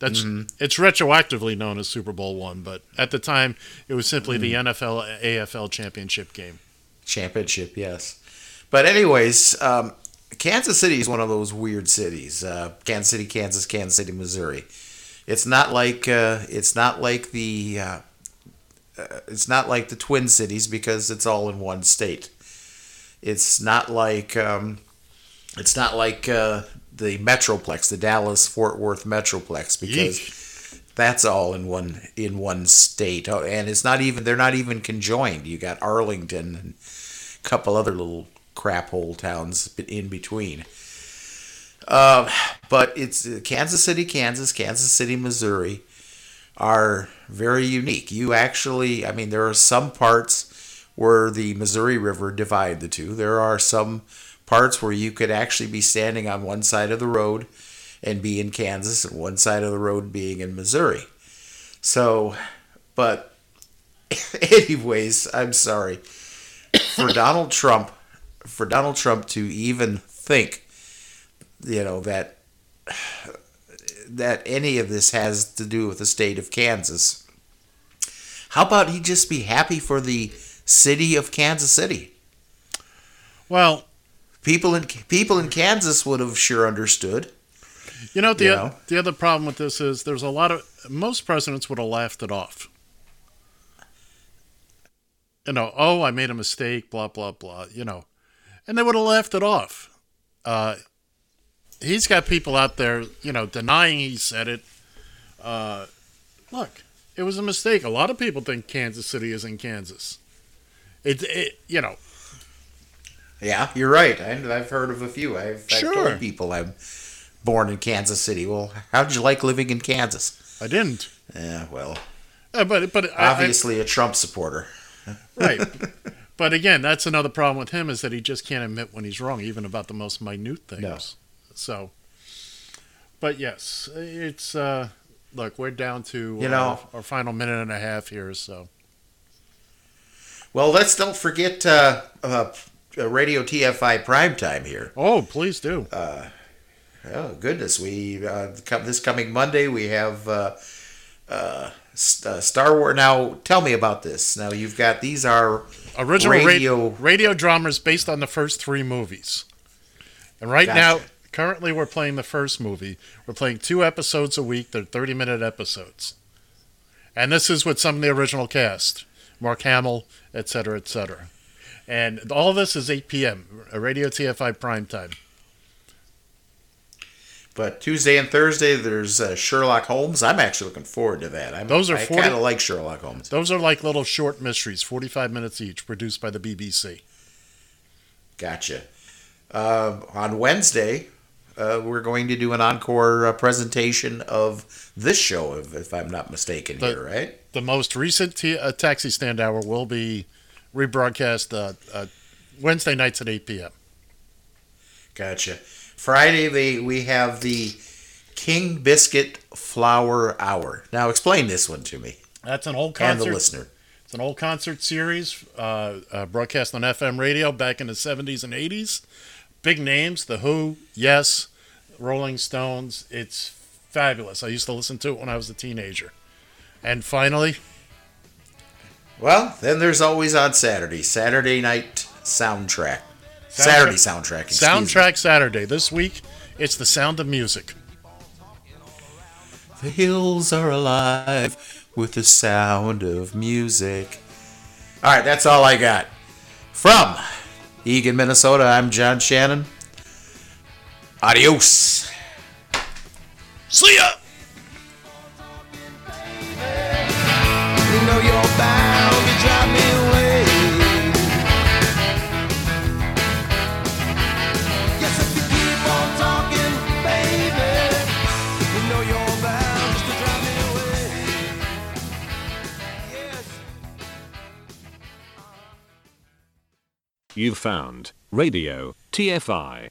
Speaker 3: That's
Speaker 2: Mhm.
Speaker 3: it's retroactively known as Super Bowl one, but at the time it was simply the
Speaker 2: Mm.
Speaker 3: NFL AFL championship game.
Speaker 2: Championship, yes. But anyways, um, Kansas City is one of those weird cities. Uh, Kansas City, Kansas, Kansas City, Missouri. It's not like uh, it's not like the uh, uh, it's not like the Twin Cities because it's all in one state. It's not like um, it's not like uh, the Metroplex, the Dallas Fort Worth Metroplex, because that's all in one in one state. Oh, and it's not even they're not even conjoined. You got Arlington and a couple other little crap hole towns in between. Um, but it's uh, Kansas City, Kansas, Kansas City, Missouri are very unique. You actually, I mean, there are some parts where the Missouri River divide the two. There are some parts where you could actually be standing on one side of the road and be in Kansas and one side of the road being in Missouri. So, but anyways, I'm sorry. For Donald Trump, for Donald Trump to even think, you know, that that any of this has to do with the state of Kansas. How about he just be happy for the city of Kansas City?
Speaker 3: Well,
Speaker 2: people in people in Kansas would have sure understood.
Speaker 3: You know, the
Speaker 2: You know?
Speaker 3: the other problem with this is there's a lot of most presidents would have laughed it off. You know, oh, I made a mistake, blah blah blah. You know, and they would have laughed it off. Uh, he's got people out there, you know, denying he said it. Uh, look, it was a mistake. A lot of people think Kansas City is in Kansas. It, it you know,
Speaker 2: Yeah, you're right. I, I've heard of a few. I've, I've told people I'm born in Kansas City. Well, how'd you like living in Kansas?
Speaker 3: I didn't.
Speaker 2: Yeah, well,
Speaker 3: uh, but but I-
Speaker 2: obviously a Trump supporter.
Speaker 3: right. But again, that's another problem with him is that he just can't admit when he's wrong, even about the most minute things.
Speaker 2: No.
Speaker 3: So, but yes, it's uh, look, we're down to
Speaker 2: You
Speaker 3: uh,
Speaker 2: know-
Speaker 3: our final minute and a half here. So
Speaker 2: Well, let's don't forget uh, uh, uh, Radio TFI primetime here.
Speaker 3: Oh, please do.
Speaker 2: Uh, oh goodness, we uh, come, this coming Monday we have uh, uh, uh, Star Wars. Now, tell me about this. Now, you've got these are
Speaker 3: original
Speaker 2: radio.
Speaker 3: radio radio dramas based on the first three movies, and right
Speaker 2: Gotcha.
Speaker 3: now, currently, we're playing the first movie. We're playing two episodes a week. They're thirty minute episodes, and this is with some of the original cast, Mark Hamill, et cetera, et cetera. And all of this is 8 p.m. a Radio TFI prime time.
Speaker 2: But Tuesday and Thursday, there's uh, Sherlock Holmes. I'm actually looking forward to that. I'm,
Speaker 3: Those are
Speaker 2: I kind of like Sherlock Holmes.
Speaker 3: Those are like little short mysteries, 45 minutes each, produced by the BBC.
Speaker 2: Gotcha. Uh, on Wednesday, uh, we're going to do an encore uh, presentation of this show, if, if I'm not mistaken
Speaker 3: The-
Speaker 2: here, right?
Speaker 3: The most recent t- uh, Taxi Stand Hour will be rebroadcast uh, uh, Wednesday nights at 8 p.m.
Speaker 2: Gotcha. Friday, they, we have the King Biscuit Flower Hour. Now, explain this one to me
Speaker 3: That's an old
Speaker 2: and
Speaker 3: concert.
Speaker 2: the listener.
Speaker 3: It's an old concert series uh, uh, broadcast on FM radio back in the 70s and 80s. Big names The Who, Yes, Rolling Stones. It's fabulous. I used to listen to it when I was a teenager. And finally,
Speaker 2: Well, then there's always on Saturday, Saturday night soundtrack. Saturday soundtrack. excuse me.
Speaker 3: Soundtrack Saturday. This week, it's The Sound of Music.
Speaker 2: The hills are alive with the sound of music. All right, that's all I got. From Eagan, Minnesota, I'm John Shannon. Adios.
Speaker 3: See ya!
Speaker 9: You know
Speaker 18: You've found Radio TFI.